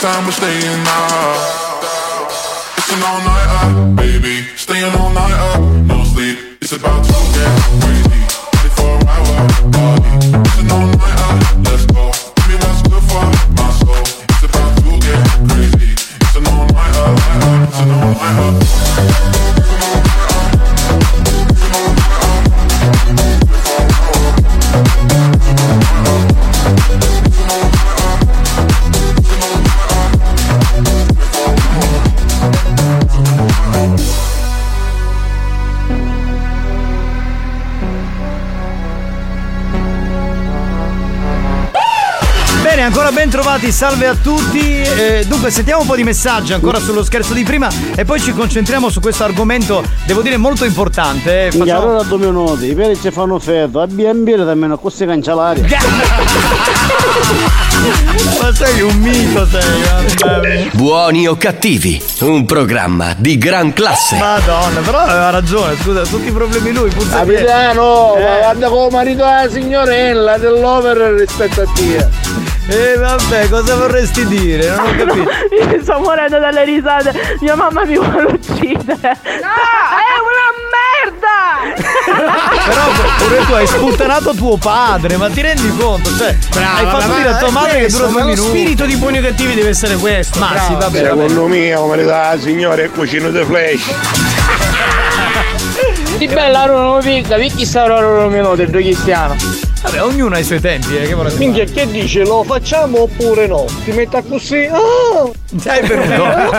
time, we're staying out. Listen all night up, baby. Staying all night up, no sleep. It's about to get salve a tutti. Eh, dunque, sentiamo un po' di messaggi ancora sullo scherzo di prima e poi ci concentriamo su questo argomento, devo dire, molto importante. eh. Facciamo- allora due minuti, i peri ci fanno freddo, abbiamo bere almeno così cancellare. *laughs* Ma sei un mito, sei. Buoni o cattivi, un programma di gran classe. Madonna, però aveva ragione, scusa, tutti i problemi lui, puzza. Capitano, Eh. guarda come marito della signorella dell'over rispetto a te. E vabbè, cosa vorresti dire? Non ho *laughs* capito. Io sto morendo dalle risate. Mia mamma mi vuole uccidere. No, è una merda! *laughs* Però pure tu hai sputtanato tuo padre, ma ti rendi conto? Cioè, hai fatto dire a tua madre che questo, dura due ma lo minuti. spirito di buoni o cattivi deve essere questo. Ma bravo. sì, vabbè, Secondo me, come le dà la signora è cucino di flash. Di bella non picca, picchi sta ora un minuto, il cristiano. Vabbè, ognuno ha i suoi tempi, eh, che volete Minchia, fare? che dice? Lo facciamo oppure no? Ti metta così? Ah! Sei venuto.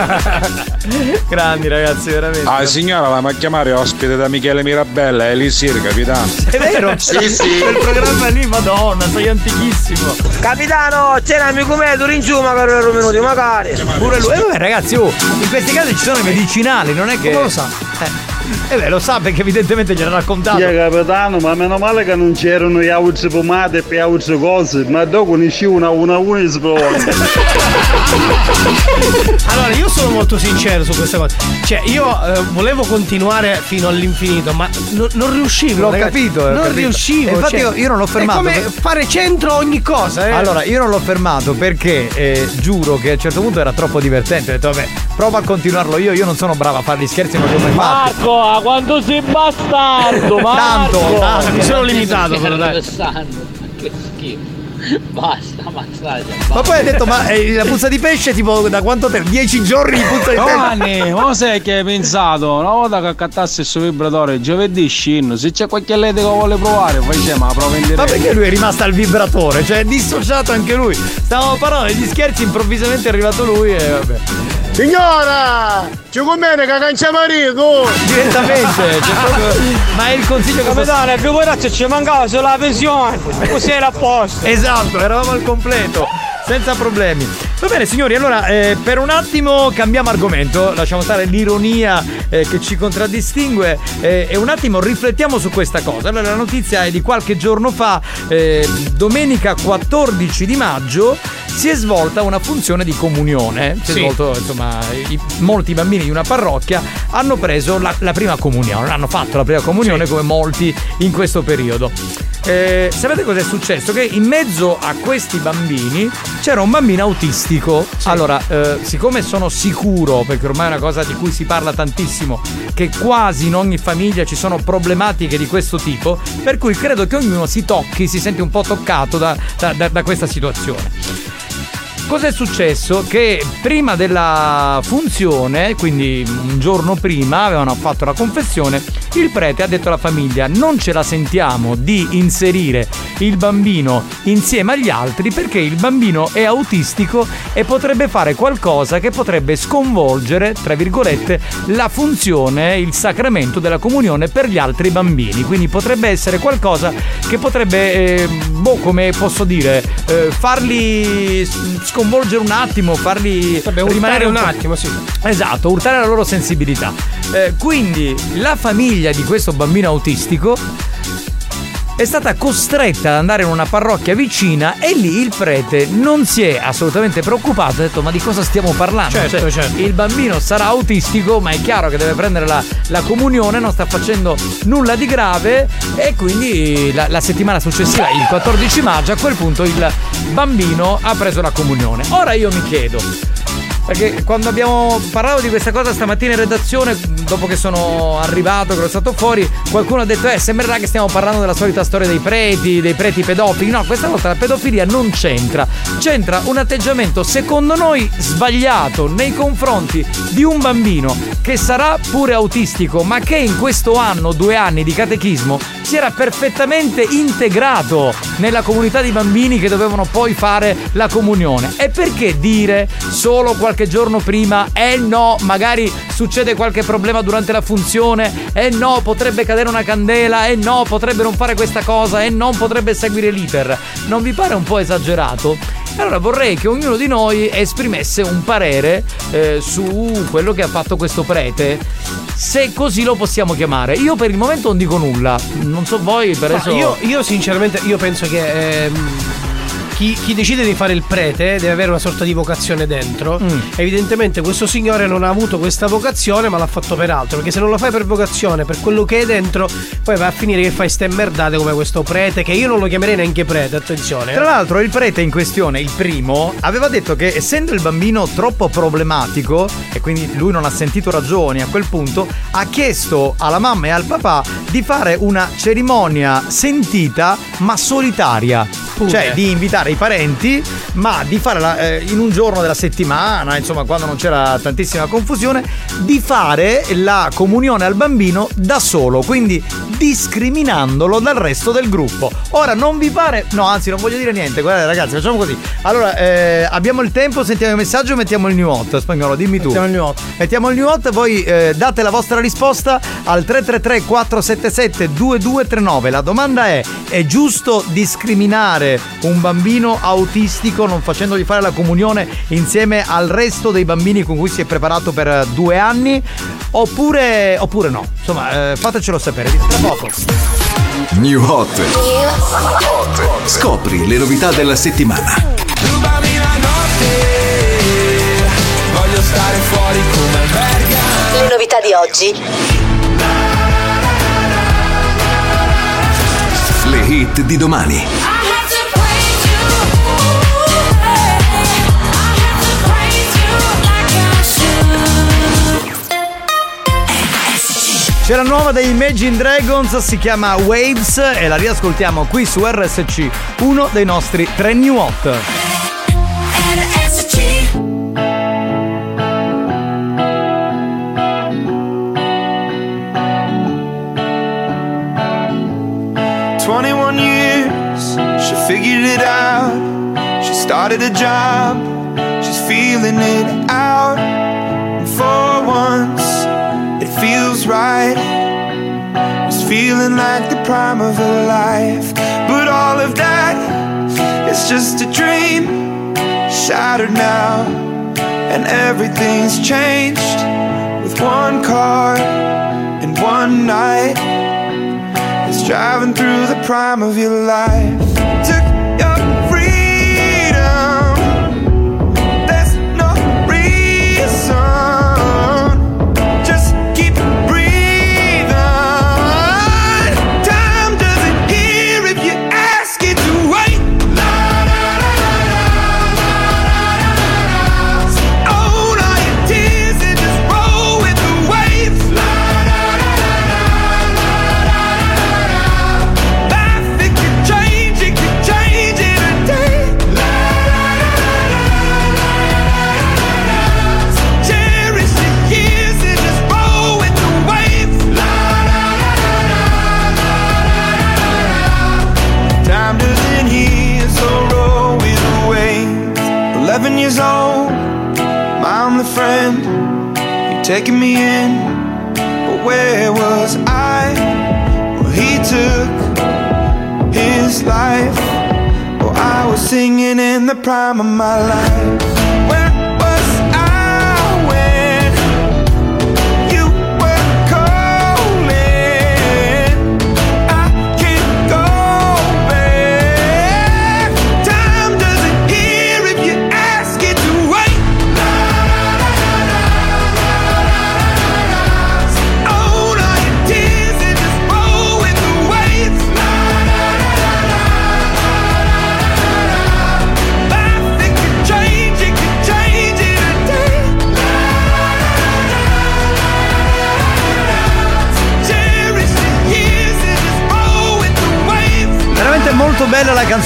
*laughs* Grandi ragazzi, veramente. Ah, signora la ma chiamare ospite da Michele Mirabella Elisir, capitano. È vero? *laughs* Sì, sì. Quel programma lì, madonna, sei antichissimo. Capitano, c'è un amico mio, tu in giù magari ero minuti, magari. Pure lui. E vabbè ragazzi, oh, in questi casi ci sono i medicinali, non è che. Come lo sa? Eh. Eh beh, lo sa perché evidentemente gliel'ha raccontato. Sì, capitano, ma meno male che non c'erano gli auzi pomate e gli auzi cose, ma dopo ne uscì una una una e *laughs* Allora, io sono molto sincero su questa cosa. Cioè, io eh, volevo continuare fino all'infinito, ma no- non riuscivo. L'ho ragazzi. capito, eh, Non capito. riuscivo. E infatti cioè, io- io non l'ho fermato, È come per- fare centro ogni cosa, eh. Allora, io non l'ho fermato perché eh, giuro che a un certo punto era troppo divertente. Ho detto, vabbè, prova a continuarlo io. Io non sono bravo a fare gli scherzi, non li ho mai fatti. Marco, a quanto sei bastardo, Marco! Tanto, tanto. Mi sono limitato, però, dai. Che schifo. *laughs* Basta, ammazzate. Ma poi hai detto, ma eh, la puzza di pesce, tipo, da quanto tempo? Dieci giorni di puzza di pesce? Giovanni, ma sai che hai pensato? Una volta che accattassi il suo vibratore, giovedì scinno, se c'è qualche lede che vuole provare, facciamo la prova in diretta. Ma perché lui è rimasto al vibratore? Cioè, è dissociato anche lui. Stavamo parlando degli scherzi, improvvisamente è arrivato lui e vabbè. Signora! Ci conviene che canciamo Rico! Direttamente, *laughs* cioè proprio. Ma è il consiglio che Capitano, più coraggio ci mancava solo la pensione. Così era a posto. Esatto, eravamo al completo, senza problemi. Va bene signori, allora eh, per un attimo cambiamo argomento, lasciamo stare l'ironia eh, che ci contraddistingue eh, e un attimo riflettiamo su questa cosa. Allora la notizia è di qualche giorno fa, eh, domenica 14 di maggio, si è svolta una funzione di comunione. Si è Sì. svolto, insomma, i- molti bambini di una parrocchia hanno preso la, la prima comunione, hanno fatto la prima comunione come molti in questo periodo. Eh, sapete cosa è successo? Che in mezzo a questi bambini c'era un bambino autistico. Allora, eh, siccome sono sicuro, perché ormai è una cosa di cui si parla tantissimo, che quasi in ogni famiglia ci sono problematiche di questo tipo, per cui credo che ognuno si tocchi, si sente un po' toccato da- da- da- da questa situazione. Cosa è successo? Che prima della funzione, quindi un giorno prima, avevano fatto la confessione, il prete ha detto alla famiglia non ce la sentiamo di inserire il bambino insieme agli altri perché il bambino è autistico e potrebbe fare qualcosa che potrebbe sconvolgere, tra virgolette, la funzione, il sacramento della comunione per gli altri bambini. Quindi potrebbe essere qualcosa che potrebbe, eh, boh, come posso dire, eh, farli sconvolgere un attimo, farli urtare rimanere un attimo, sì. Esatto, urtare la loro sensibilità. Eh, quindi la famiglia di questo bambino autistico è stata costretta ad andare in una parrocchia vicina e lì il prete non si è assolutamente preoccupato, ha detto ma di cosa stiamo parlando? Certo, Cioè, certo. Il bambino sarà autistico ma è chiaro che deve prendere la, la comunione, non sta facendo nulla di grave e quindi la, la settimana successiva, il 14 maggio, a quel punto il bambino ha preso la comunione. Ora io mi chiedo, perché quando abbiamo parlato di questa cosa stamattina in redazione, dopo che sono arrivato, che ero stato fuori, qualcuno ha detto: Eh, sembrerà che stiamo parlando della solita storia dei preti, dei preti pedofili. No, questa volta la pedofilia non c'entra. C'entra un atteggiamento, secondo noi, sbagliato nei confronti di un bambino che sarà pure autistico, ma che in questo anno, due anni di catechismo, si era perfettamente integrato nella comunità di bambini che dovevano poi fare la comunione. E perché dire solo qualche giorno prima, eh no, magari succede qualche problema durante la funzione, eh no, potrebbe cadere una candela, eh no, potrebbe non fare questa cosa, eh non potrebbe seguire l'iter. Non vi pare un po' esagerato? Allora vorrei che ognuno di noi esprimesse un parere eh, su quello che ha fatto questo prete, se così lo possiamo chiamare. Io per il momento non dico nulla, non so voi per adesso... io, io sinceramente io penso che ehm, chi chi, decide di fare il prete deve avere una sorta di vocazione dentro. Mm. Evidentemente questo signore non ha avuto questa vocazione, ma l'ha fatto per altro. Perché se non lo fai per vocazione, per quello che è dentro, poi va a finire che fai ste merdate come questo prete, che io non lo chiamerei neanche prete, attenzione. eh. Tra l'altro il prete in questione, il primo, aveva detto che essendo il bambino troppo problematico e quindi lui non ha sentito ragioni a quel punto, ha chiesto alla mamma e al papà di fare una cerimonia sentita ma solitaria. Cioè di invitare i parenti, ma di fare la- eh, in un giorno della settimana, insomma quando non c'era tantissima confusione, di fare la comunione al bambino da solo, quindi discriminandolo dal resto del gruppo. Ora non vi pare? No, anzi non voglio dire niente, guardate ragazzi, facciamo così. Allora, eh, abbiamo il tempo, sentiamo il messaggio, mettiamo il new hot, spagnolo, dimmi tu. Mettiamo il new hot. Mettiamo il new hot, voi eh, date la vostra risposta al 333 477 2239. La domanda è: è giusto discriminare un bambino autistico non facendogli fare la comunione insieme al resto dei bambini con cui si è preparato per due anni? Oppure, oppure no? Insomma, eh, fatecelo sapere. Tra poco. New Hot. Scopri le novità della settimana. Rubami la notte, voglio stare fuori come verga. Le novità di oggi. Le hit di domani. C'è la nuova dei Imagine Dragons, si chiama Waves e la riascoltiamo qui su RSC, uno dei nostri tre new hot. Twenty-one years, she figured it out. She started a job, she's feeling it out. And for once, feels right. It's feeling like the prime of her life. But all of that is just a dream, shattered now. And everything's changed with one car and one night. It's driving through the prime of your life. Took prime of my life.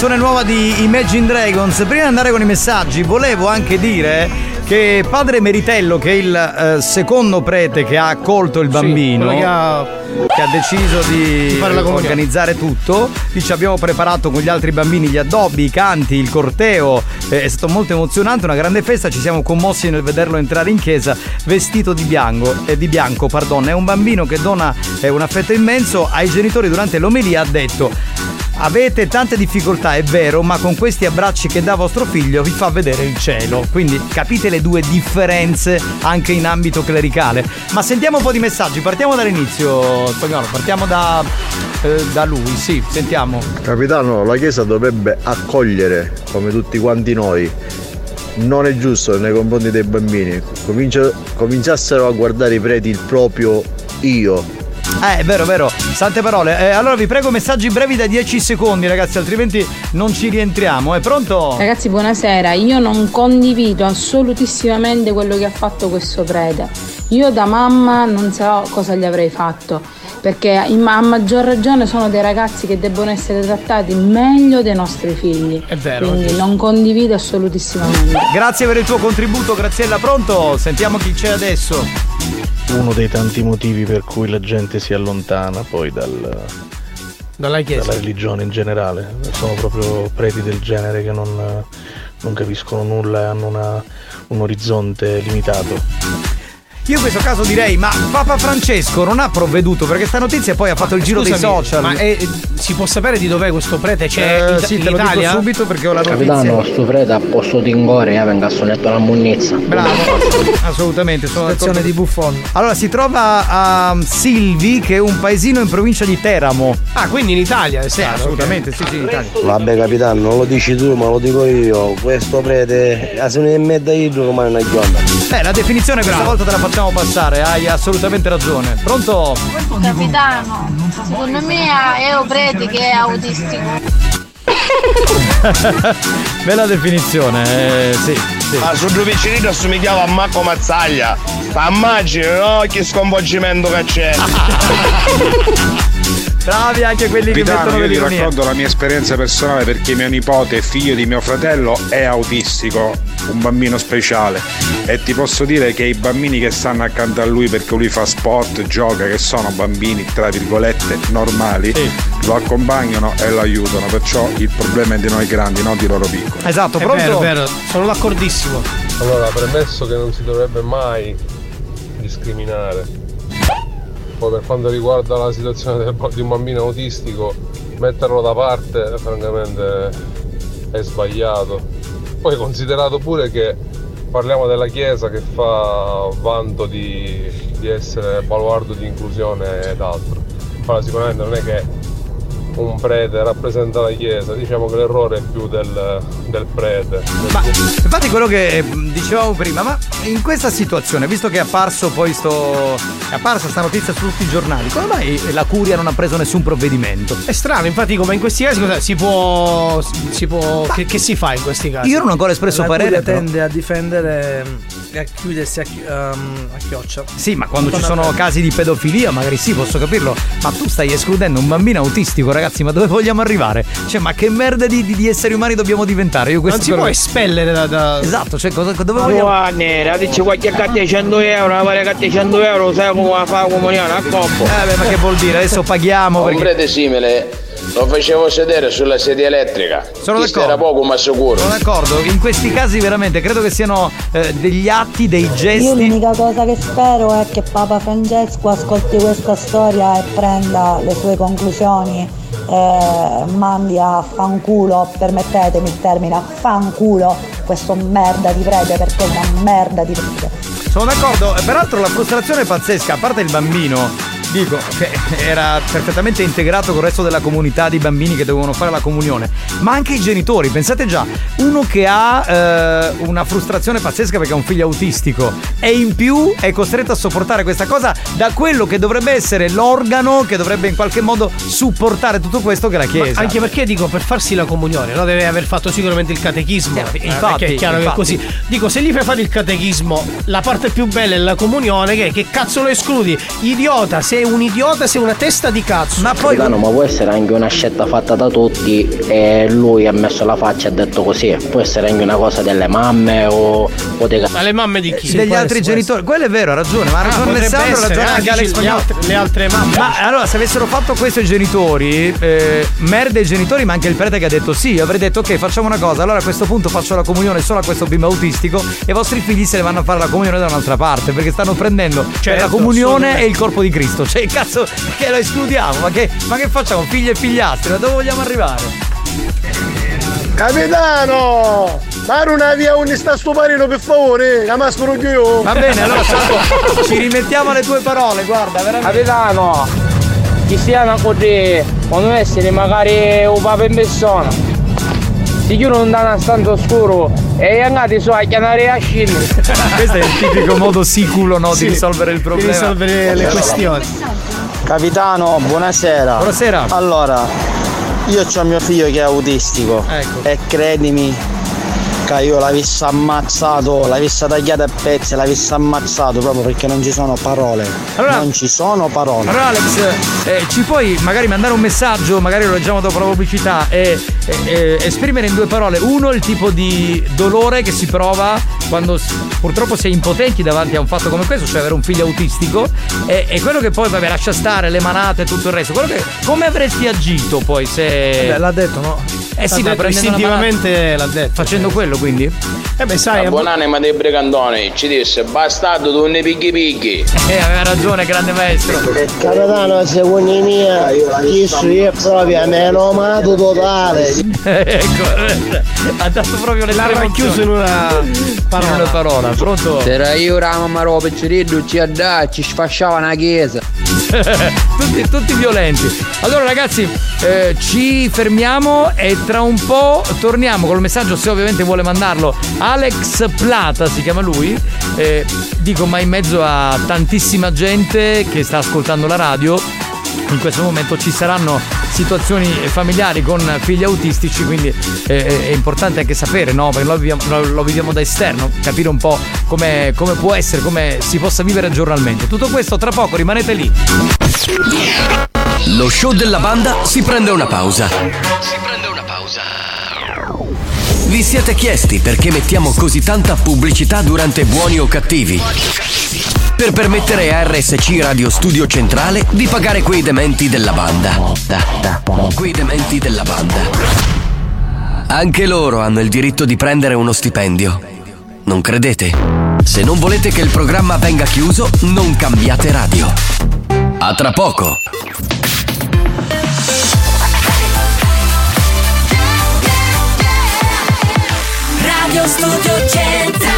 Canzone nuova di Imagine Dragons. Prima di andare con i messaggi, volevo anche dire che padre Meritello, che è il eh, secondo prete che ha accolto il bambino, quello che ha- che ha deciso di, Di organizzare tutto, dice abbiamo preparato con gli altri bambini gli addobbi, i canti, il corteo, eh, è stato molto emozionante, una grande festa, ci siamo commossi nel vederlo entrare in chiesa vestito di bianco, eh, di bianco pardon. è un bambino che dona eh, un affetto immenso ai genitori durante l'omelia ha detto avete tante difficoltà, è vero, ma con questi abbracci che dà vostro figlio vi fa vedere il cielo. Quindi capite le due differenze anche in ambito clericale. Ma sentiamo un po' di messaggi, partiamo dall'inizio, Spagnolo, partiamo da, eh, da lui, sì, sentiamo. Capitano, la Chiesa dovrebbe accogliere, come tutti quanti noi. Non è giusto nei confronti dei bambini. Comincia- cominciassero a guardare i preti il proprio io. Eh, è vero, vero. Sante parole. Eh, allora vi prego messaggi brevi da 10 secondi, ragazzi, altrimenti non ci rientriamo. È pronto? Ragazzi, buonasera. Io non condivido assolutissimamente quello che ha fatto questo prete. Io da mamma non so cosa gli avrei fatto. Perché a maggior ragione sono dei ragazzi che debbono essere trattati meglio dei nostri figli. È vero, Quindi giusto. non condivido assolutissimamente. Grazie per il tuo contributo, Graziella. Pronto? Sentiamo chi c'è adesso. Uno dei tanti motivi per cui la gente si allontana poi dal- Dalla dalla religione in generale. Sono proprio preti del genere che non, non capiscono nulla e hanno una- un orizzonte limitato. Io in questo caso direi, ma Papa Francesco non ha provveduto perché sta notizia poi ha fatto il giro dei Scusami, social. Ma è- si può sapere di dov'è questo prete? C'è Eh, in, sì, in te lo dico Italia? subito perché ho la Capitano, notizia. sto prete a posto di ingore, eh, venga sonetto la munnizza. Bravo, *laughs* assolutamente. Sono d'accordo. di buffon. Allora, si trova a Silvi, che è un paesino in provincia di Teramo. Ah, quindi in Italia è Sì, stato, assolutamente, sì, sì, in Italia. Vabbè capitano, non lo dici tu ma lo dico io, questo prete a se ne mette idro come una gionda. Beh, la definizione questa volta te la facciamo passare, hai assolutamente ragione. Pronto? Capitano, secondo me è un prete che è autistico. *laughs* Bella definizione, eh, sì, sì. Ma su due vicini assomigliava a Marco Mazzaglia. Ma immagini, no? Che sconvolgimento che c'è. *laughs* Bravi anche quelli che Capitano, mettono io ti racconto la mia esperienza personale perché mio nipote, figlio di mio fratello, è autistico, un bambino speciale. E ti posso dire che i bambini che stanno accanto a lui perché lui fa sport, gioca, che sono bambini tra virgolette normali, lo accompagnano e lo aiutano. Perciò il problema è di noi grandi, non di loro piccoli. Esatto, È vero, è vero, sono d'accordissimo. Allora, premesso che non si dovrebbe mai discriminare. Poi per quanto riguarda la situazione del- di un bambino autistico, metterlo da parte francamente è sbagliato. Poi considerato pure che parliamo della Chiesa che fa vanto di, di essere baluardo di inclusione ed altro. Ora sicuramente non è che un prete rappresenta la Chiesa, diciamo che l'errore è più del, del prete. del- Infatti quello che eh, dicevamo prima, ma in questa situazione, visto che è apparso poi sto. è apparsa sta notizia su tutti i giornali, come mai la curia non ha preso nessun provvedimento? È strano, infatti, come in questi casi cosa- si può. Si può che, che si fa in questi casi? Io non ho ancora espresso la parere, curia però. tende a difendere mm, e a chiudersi a, chi- ehm, a chioccia. Sì, ma quando ci Non sono apre. casi di pedofilia, magari sì, posso capirlo. Ma tu stai escludendo un bambino autistico, ragazzi, ma dove vogliamo arrivare? Cioè, ma che merda di, di- di esseri umani dobbiamo diventare? Io questo Non si quello può espellere da. da- Esatto, cioè, cosa, dove vogliamo. Giovanni, dici qualche catte 100 euro, pare catte 100 euro, sai come fa la comunione a coppo. Eh, beh, ma che vuol dire? Adesso paghiamo Un perché. prete simile lo facevo sedere sulla sedia elettrica. Sono Questo d'accordo. era poco ma sicuro. Sono d'accordo, in questi casi veramente credo che siano eh, degli atti, dei Io gesti. l'unica cosa che spero è che Papa Francesco ascolti questa storia e prenda le sue conclusioni e mandi a fanculo, permettetemi il termine, a fanculo questo merda di prete perché è una merda di prete. Sono d'accordo, Eh, peraltro la frustrazione è pazzesca, a parte il bambino. Dico che era perfettamente integrato con il resto della comunità di bambini che dovevano fare la comunione, ma anche i genitori. Pensate già, uno che ha eh, una frustrazione pazzesca perché ha un figlio autistico e in più è costretto a sopportare questa cosa da quello che dovrebbe essere l'organo che dovrebbe in qualche modo supportare tutto questo che è la Ma Chiesa. anche perché dico per farsi la comunione, no? Deve aver fatto sicuramente il catechismo. Eh, infatti, è chiaro che è infatti. così. Dico, se gli fai fare il catechismo, la parte più bella è la comunione, che, che cazzo lo escludi? Idiota, sei un idiota, sei una testa di cazzo. Ma Capitano, ma può essere anche una scelta fatta da tutti e lui ha messo la faccia e ha detto così. Può essere anche una cosa delle mamme o, o dei Ma le mamme di chi? degli altri genitori, quello è vero, ha ragione, ma ha Ah, ragione potrebbe Alessandro, ha essere, ragione ah, anche Alex le altre- le altre mamme. Ma allora, se avessero fatto questo i genitori, eh, merda i genitori, ma anche il prete che ha detto sì, io avrei detto ok, facciamo una cosa, allora a questo punto faccio la comunione solo a questo bimbo autistico e i vostri figli se ne vanno a fare la comunione da un'altra parte, perché stanno prendendo per Certo, la comunione e il corpo di Cristo, Cioè, cazzo, che lo escludiamo? Ma che, ma che facciamo? Figli e figliastri? Ma dove vogliamo arrivare? Capitano! Dare una via un sta sto parino per favore, la maschero io. Va bene, allora Sandro, ci rimettiamo alle tue parole, guarda, veramente. Capitano, chi siano così, quando essere magari un papà in persona. Si chiudono in una stanza oscuro e andate su a chiamare a scendere. Questo è il tipico modo siculo no, Sì, di risolvere il problema. risolvere le questioni. Capitano, buonasera. Buonasera. Allora, io ho mio figlio che è autistico Ecco. e credimi che io l'avessi ammazzato, l'avessi tagliato a pezzi, l'avessi ammazzato proprio perché non ci sono parole. Allora- non ci sono parole. Allora Alex, eh, ci puoi magari mandare un messaggio, magari lo leggiamo dopo la pubblicità, e, e- e esprimere in due parole. Uno, il tipo di dolore che si prova quando purtroppo si è impotenti davanti a un fatto come questo, cioè avere un figlio autistico, e, e quello che poi, vabbè, lascia stare le manate e tutto il resto. Quello che, come avresti agito poi se. Beh, l'ha detto, no? Eh sì, L'ha ma istintivamente l'ha detto. Facendo quello quindi? Eh beh, sai, La buonanima dei brigandoni ci disse bastardo tu ne pighi pighi. *laughs* Eh, aveva ragione, grande maestro. Capitano, secondo me, questo è proprio a menomato totale. *laughs* ecco, ha dato proprio le L'ha racchiuso in una parola. In una parola, pronto? Era io la mamma roba ci addà, ci sfasciava una chiesa. *laughs* tutti, tutti violenti. Allora ragazzi, eh, ci fermiamo e tra un po' torniamo col messaggio, se ovviamente vuole mandarlo. Alex Plata si chiama lui. Eh, dico, ma in mezzo a tantissima gente che sta ascoltando la radio. In questo momento ci saranno situazioni familiari con figli autistici, quindi eh, è importante anche sapere, no? Perché lo viviamo, lo viviamo da esterno, capire un po' come, come può essere, come si possa vivere giornalmente. Tutto questo tra poco, rimanete lì. Lo show della banda si prende una pausa. Vi siete chiesti perché mettiamo così tanta pubblicità durante buoni o cattivi? Per permettere a RSC Radio Studio Centrale di pagare quei dementi della banda. Quei dementi della banda. Anche loro hanno il diritto di prendere uno stipendio. Non credete? Se non volete che il programma venga chiuso, non cambiate radio. A tra poco. Radio Studio Centrale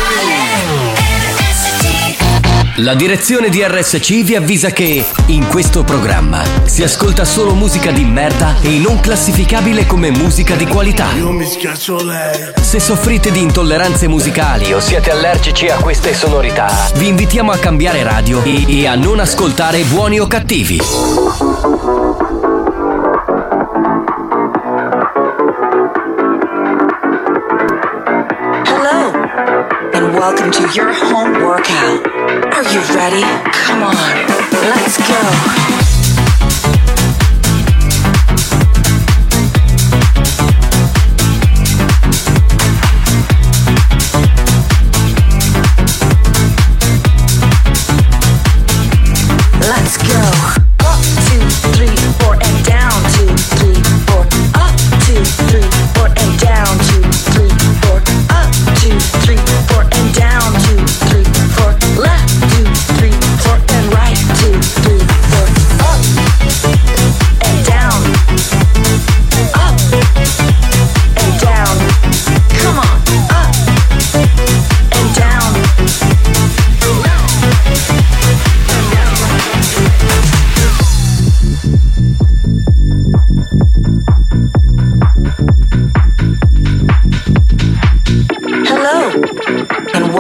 La direzione di RSC vi avvisa che in questo programma si ascolta solo musica di merda e non classificabile come musica di qualità. Io mi schiaccio lei. Se soffrite di intolleranze musicali o siete allergici a queste sonorità, vi invitiamo a cambiare radio e, e a non ascoltare buoni o cattivi. Hello, and welcome to your home workout. Are you ready? Come on, let's go.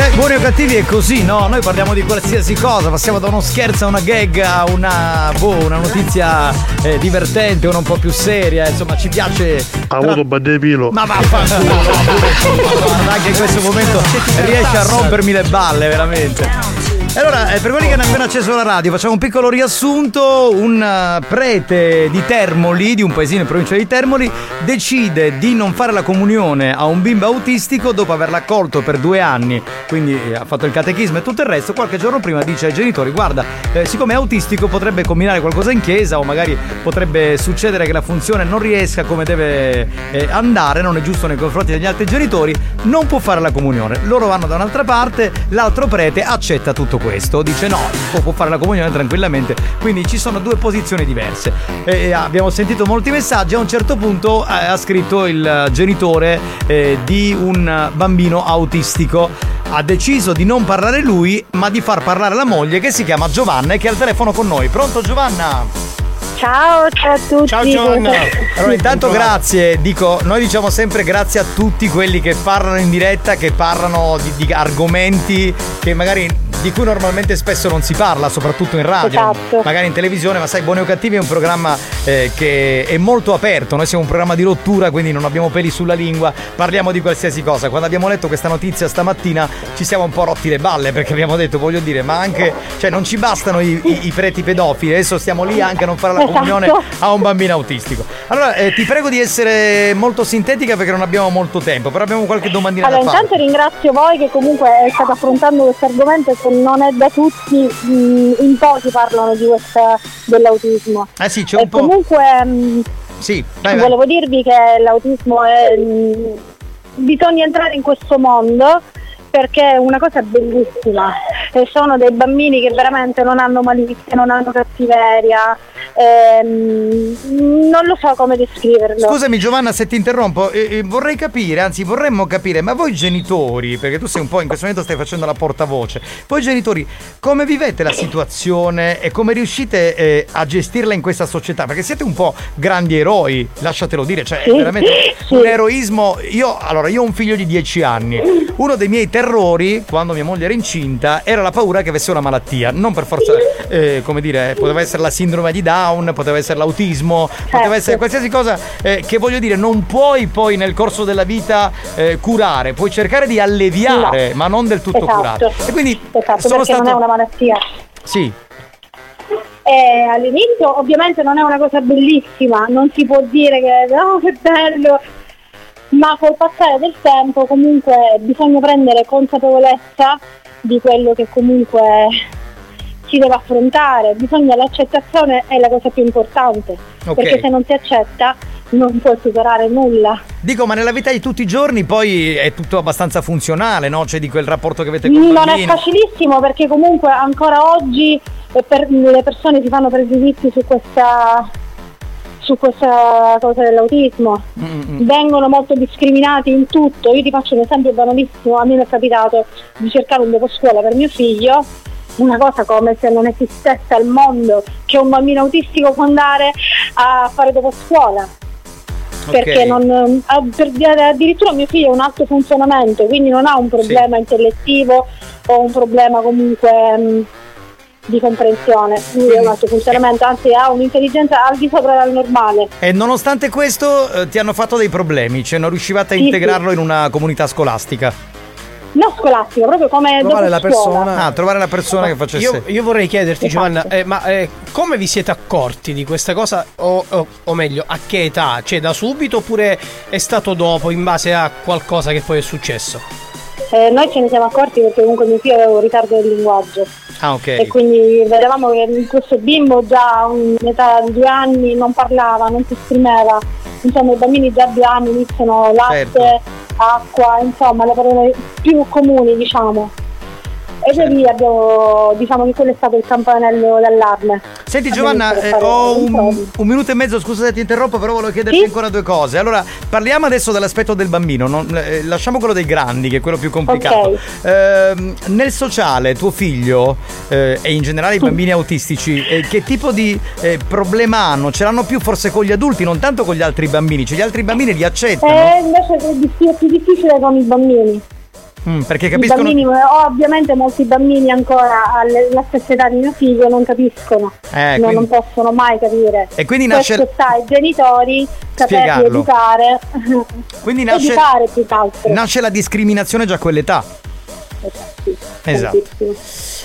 Beh, buoni o cattivi è così, no? Noi parliamo di qualsiasi cosa, passiamo da uno scherzo a una gag a una, boh, una notizia eh, divertente, una un po' più seria, insomma ci piace. Ha avuto baddepilo. Ma vaffanculo, *laughs* Guarda, anche in questo momento riesce a rompermi le balle, veramente. Allora, eh, per quelli che hanno appena acceso la radio, facciamo un piccolo riassunto. Un eh, prete di Termoli, di un paesino in provincia di Termoli, decide di non fare la comunione a un bimbo autistico dopo averlo accolto per due anni. Quindi eh, ha fatto il catechismo e tutto il resto. Qualche giorno prima dice ai genitori: Guarda, eh, siccome è autistico, potrebbe combinare qualcosa in chiesa, o magari potrebbe succedere che la funzione non riesca come deve eh, andare, non è giusto nei confronti degli altri genitori, non può fare la comunione. Loro vanno da un'altra parte, l'altro prete accetta tutto questo, dice no, può, fare la comunione tranquillamente. Quindi ci sono due posizioni diverse. E abbiamo sentito molti messaggi, a un certo punto eh, ha scritto il genitore eh, di un bambino autistico. Ha deciso di non parlare lui, ma di far parlare la moglie che si chiama Giovanna e che è al telefono con noi. Pronto Giovanna? Ciao, ciao a tutti. Ciao Giovanna. Allora, intanto grazie, dico, noi diciamo sempre grazie a tutti quelli che parlano in diretta, che parlano di, di argomenti che magari di cui normalmente spesso non si parla, soprattutto in radio, Esatto. magari in televisione, ma sai, Buoni o Cattivi è un programma eh, che è molto aperto, noi siamo un programma di rottura, quindi non abbiamo peli sulla lingua, parliamo di qualsiasi cosa. Quando abbiamo letto questa notizia stamattina ci siamo un po' rotti le balle perché abbiamo detto, voglio dire, ma anche, cioè non ci bastano i, i- i preti pedofili, adesso stiamo lì anche a non fare la Esatto. comunione a un bambino autistico. Allora, eh, ti prego di essere molto sintetica perché non abbiamo molto tempo, però abbiamo qualche domandina Allora, da fare. intanto ringrazio voi che comunque state affrontando questo argomento e che non è da tutti, mh, in pochi parlano di questa, dell'autismo. Eh sì, c'è e un po'. comunque mh, Sì, vai, vai. volevo dirvi che l'autismo è... mh, bisogna entrare in questo mondo perché è una cosa bellissima e sono dei bambini che veramente non hanno malizia, non hanno cattiveria, ehm, non lo so come descriverlo. Scusami Giovanna se ti interrompo, eh, eh, vorrei capire, anzi vorremmo capire, ma voi genitori, perché tu sei un po' in questo momento stai facendo la portavoce, voi genitori come vivete la situazione e come riuscite eh, a gestirla in questa società? Perché siete un po' grandi eroi, lasciatelo dire, cioè è Sì, veramente sì. un eroismo. Io, allora, io ho un figlio di 10 anni, uno dei miei terrori quando mia moglie era incinta era la paura che avesse una malattia, non per forza, eh, come dire, poteva essere la sindrome di Down, poteva essere l'autismo, poteva essere qualsiasi cosa eh, che voglio dire non puoi poi nel corso della vita eh, curare, puoi cercare di alleviare, No. ma non del tutto Esatto. curare. E quindi Esatto, sono perché non è stato una malattia. Sì, E all'inizio ovviamente non è una cosa bellissima, non si può dire che oh che bello, ma col passare del tempo comunque bisogna prendere consapevolezza di quello che comunque si deve affrontare, bisogna l'accettazione è la cosa più importante, Ok. perché se non si accetta non puoi superare nulla. dico, ma nella vita di tutti i giorni poi è tutto abbastanza funzionale, no? C'è di quel rapporto che avete con il Non è facilissimo perché comunque ancora oggi eh, per- le persone si fanno pregiudizi su questa, su questa cosa dell'autismo. Mm, Vengono molto discriminati in tutto. Io ti faccio un esempio banalissimo, a me mi è capitato di cercare un dopo scuola per mio figlio. Una cosa come se non esistesse al mondo che un bambino autistico può andare a fare dopo scuola. Perché non, per- addirittura mio figlio ha un alto funzionamento, quindi non ha un problema intellettivo o un problema comunque mh, di comprensione. Lui ha un alto funzionamento, anzi ha un'intelligenza al di sopra del normale. E nonostante questo eh, ti hanno fatto dei problemi, cioè non riuscivate a Sì, integrarlo in una comunità scolastica. Non scolastica, proprio come dopo scuola. Ah, trovare la persona che facesse. Io, io vorrei chiederti, Esatto. Giovanna, eh, ma eh, come vi siete accorti di questa cosa? O, o- o meglio, a che età? Cioè da subito oppure è stato dopo, in base a qualcosa che poi è successo? Eh, noi ce ne siamo accorti perché comunque mio figlio aveva un ritardo del linguaggio Ah, ok. e quindi vedevamo che questo bimbo già a un'età di due anni non parlava, non si esprimeva. Insomma i bambini già a due anni iniziano latte, Certo. acqua, insomma le parole più comuni diciamo. E da lì abbiamo, diciamo che quello è stato il campanello d'allarme. Senti Giovanna, eh, ho un, un minuto e mezzo, scusa se ti interrompo, però volevo chiederti ancora due cose. Allora, parliamo adesso dell'aspetto del bambino, non- eh, lasciamo quello dei grandi, che è quello più complicato. Ehm, nel sociale, tuo figlio eh, e in generale i bambini autistici, eh, che tipo di eh, problema hanno? Ce l'hanno più forse con gli adulti, non tanto con gli altri bambini, cioè gli altri bambini li accettano? E invece è più difficile con i bambini. Mm, perché capiscono... bambini, ovviamente molti bambini ancora alla stessa età di mio figlio non capiscono, Eh, non, quindi- non possono mai capire. E quindi nasce- Questo sta ai genitori saperli educare, Quindi *laughs* nasce, educare più che altro. nasce la discriminazione già a quell'età. Sì, Esatto.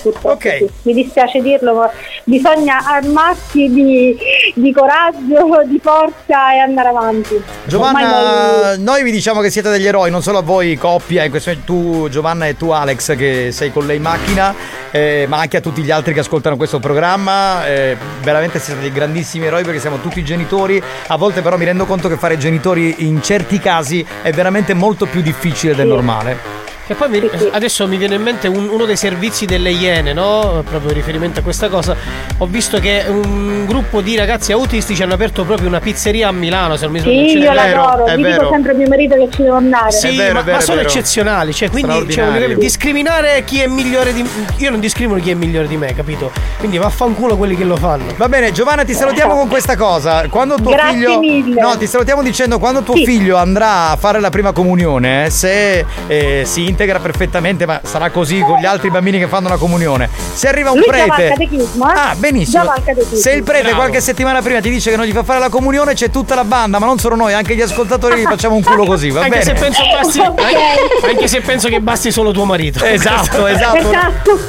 Purtroppo sì. Mi dispiace dirlo, ma bisogna armarsi di, di coraggio, *laughs* di forza e andare avanti. Giovanna, noi- noi vi diciamo che siete degli eroi, non solo a voi coppia, in questo tu Giovanna e tu Alex che sei con lei in macchina, eh, ma anche a tutti gli altri che ascoltano questo programma, eh, veramente siete dei grandissimi eroi perché siamo tutti genitori, a volte però mi rendo conto che fare genitori in certi casi è veramente molto più difficile del normale. Che poi mi- adesso mi viene in mente un- uno dei servizi delle Iene, no? Proprio in riferimento a questa cosa. Ho visto che un gruppo di ragazzi autistici hanno aperto proprio una pizzeria a Milano, se non mi sbaglio. Sì, io l'adoro, vi dico sempre a mio marito che ci devo andare. Sì, ma, ma sono eccezionali, cioè, quindi cioè, discriminare chi è migliore di Io non discrimino chi è migliore di me, capito? Quindi vaffanculo quelli che lo fanno. Va bene, Giovanna, ti salutiamo con questa cosa. Quando tuo Grazie figlio. mille. No, ti salutiamo dicendo quando tuo figlio andrà a fare la prima comunione, eh, se eh, si integra perfettamente, ma sarà così con gli altri bambini che fanno la comunione. Se arriva un Lui prete. catechismo, eh? Ah, benissimo. Se il prete Bravo. qualche settimana prima ti dice che non gli fa fare la comunione, c'è tutta la banda, ma non solo noi, anche gli ascoltatori gli facciamo un culo *laughs* così, va anche bene? se penso basti, anche, anche se penso che basti solo tuo marito. Esatto, *laughs* esatto.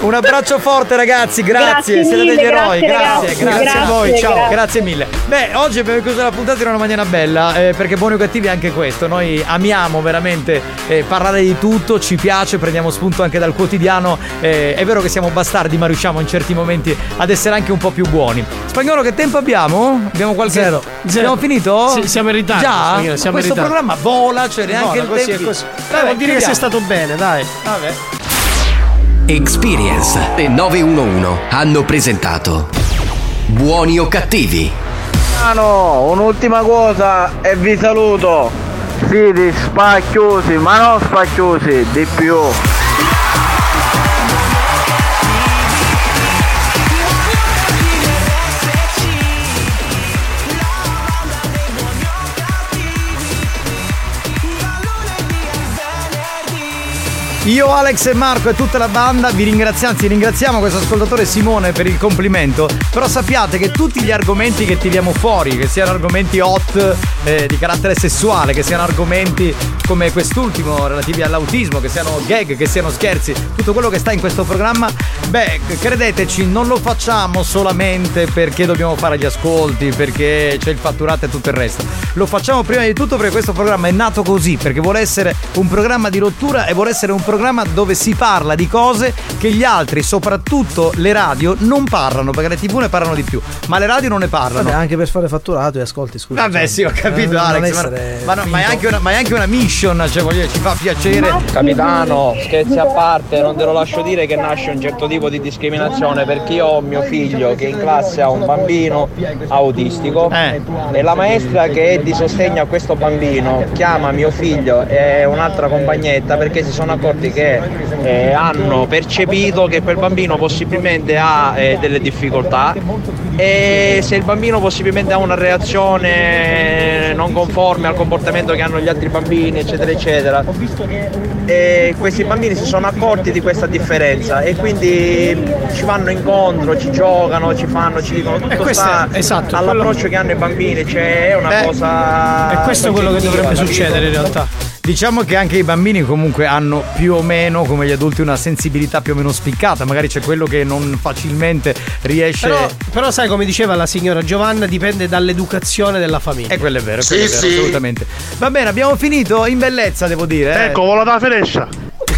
Un abbraccio forte ragazzi, grazie, Grazie siete mille, degli eroi, grazie, grazie, grazie, a voi, grazie, ciao, grazie. grazie mille. Beh, oggi abbiamo chiuso la puntata in una maniera bella, eh, perché buoni o cattivi è anche questo, noi amiamo veramente eh, parlare di tutto, ci piace, prendiamo spunto anche dal quotidiano, eh, è vero che siamo bastardi ma riusciamo in certi momenti ad essere anche un po' più buoni. Spagnolo che tempo abbiamo? Abbiamo qualche... Zero. Abbiamo finito? Sì, siamo in ritardo, Già? Spagnolo, siamo Questo in ritardo. programma vola, cioè neanche Vola, il tempo. è così. Dai, vuol dire che sei stato bene, dai. Vabbè. Experience e 911 hanno presentato Buoni o cattivi? Ah no, un'ultima cosa e vi saluto. Siete spacchiosi, ma non spacchiosi, di più. Io, Alex e Marco e tutta la banda vi ringraziamo, anzi ringraziamo questo ascoltatore Simone per il complimento, però sappiate che tutti gli argomenti che tiriamo fuori, che siano argomenti hot eh, di carattere sessuale, che siano argomenti come quest'ultimo relativi all'autismo, che siano gag, che siano scherzi, tutto quello che sta in questo programma, beh, credeteci, non lo facciamo solamente perché dobbiamo fare gli ascolti, perché c'è il fatturato e tutto il resto. Lo facciamo prima di tutto perché questo programma è nato così, perché vuole essere un programma di rottura e vuole essere un programma dove si parla di cose che gli altri, soprattutto le radio, non parlano, perché le tv ne parlano di più, ma le radio non ne parlano. Vabbè, anche per fare fatturato e ascolti, scusa. Vabbè, cioè, sì, ho capito, eh, Alex. Ma, ma no, ma è anche una, ma è anche una mission, cioè, voglio dire, ci fa piacere. Capitano, scherzi a parte, non te lo lascio dire che nasce un certo tipo di discriminazione perché io ho mio figlio che in classe ha un bambino autistico e la maestra che è di sostegno a questo bambino chiama mio figlio e un'altra compagnetta perché si sono accorti che eh, hanno percepito che quel bambino possibilmente ha eh, delle difficoltà e se il bambino possibilmente ha una reazione non conforme al comportamento che hanno gli altri bambini eccetera eccetera e questi bambini si sono accorti di questa differenza e quindi ci vanno incontro, ci giocano, ci fanno, ci dicono tutto questo sta è- esatto, all'approccio che hanno i bambini, cioè è una Eh, cosa è questo quello che dovrebbe capito? succedere in realtà. Diciamo che anche i bambini comunque hanno più o meno, come gli adulti, una sensibilità più o meno spiccata. Magari c'è quello che non facilmente riesce. Però, però sai come diceva la signora Giovanna, dipende dall'educazione della famiglia. E quello è vero, quello è vero, assolutamente. Va bene, abbiamo finito in bellezza, devo dire. eh. Ecco, vola da finestra.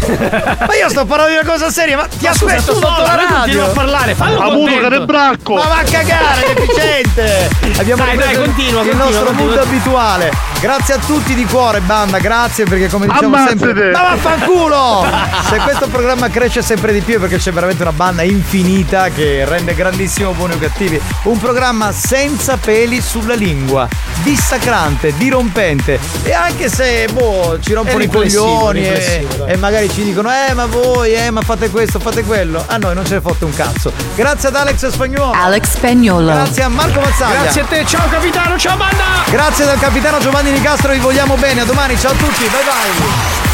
*laughs* ma io sto parlando di una cosa seria, ma ti Ma aspetto sto sotto la parlando, radio. continua a parlare, fallo Avuto contento. che bracco. Ma va a cagare, deficiente! Abbiamo Dai, dai, continua, il continua, nostro continua. mood abituale. Grazie a tutti di cuore, banda, grazie perché come diciamo Ammazzate! sempre. Ma vaffanculo! Se questo programma cresce sempre di più è perché c'è veramente una banda infinita che rende grandissimo buoni o cattivi. Un programma senza peli sulla lingua, dissacrante, dirompente. E anche se boh, ci rompono i coglioni e, e magari ci dicono, eh ma voi, eh ma fate questo, fate quello. A noi non ce ne fotte un cazzo. Grazie ad Alex Spagnuolo. Alex Spagnolo. Grazie a Marco Mazzaglia. Grazie a te, ciao capitano, ciao banda! Grazie dal capitano Giovanni Nicastro, vi vogliamo bene. A domani, ciao a tutti, bye bye.